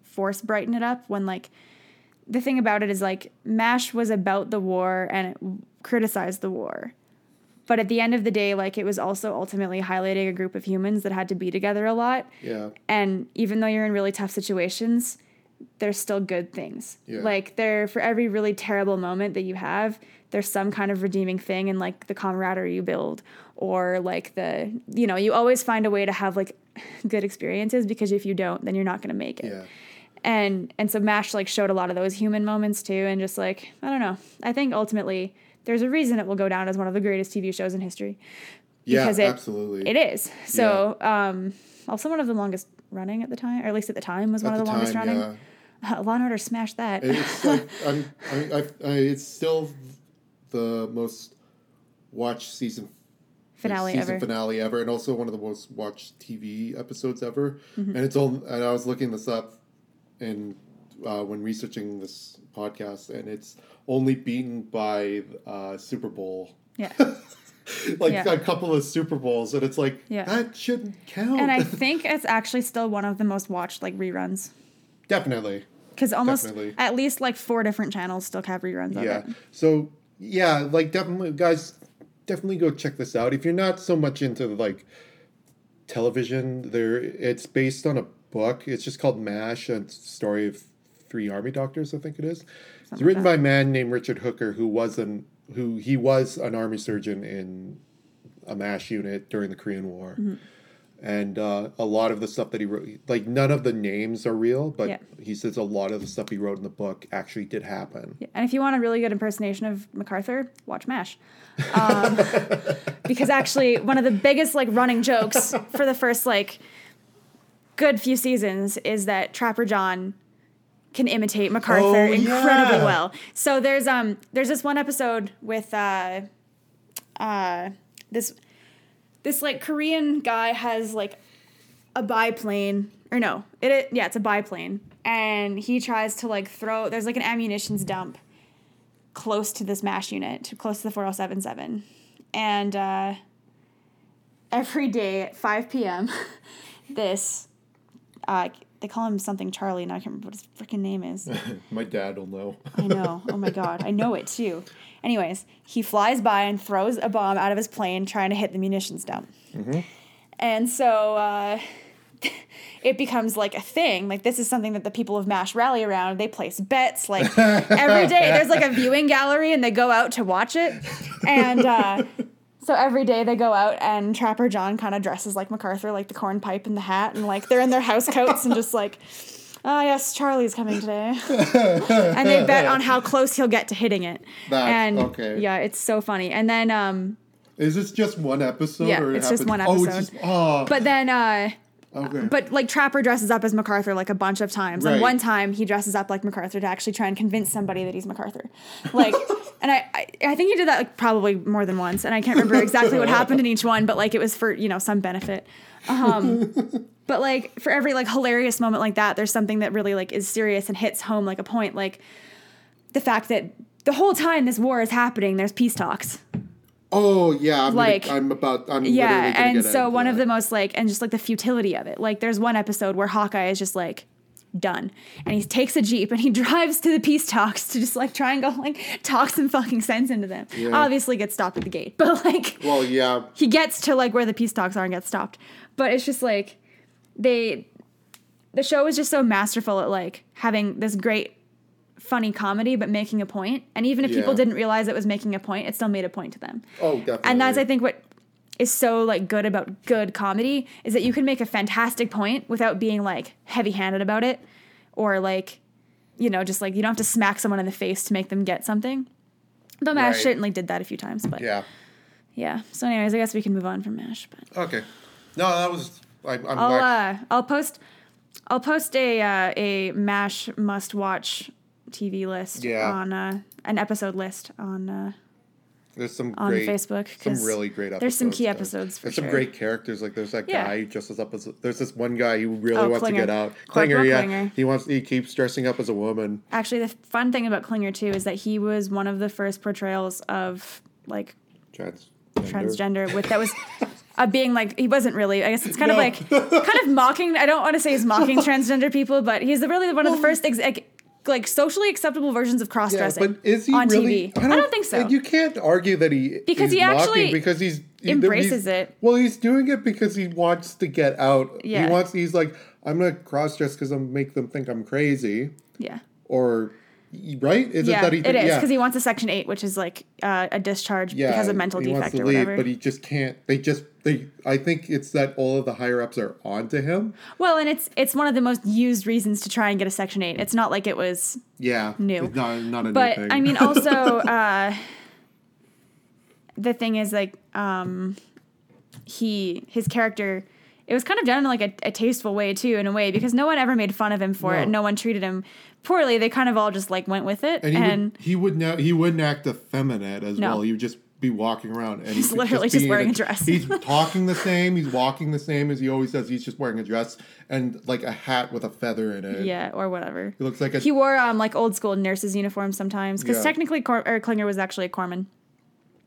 force brighten it up when like the thing about it is like mash was about the war and it criticized the war but at the end of the day like it was also ultimately highlighting a group of humans that had to be together a lot yeah. and even though you're in really tough situations there's still good things Yeah. like there for every really terrible moment that you have there's some kind of redeeming thing in like the camaraderie you build or like the you know you always find a way to have like good experiences because if you don't then you're not going to make it Yeah. and and so mash like showed a lot of those human moments too and just like i don't know i think ultimately there's a reason it will go down as one of the greatest tv shows in history Yeah, because it- absolutely. it is so um also one of the longest running at the time or at least at the time was one of the, the longest time, running yeah. law and order smashed that It's like I'm, I, I, I, it's still the most watched season finale season ever finale ever, and also one of the most watched TV episodes ever. Mm-hmm. And it's all. And I was looking this up, and uh, when researching this podcast, and it's only beaten by uh, Super Bowl. Yeah. like Yeah. a couple of Super Bowls, and it's like Yeah. that shouldn't count. and I think it's actually still one of the most watched like reruns. definitely, Because almost Definitely. at least like four different channels still have reruns of it. yeah. So yeah, like definitely, guys, definitely go check this out. If you're not so much into like television, there it's based on a book. It's just called Mash, and story of three army doctors. I think it is. it's written by a man named Richard Hooker, who was an who he was an army surgeon in a MASH unit during the Korean War. And uh, a lot of the stuff that he wrote, like none of the names are real, but Yeah. he says a lot of the stuff he wrote in the book actually did happen. Yeah, And if you want a really good impersonation of MacArthur, watch MASH. Um, because actually, one of the biggest like running jokes for the first like good few seasons is that Trapper John can imitate MacArthur Oh, incredibly yeah. well. So there's um there's this one episode with uh uh this this like Korean guy has like a biplane or no it, it yeah it's a biplane and he tries to like throw there's like an ammunitions dump close to this mash unit close to the 4077 and uh every day at 5 p.m this uh they call him something charlie and i can't remember what his freaking name is My dad will know. I know. Oh my god, I know it too. Anyways, he flies by and throws a bomb out of his plane, trying to hit the munitions dump. And so uh, it becomes like a thing. Like this is something that the people of Mash rally around. They place bets. Like every day, there's like a viewing gallery, and they go out to watch it. And uh, so every day they go out, and Trapper John kind of dresses like MacArthur, like the cornpipe and the hat, and like they're in their house coats and just like. Oh yes, Charlie's coming today, and they bet on how close he'll get to hitting it. That- and okay. yeah, it's so funny. And then, um, Is this just one episode? Yeah, or it it's just happens- one Oh, it's episode. just, oh, but then, uh, okay. but like Trapper dresses up as MacArthur like a bunch of times. And one time he dresses up like MacArthur to actually try and convince somebody that he's MacArthur. Like, and I, I, I think he did that like probably more than once, and I can't remember exactly what happened in each one, but like it was for you know some benefit. Um, but like for every like hilarious moment like that, there's something that really like is serious and hits home like a point. Like the fact that the whole time this war is happening, there's peace talks. Oh yeah, I'm like- gonna, I'm about. I'm Yeah, and so one of the most like, and just like the futility of it. Like, there's one episode where Hawkeye is just like done, and he takes a jeep and he drives to the peace talks to just like try and go like talk some fucking sense into them. Yeah. Obviously, gets stopped at the gate, but like Well, yeah, he gets to like where the peace talks are and gets stopped. But it's just like they, the show is just so masterful at like having this great funny comedy but making a point. and even if people didn't realize it was making a point it still made a point to them Oh, definitely. and that's i think what is so like good about good comedy is that you can make a fantastic point without being like heavy handed about it or like you know just like you don't have to smack someone in the face to make them get something though mash Right. certainly did that a few times but yeah. yeah. so anyways i guess we can move on from mash but Okay. No, that was. I, I'm i'll uh i'll post i'll post a uh, a mash must watch tv list Yeah. on uh an episode list on uh There's some on great, Facebook, some really great episodes. there's some key episodes for There's some great characters. Like there's that Yeah. guy who dresses up as. There's this one guy who really Oh, wants Klinger. to get out. Corporal Klinger, yeah. Klinger. He wants. He keeps dressing up as a woman. Actually, the fun thing about Klinger too is that he was one of the first portrayals of like Trans. transgender with that was uh, being like he wasn't really. I guess it's kind of like kind of mocking. I don't want to say he's mocking transgender people, but he's really one of the first ex- like, socially acceptable versions of cross Yeah, dressing but is he on really? TV. I don't, think so. You can't argue that he Because he's he actually because he's he- embraces he's- it. Well, he's doing it because he wants to get out. Yeah. He wants. He's like, I'm gonna cross dress because I'm make them think I'm crazy, yeah. or right? Is Yeah, it that he? it is yeah. because he wants a Section Eight, which is like uh, a discharge yeah, because of mental defect or leave, whatever. But he just can't. They just they. I think it's that all of the higher ups are onto him. well, and it's it's one of the most used reasons to try and get a Section Eight. It's not like it was Yeah, New. It's not not a but new thing. I mean, also uh, the thing is like um, he his character. It was kind of done in like a, a tasteful way too, in a way, because no one ever made fun of him for it. No. No one treated him poorly. They kind of all just like went with it, and and, he would he would now he wouldn't act effeminate as No. well. He would just be walking around and He's he literally be just wearing a dress. He's talking the same. He's walking the same as he always does. He's just wearing a dress and like a hat with a feather in it. Yeah, or whatever. He looks like a He wore um like old school nurses uniform sometimes because Yeah. technically Cor- or Klinger was actually a corpsman.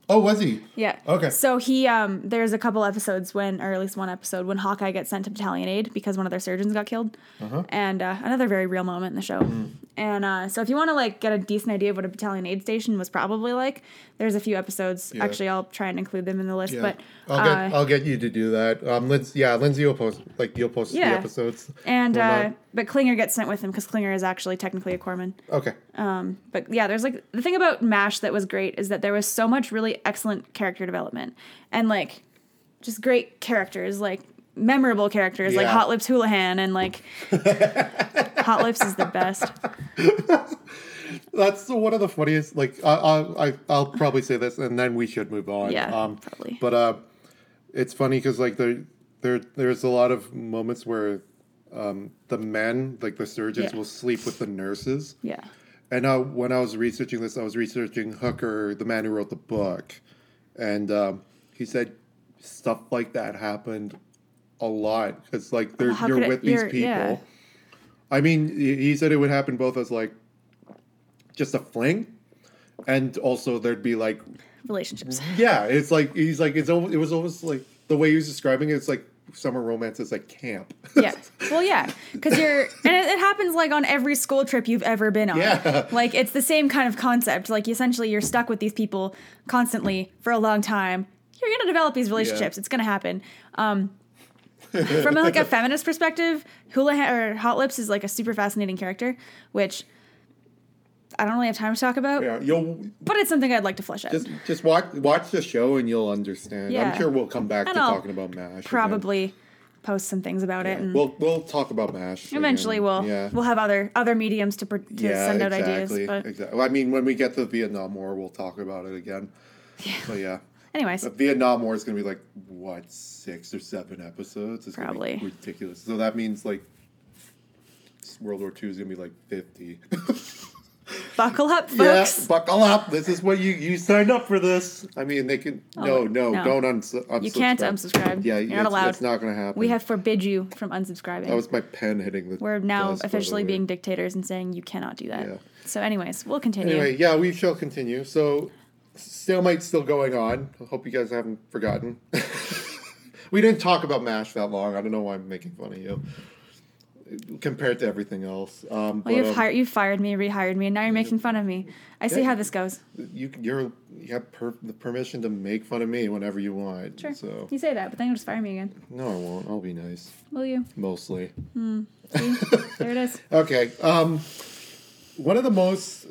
Oh, was he? Yeah. Okay. So he um there's a couple episodes when or at least one episode when Hawkeye gets sent to battalion aid because one of their surgeons got killed. Uh-huh. And uh, another very real moment in the show. Mm. And uh, so if you want to like get a decent idea of what a battalion aid station was probably like, there's a few episodes. Yeah. Actually, I'll try and include them in the list. Yeah. But I'll get uh, I'll get you to do that. Um, Lindsay, yeah, Lindsay will post like you'll post Yeah. the episodes. and uh. But Klinger gets sent with him because Klinger is actually technically a corpsman. okay. Um, but yeah, there's like the thing about MASH that was great is that there was so much really excellent character development and like just great characters, like memorable characters like Yeah. Hot Lips Houlihan and like Hot Lips is the best. That's one of the funniest. Like I, I, I I'll probably say this, and then we should move on. Yeah, Um, probably. But uh, it's funny because like there, there, there's a lot of moments where, um, the men, like the surgeons, Yeah. will sleep with the nurses. Yeah. And uh, when I was researching this, I was researching Hooker, the man who wrote the book, and um, he said stuff like that happened a lot because like they're, how you're could it- with these you're- people. yeah. I mean, he he said it would happen both as like just a fling, and also there'd be like Relationships. yeah, it's like he's like it's almost, it was almost like the way he was describing it. It's like summer romance is like camp. Yeah. Well, yeah, because you're, and it, it happens like on every school trip you've ever been on. Yeah. Like it's the same kind of concept. Like essentially, you're stuck with these people constantly for a long time. You're gonna develop these relationships. It's gonna happen. Um, from like a feminist perspective, Houlihan or Hot Lips is like a super fascinating character, which I don't really have time to talk about, yeah, you'll but it's something I'd like to flesh out. just just watch watch the show and you'll understand. Yeah. I'm sure we'll come back And to I'll talking about Mash. again. Probably post some things about it, and We'll we'll talk about Mash. eventually again. we'll yeah. we'll have other other mediums to, pr- to yeah, send out exactly, ideas. But exactly. I mean, when we get to the Vietnam War, we'll talk about it again. Yeah. But yeah, anyways, the Vietnam War is going to be like what six or seven episodes? It's Probably. ridiculous. So that means like World War II is going to be like fifty. buckle up, yeah, folks. buckle up. This is what you you signed up for. This. I mean, they can. no, Oh, no, no. don't uns- unsubscribe. You can't unsubscribe. Yeah, You're not allowed. It's not going to happen. We have forbid you from unsubscribing. That was my pen hitting the. We're now desk, officially being dictators and saying you cannot do that. Yeah. So, anyways, we'll continue. Anyway, yeah, we shall continue. So, stalemate's still going on. I hope you guys haven't forgotten. we didn't talk about MASH that long. I don't know why I'm making fun of you compared to everything else. Um, well, but, you've um, hired, you've fired me, rehired me, and now you're making fun of me. I see Yeah. how this goes. you you're you have per, the permission to make fun of me whenever you want. Sure. So You say that, but then you'll just fire me again. no, I won't. I'll be nice. Will you? Mostly. See? there it is. Okay. Um, one of the most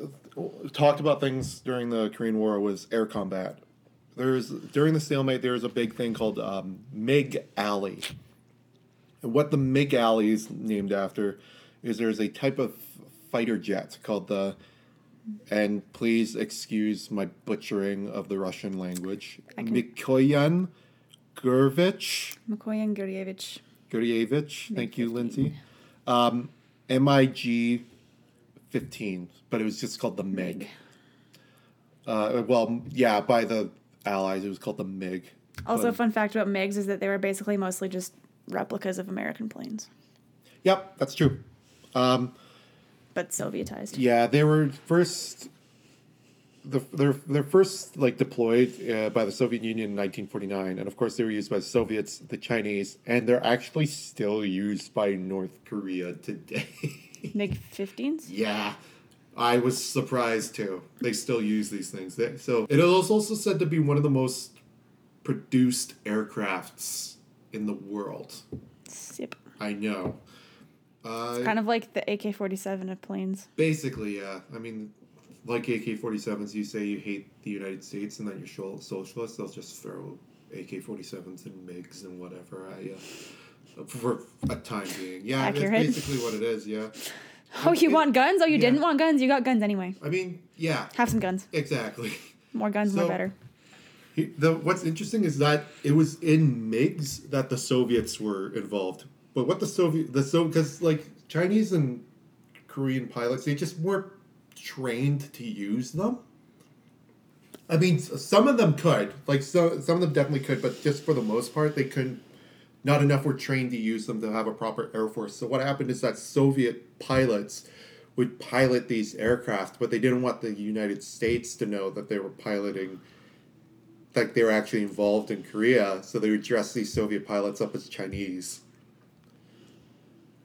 talked about things during the Korean War was air combat. There's during the stalemate there was a big thing called um, MiG Alley. And what the MiG Alley is named after is there's a type of fighter jet called the and please excuse my butchering of the Russian language. can- Mikoyan Gurevich. McCoy and Gurevich. Gurevich. Thank you, Lindsay. Um, MIG 15, but it was just called the MiG. Uh, well, yeah, by the Allies, it was called the MiG. Also, But- fun fact about MiGs is that they were basically mostly just replicas of American planes, Yep, that's true. Um, but Sovietized. yeah, they were first. The, they're they're first like deployed uh, by the Soviet Union in 1949, and of course they were used by the Soviets, the Chinese, and they're actually still used by North Korea today. MiG 15s? Yeah, I was surprised too. They still use these things. They, so it is also said to be one of the most produced aircrafts in the world. Yep. I know. Uh, Kind of like the AK 47 of planes. basically, yeah. I mean, like AK 47s, you say you hate the United States and that you're socialist, they'll just throw AK 47s and MiGs and whatever at you. For a time being. Yeah, Accurate. that's basically what it is, yeah. Oh, you it- want guns? Oh, you yeah. didn't want guns? You got guns anyway. I mean, yeah, Have some guns. exactly. More guns, more better. He- The what's interesting is that it was in MiGs that the Soviets were involved. But what the Soviet the so because like Chinese and Korean pilots they just weren't trained to use them. I mean, some of them could. Like so, some of them definitely could, but just for the most part, they couldn't. Not enough were trained to use them to have a proper air force. So what happened is that Soviet pilots would pilot these aircraft, but they didn't want the United States to know that they were piloting. Like they were actually involved in Korea, so they would dress these Soviet pilots up as Chinese.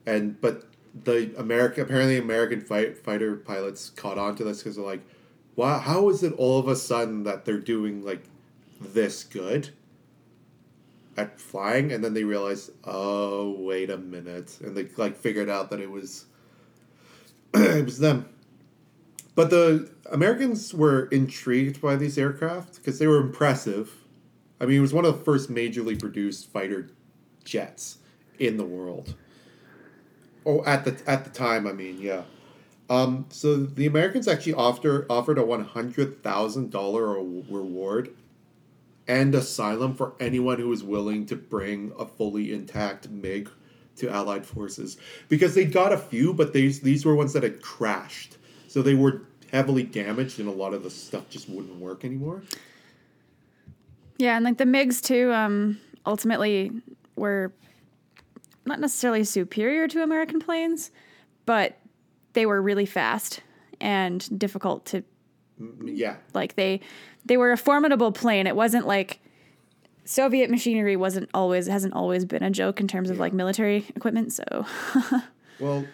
And but the America apparently American fight, fighter pilots caught on to this because they're like, wow, how is it all of a sudden that they're doing like this good at flying? And then they realized, oh, wait a minute. And they like figured out that it was it was them. But the Americans were intrigued by these aircraft because they were impressive. I mean, it was one of the first majorly produced fighter jets in the world. Oh, at the at the time, I mean, yeah. Um, so the Americans actually offered offered a one hundred thousand dollar reward and asylum for anyone who was willing to bring a fully intact MiG to Allied forces because they got a few, but these these were ones that had crashed, so they were heavily damaged, and a lot of the stuff just wouldn't work anymore. Yeah, and like the MiGs too, um, ultimately were not necessarily superior to American planes, but they were really fast and difficult to Yeah, like they they were a formidable plane. It wasn't like Soviet machinery wasn't always hasn't always been a joke in terms of like military equipment, so Well,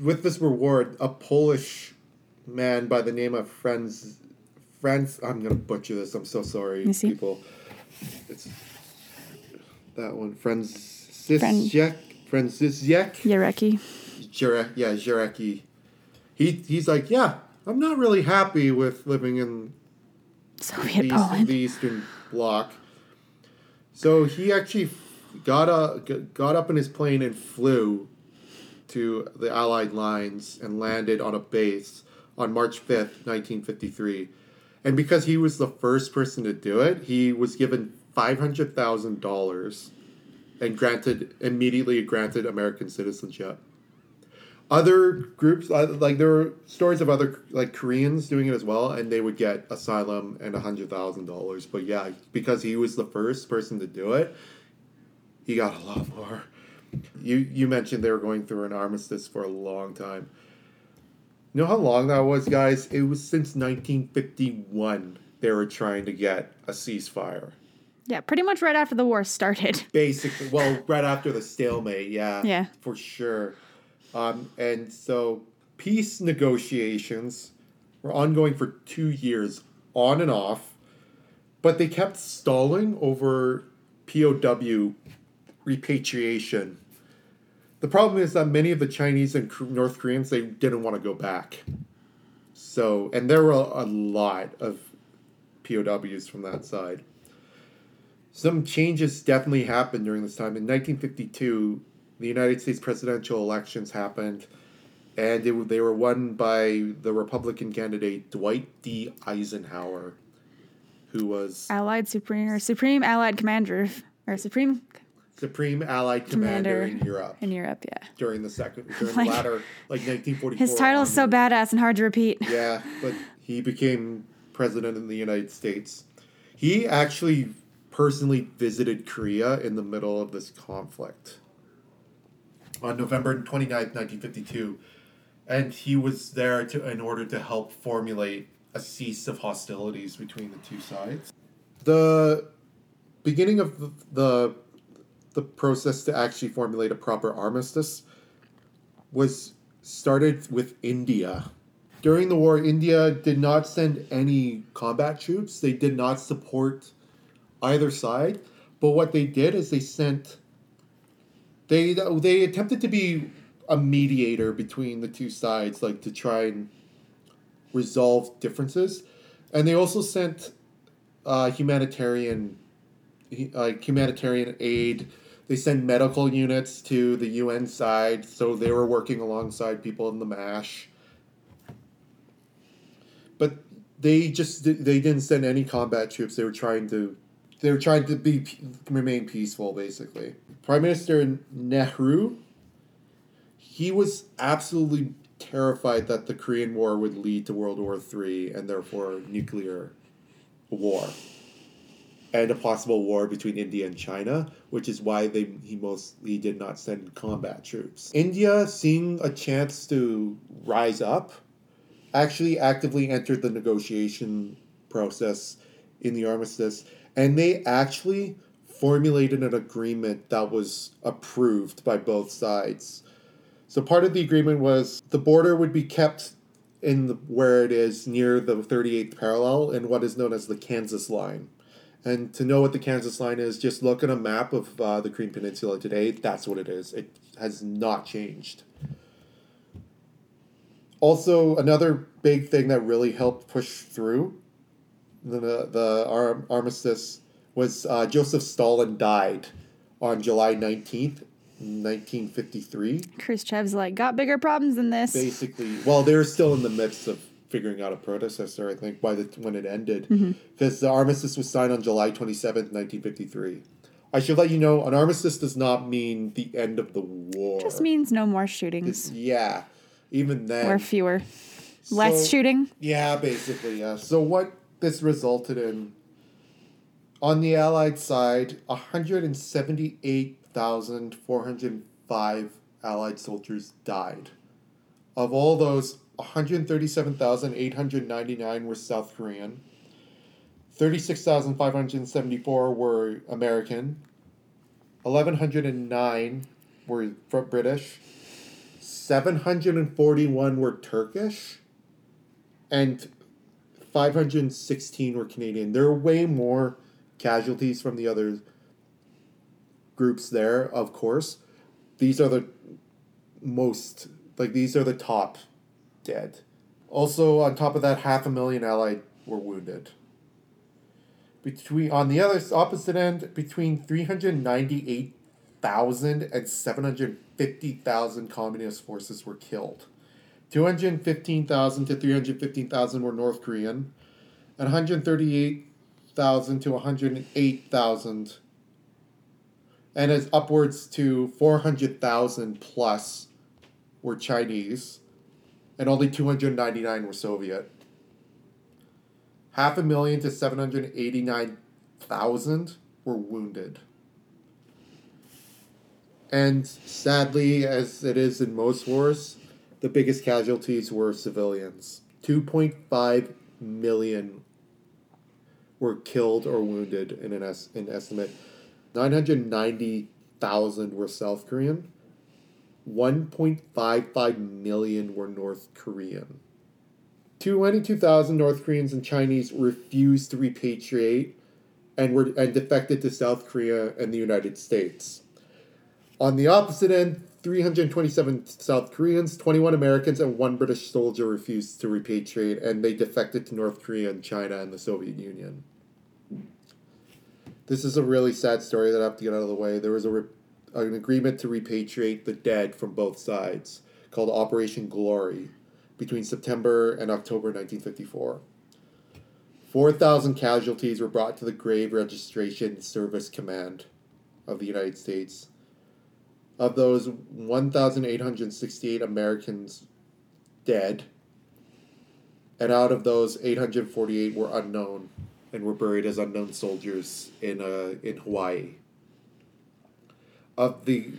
with this reward, a Polish man by the name of Franz, Franz, I'm gonna butcher this. I'm so sorry, people. It's that one, Franciszek, Franciszek, Yareki. Jure, yeah, Jarecki. He he's like, yeah, I'm not really happy with living in Soviet the, Poland. the Eastern Bloc. So he actually got a got up in his plane and flew to the Allied lines and landed on a base on March fifth, nineteen fifty three. And because he was the first person to do it, he was given five hundred thousand dollars and granted immediately granted American citizenship. Other groups, uh, like there were stories of other like Koreans doing it as well, and they would get asylum and a hundred thousand dollars. But yeah, because he was the first person to do it, he got a lot more. You you mentioned they were going through an armistice for a long time. You know how long that was, guys? It was since 1951 they were trying to get a ceasefire. Yeah, pretty much right after the war started. Basically, well, right after the stalemate, yeah, Yeah. for sure. Um, and so peace negotiations were ongoing for two years, on and off, but they kept stalling over POW repatriation. The problem is that many of the Chinese and North Koreans they didn't want to go back. So, and there were a lot of POWs from that side. Some changes definitely happened during this time. In 1952, the United States presidential elections happened, and it, they were won by the Republican candidate Dwight D. Eisenhower, who was Allied Supreme or Supreme Allied Commander or Supreme Supreme Allied Commander, Commander in Europe in Europe, yeah. during the second, during Like- the latter, like 1944. His title's so um, badass and hard to repeat. Yeah, but he became president in the United States. He actually personally visited Korea in the middle of this conflict on November 29th, 1952. And he was there to in order to help formulate a cease of hostilities between the two sides. The beginning of the, the process to actually formulate a proper armistice was started with India. During the war, India did not send any combat troops. They did not support either side. But what they did is they sent they they attempted to be a mediator between the two sides, like to try and resolve differences. And they also sent uh, humanitarian like uh, humanitarian aid. They send medical units to the UN side, so they were working alongside people in the MASH. But they just they didn't send any combat troops. They were trying to they were trying to be remain peaceful, basically. Prime Minister Nehru, he was absolutely terrified that the Korean War would lead to World War Three and therefore nuclear war and a possible war between India and China, which is why they he most he did not send combat troops. India, seeing a chance to rise up, actually actively entered the negotiation process in the armistice, and they actually formulated an agreement that was approved by both sides. So part of the agreement was the border would be kept in the, where it is near the 38th parallel in what is known as the Kansas line. And to know what the Kansas line is, just look at a map of uh, the Korean Peninsula today. That's what it is. It has not changed. Also, another big thing that really helped push through the the arm, armistice was uh, Joseph Stalin died on July nineteenth, nineteen fifty three. Khrushchev's like got bigger problems than this. Basically, well, they're still in the midst of figuring out a predecessor. I think by the when it ended, mm-hmm. because the armistice was signed on July twenty seventh, nineteen fifty three. I should let you know, an armistice does not mean the end of the war. It just means no more It's- shootings yeah, even then. or fewer, less shooting. Yeah, basically, yeah. So what this resulted in on the Allied side, 178,405 Allied soldiers died. Of all those, 137,899 were South Korean. 36,574 were American. 1,109 were British. 741 were Turkish. And 516 were Canadian. There are way more casualties from the other groups there, of course. These are the most, like, these are the top dead. Also, on top of that, half a million Allied were wounded. Between on the other opposite end, between 398,000 and 750,000 communist forces were killed. 215,000 to 315,000 were North Korean, and 138,000 to 108,000, and as upwards to 400,000 plus were Chinese, and only 299 were Soviet. Half a million to 789,000 were wounded. And sadly, as it is in most wars, the biggest casualties were civilians. 2.5 million were killed or wounded in an es- in estimate. 990,000 were South Korean. 1.55 million were North Korean. 22,000 North Koreans and Chinese refused to repatriate and were and defected to South Korea and the United States. On the opposite end, 327 South Koreans, 21 Americans, and one British soldier refused to repatriate, and they defected to North Korea and China and the Soviet Union. This is a really sad story that I have to get out of the way. There was a re- an agreement to repatriate the dead from both sides called Operation Glory between September and October 1954. 4,000 casualties were brought to the Grave Registration Service Command of the United States. Of those, 1,868 Americans dead, and out of those, 848 were unknown and were buried as unknown soldiers in, uh, in Hawaii. Of the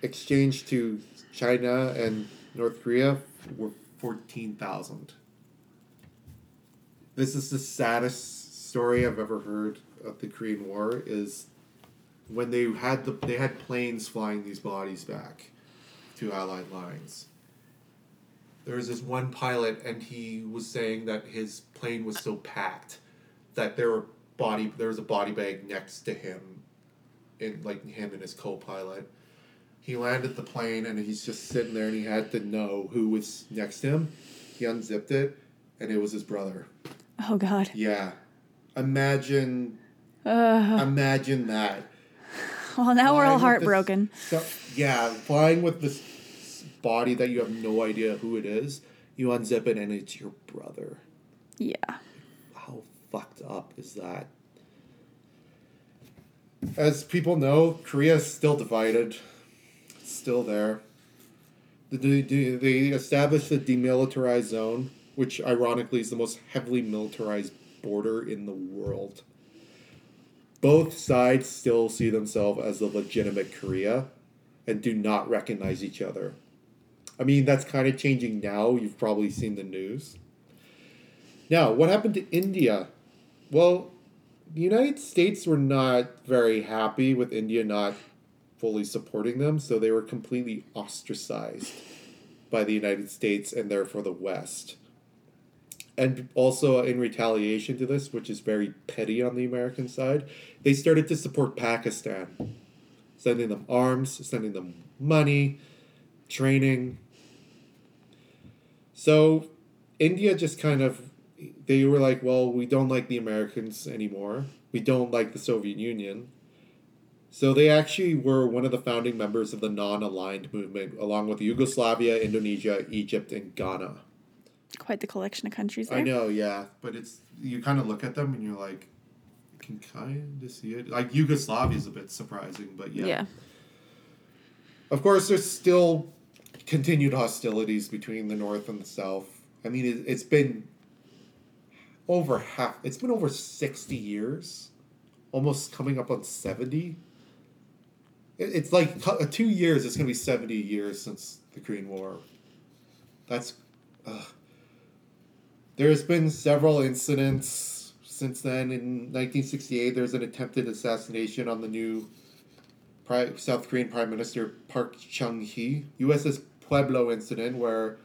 exchange to China and North Korea, were 14,000. This is the saddest story I've ever heard of the Korean War is when they had the they had planes flying these bodies back to Allied lines. There was this one pilot, and he was saying that his plane was so packed that there were body there was a body bag next to him, like him and his co-pilot. He landed the plane, and he's just sitting there, and he had to know who was next to him. He unzipped it, and it was his brother. Oh God. Yeah, imagine, Uh, imagine that. well, now we're all Flying with this- heartbroken. So, yeah, flying with this body that you have no idea who it is, you unzip it and it's your brother. Yeah. How fucked up is that? As people know, Korea is still divided. It's still there. The, the, they established the demilitarized zone, which ironically is the most heavily militarized border in the world. Both sides still see themselves as the legitimate Korea and do not recognize each other. I mean, that's kind of changing now. You've probably seen the news. Now, what happened to India? Well, the United States were not very happy with India not fully supporting them, so they were completely ostracized by the United States and therefore the West. And also, in retaliation to this, which is very petty on the American side, they started to support Pakistan, sending them arms, sending them money, training. So, India just kind of they were like, well, we don't like the Americans anymore. We don't like the Soviet Union. So they actually were one of the founding members of the non-aligned movement, along with Yugoslavia, Indonesia, Egypt, and Ghana. Quite the collection of countries there. I know, yeah, but it's you kind of look at them and you're like, you can kind of see it. Like Yugoslavia is a bit surprising, but yeah. Yeah. Of course, there's still continued hostilities between the North and the South. I mean, it, it's been over half. It's been over sixty years, almost coming up on seventy. It, it's like t- two years. It's gonna be seventy years since the Korean War. That's. Uh, there's been several incidents since then. In 1968, there's an attempted assassination on the new South Korean Prime Minister Park Chung Hee. USS Pueblo incident where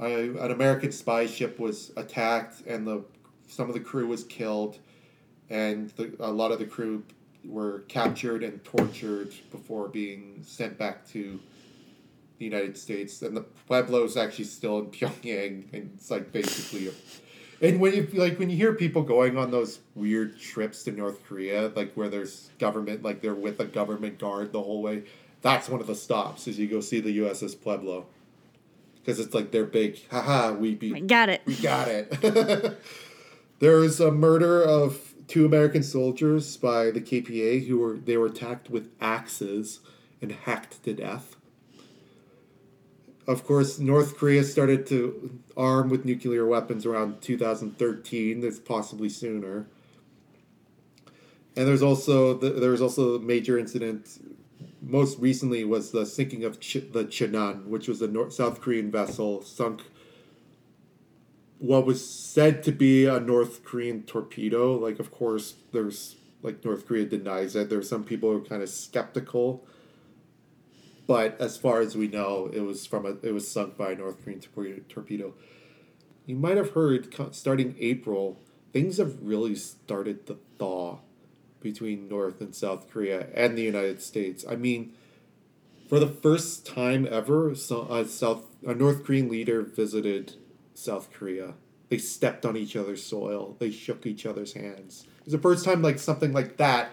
uh, an American spy ship was attacked and the some of the crew was killed, and the, a lot of the crew were captured and tortured before being sent back to the United States. And the Pueblo is actually still in Pyongyang, and it's like basically. A, and when you like when you hear people going on those weird trips to North Korea, like where there's government, like they're with a government guard the whole way, that's one of the stops. Is you go see the USS Pueblo, because it's like their big, haha, we beat, I got it. we got it. there was a murder of two American soldiers by the KPA who were they were attacked with axes and hacked to death. Of course, North Korea started to arm with nuclear weapons around 2013. That's possibly sooner. And there's also the, there was also a major incident. Most recently was the sinking of Ch- the Cheonan, which was a North, South Korean vessel sunk. What was said to be a North Korean torpedo. Like, of course, there's like North Korea denies it. There's some people who are kind of skeptical but as far as we know, it was from a it was sunk by a North Korean torpedo. torpedo. You might have heard starting April, things have really started to thaw between North and South Korea and the United States. I mean, for the first time ever, so, a South a North Korean leader visited South Korea. They stepped on each other's soil. They shook each other's hands. It was the first time like something like that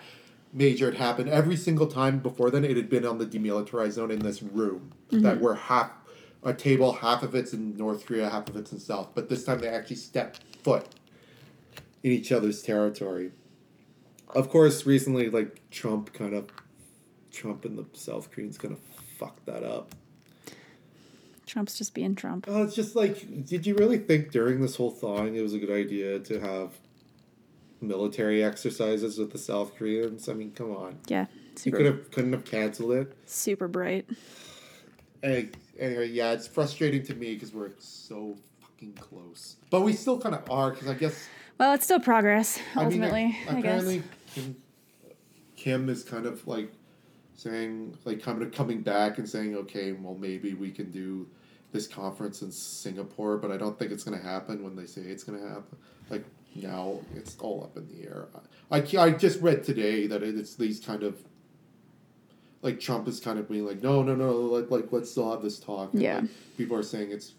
major had happened. Every single time before then, it had been on the demilitarized zone in this room that mm-hmm. were half a table, half of it's in North Korea, half of it's in South. But this time they actually stepped foot in each other's territory. Of course, recently, like Trump kind of, Trump and the South Koreans kind of fucked that up. Trump's just being Trump. Oh, it's just like, did you really think during this whole thawing it was a good idea to have military exercises with the South Koreans? I mean, come on. Yeah. Super, You could have couldn't have canceled it. super bright. Anyway, anyway, yeah, it's frustrating to me because we're so fucking close, but we still kind of are because I guess Well, it's still progress, I mean, ultimately, I, guess. apparently Kim, Kim is kind of like saying like kind of coming back and saying, okay, well maybe we can do this conference in Singapore, but I don't think it's going to happen when they say it's going to happen. Like now, it's all up in the air. I, I just read today that it's these kind of like Trump is kind of being like, no, no, no, like, like let's still have this talk. And, Yeah. like, people are saying it's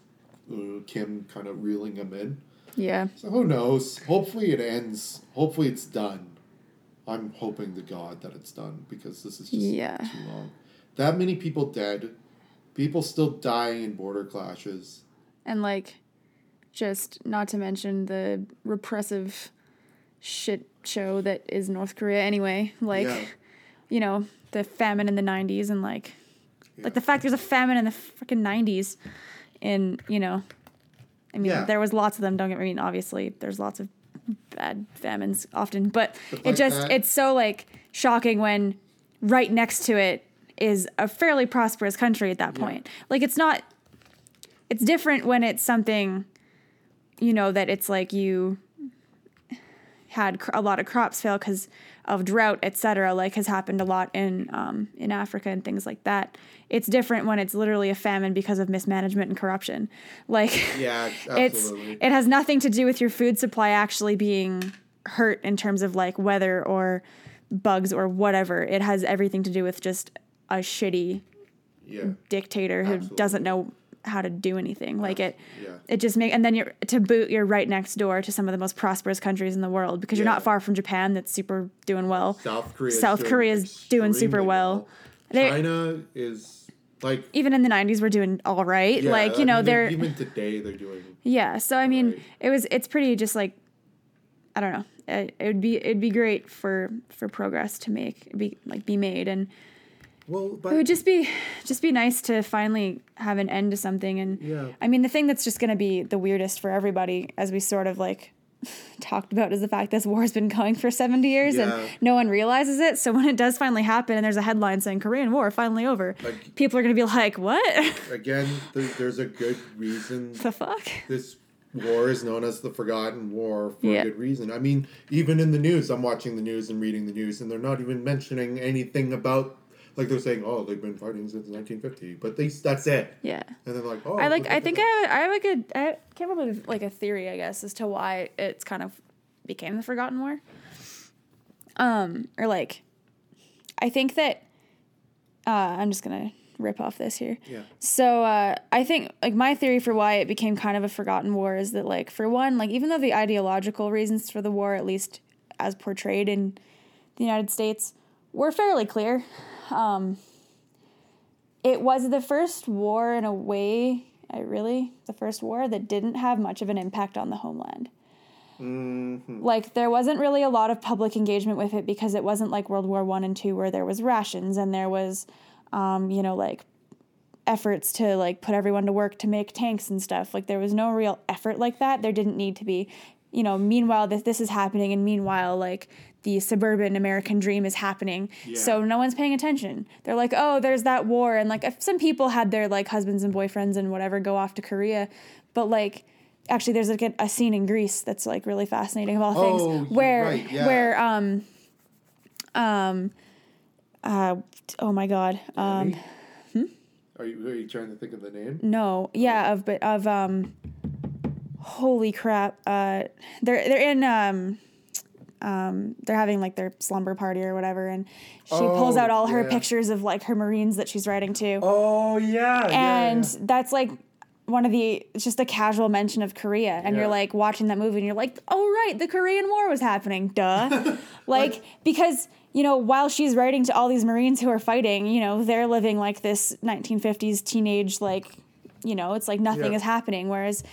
uh, Kim kind of reeling him in. Yeah. So who knows? Hopefully it ends. Hopefully it's done. I'm hoping to God that it's done because this is just Yeah. too long. That many people dead, people still dying in border clashes. And like, just not to mention the repressive shit show that is North Korea anyway. Like, Yeah. you know, the famine in the 90s and like, Yeah. like the fact there's a famine in the freaking 90s in, you know, I mean, Yeah. there was lots of them. Don't get me wrong. Obviously, there's lots of bad famines often, but, But it like just that- it's so like shocking when right next to it is a fairly prosperous country at that point. Like it's not it's different when it's something you know that it's like you had cr- a lot of crops fail because of drought, etc. Like has happened a lot in um, in Africa and things like that. It's different when it's literally a famine because of mismanagement and corruption. Like Yeah, it's it has nothing to do with your food supply actually being hurt in terms of like weather or bugs or whatever. It has everything to do with just a shitty yeah. dictator who Absolutely. doesn't know how to do anything. Like it Yeah. it just make and then you're to boot you're right next door to some of the most prosperous countries in the world because you're not far from Japan that's super doing well. South Korea. South Korea's doing super well. They- China is like Even in the 90s we're doing all right. yeah, like, you I know, mean, they're even today they're doing. Yeah, so I mean, Right. it was it's pretty just like I don't know. It, it would be it'd be great for for progress to make be like be made and Well, it would just be just be nice to finally have an end to something and Yeah. I mean the thing that's just going to be the weirdest for everybody as we sort of like talked about is the fact this war has been going for 70 years Yeah. and no one realizes it so when it does finally happen and there's a headline saying Korean War finally over Like- people are going to be like what again, there, there's a good reason the fuck this war is known as the forgotten war for Yeah. a good reason. I mean, even in the news, I'm watching the news and reading the news, and they're not even mentioning anything about. Like they're saying, oh, they've been fighting since 1950, but they that's it. yeah And they're like, oh, I like. I think. I. I have like a. I came up with like a theory, I guess, as to why it's kind of became the Forgotten War. Um, or like, I think that. Uh, I'm just gonna rip off this here. Yeah. So uh, I think like my theory for why it became kind of a forgotten war is that like for one, like even though the ideological reasons for the war, at least as portrayed in the United States, were fairly clear. Um, it was the first war in a way, I really the first war that didn't have much of an impact on the homeland. Like there wasn't really a lot of public engagement with it because it wasn't like World War One and Two where there was rations and there was, um, you know, like efforts to like put everyone to work to make tanks and stuff. Like there was no real effort like that. There didn't need to be. You know, meanwhile this this is happening and meanwhile like the suburban American dream is happening. So no one's paying attention. They're like, "Oh, there's that war." And like if some people had their like husbands and boyfriends and whatever go off to Korea, but like actually there's like a, a scene in Grease that's like really fascinating of all things Oh, where right, yeah. where um um uh oh my god um Are you, are you trying to think of the name? no yeah of but of um holy crap uh they're they're in um um they're having like their slumber party or whatever and she pulls Oh, out all her yeah. pictures of like her marines that she's writing to Oh yeah, and that's like one of the it's just a casual mention of Korea and Yeah. you're like watching that movie and you're like oh right the Korean War was happening duh like because you know while she's writing to all these Marines who are fighting you know they're living like this 1950s teenage like you know it's like nothing Yeah. is happening whereas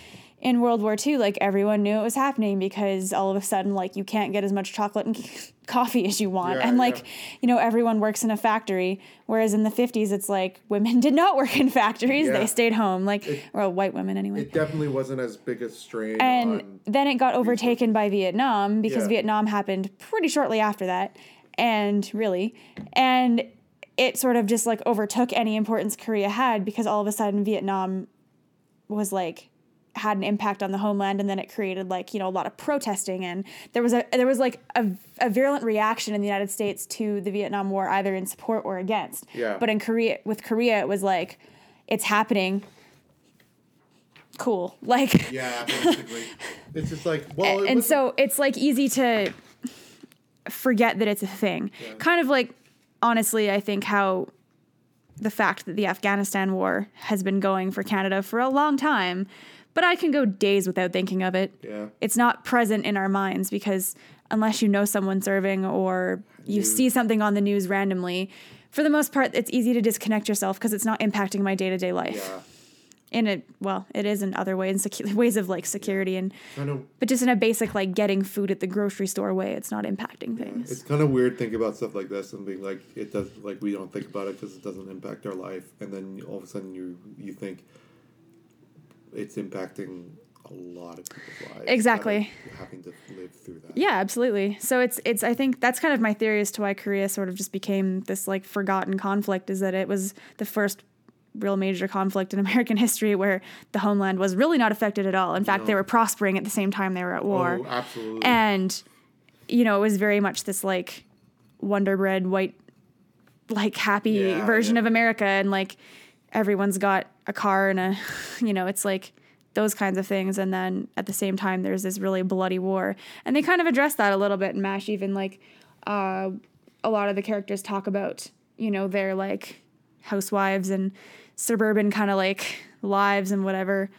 in World War II like everyone knew it was happening because all of a sudden like you can't get as much chocolate and coffee as you want Yeah, and like yeah. you know everyone works in a factory whereas in the 50s it's like women did not work in factories Yeah. they stayed home like well, white women anyway It definitely wasn't as big a strain and then it got overtaken by Vietnam because. Vietnam happened pretty shortly after that and really and it sort of just like overtook any importance Korea had because all of a sudden Vietnam was like had an impact on the homeland and then it created like you know a lot of protesting. And there was a there was like a, a virulent reaction in the United States to the Vietnam War either in support or against. Yeah. but in Korea with Korea it was like it's happening. Cool. Like Yeah, basically, it's just like well, and wasn't- so it's like easy to forget that it's a thing. Kind of like, honestly, I think how the fact that the Afghanistan war has been going for Canada for a long time, but I can go days without thinking of it. Yeah. It's not present in our minds because unless you know someone serving or you see something on the news randomly, for the most part, it's easy to disconnect yourself because it's not impacting my day to day life. yeah, In a well, it is in other ways, secu- ways of like security and but just in a basic like getting food at the grocery store way it's not impacting things It's kind of weird thinking about stuff like this and being like, it does like we don't think about it because it doesn't impact our life, and then all of a sudden you you think it's impacting a lot of people's lives. Exactly. Having to live through that. Yeah, absolutely. So it's it's I think that's kind of my theory as to why Korea sort of just became this like forgotten conflict is that it was the first real major conflict in American history where the homeland was really not affected at all. In fact, they were prospering at the same time they were at war. Oh, absolutely. And you know, it was very much this like wonder bread white like happy Yeah, version yeah. of America and like everyone's got a car and a you know, it's like those kinds of things and then at the same time there's this really bloody war. And they kind of address that a little bit in MASH even like uh a lot of the characters talk about, you know, their like housewives and suburban kind of like lives and whatever.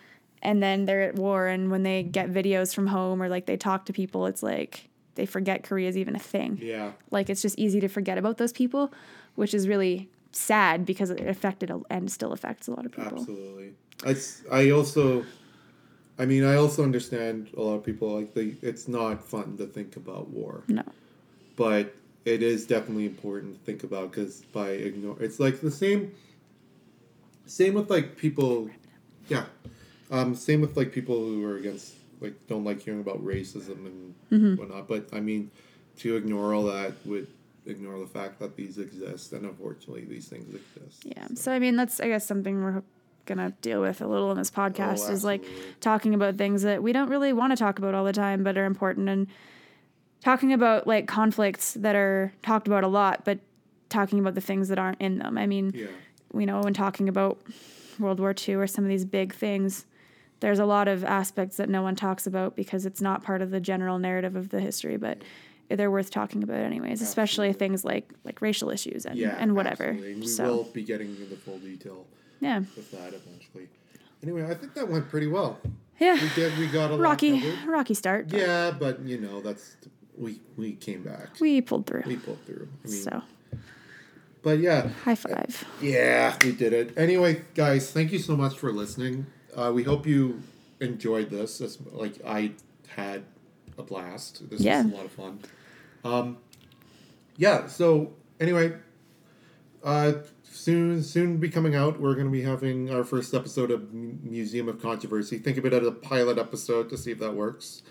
And then they're at war and when they get videos from home or like they talk to people, it's like they forget Korea's even a thing. yeah. Like it's just easy to forget about those people, which is really sad because it affected a, and still affects a lot of people. Absolutely. I, I also, I mean, I also understand a lot of people like they. It's not fun to think about war, No. but it is definitely important to think about because by ignore, it's like the same. Same with like people, yeah. Um, same with like people who are against like don't like hearing about racism and Mm-hmm. whatnot. But I mean, to ignore all that would ignore the fact that these exist, and unfortunately, these things exist. Yeah. So I mean, that's I guess something we're gonna deal with a little in this oh, podcast is like Oh, talking about things that we don't really want to talk about all the time, but are important, and talking about like conflicts that are talked about a lot, but talking about the things that aren't in them. I mean, Yeah. you know, when talking about World War II or some of these big things, there's a lot of aspects that no one talks about because it's not part of the general narrative of the history, but mm. They're worth talking about anyways, especially things like like racial issues and, Yeah, and whatever. absolutely. And we So will be getting into the full detail yeah, with that eventually. Anyway, I think that went pretty well. yeah, We did. We got a rocky, rocky start. but Yeah, but you know that's we we came back. we pulled through. We pulled through. I mean, so but yeah, high five. yeah, we did it. Anyway, guys, thank you so much for listening. Uh, we hope you enjoyed this. As, like I had a blast. This Yeah. was a lot of fun. Um, yeah. So anyway, uh, soon soon be coming out. We're going to be having our first episode of Museum of Controversy. Think of it as a pilot episode to see if that works.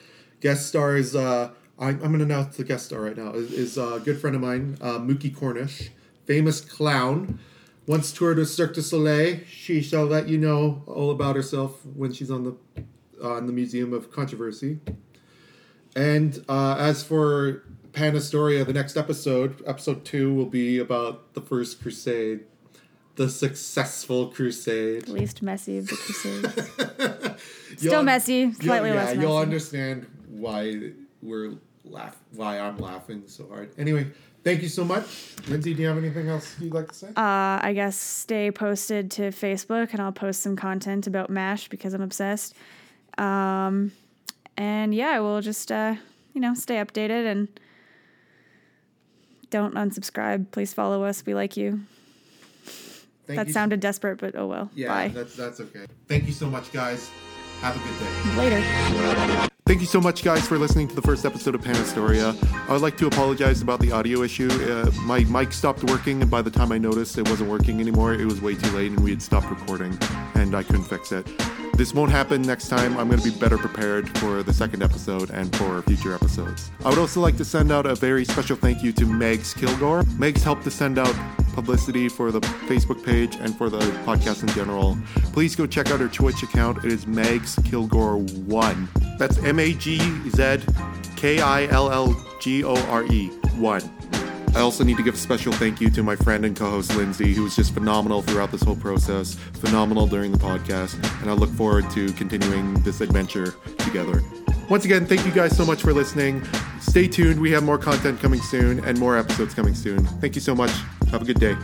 Guest stars. Uh, I, I'm going to announce the guest star right now. Is, is a good friend of mine, uh, Mookie Cornish, famous clown. Once toured with Cirque du Soleil. She shall let you know all about herself when she's on the uh, in the Museum of Controversy. And uh, as for Panastoria, the next episode, episode two, will be about the First Crusade, the successful crusade. Least messy of the crusades. Still messy, slightly yeah, less messy. you'll understand why we're laugh why I'm laughing so hard. Anyway, thank you so much, Lindsay. Do you have anything else you'd like to say? Uh, I guess stay posted to Facebook and I'll post some content about M*A*S*H because I'm obsessed. Um, and yeah, we'll just, uh, you know, stay updated and don't unsubscribe. Please follow us. We like you. Thank that you. sounded desperate, but oh well. Yeah, Bye. that's that's okay. Thank you so much, guys. Have a good day. Later. Thank you so much, guys, for listening to the first episode of Panastoria. I would like to apologize about the audio issue. Uh, my mic stopped working, and by the time I noticed it wasn't working anymore, it was way too late, and we had stopped recording, and I couldn't fix it. This won't happen next time. I'm going to be better prepared for the second episode and for future episodes. I would also like to send out a very special thank you to Magz Killgore. Magz helped to send out publicity for the Facebook page and for the podcast in general. Please go check out her Twitch account. It is Magz Killgore One. That's M A G Z K I L L G O R E One. I also need to give a special thank you to my friend and co-host Lindsay, who was just phenomenal throughout this whole process, phenomenal during the podcast, and I look forward to continuing this adventure together. Once again, thank you guys so much for listening. Stay tuned. We have more content coming soon and more episodes coming soon. Thank you so much. Have a good day.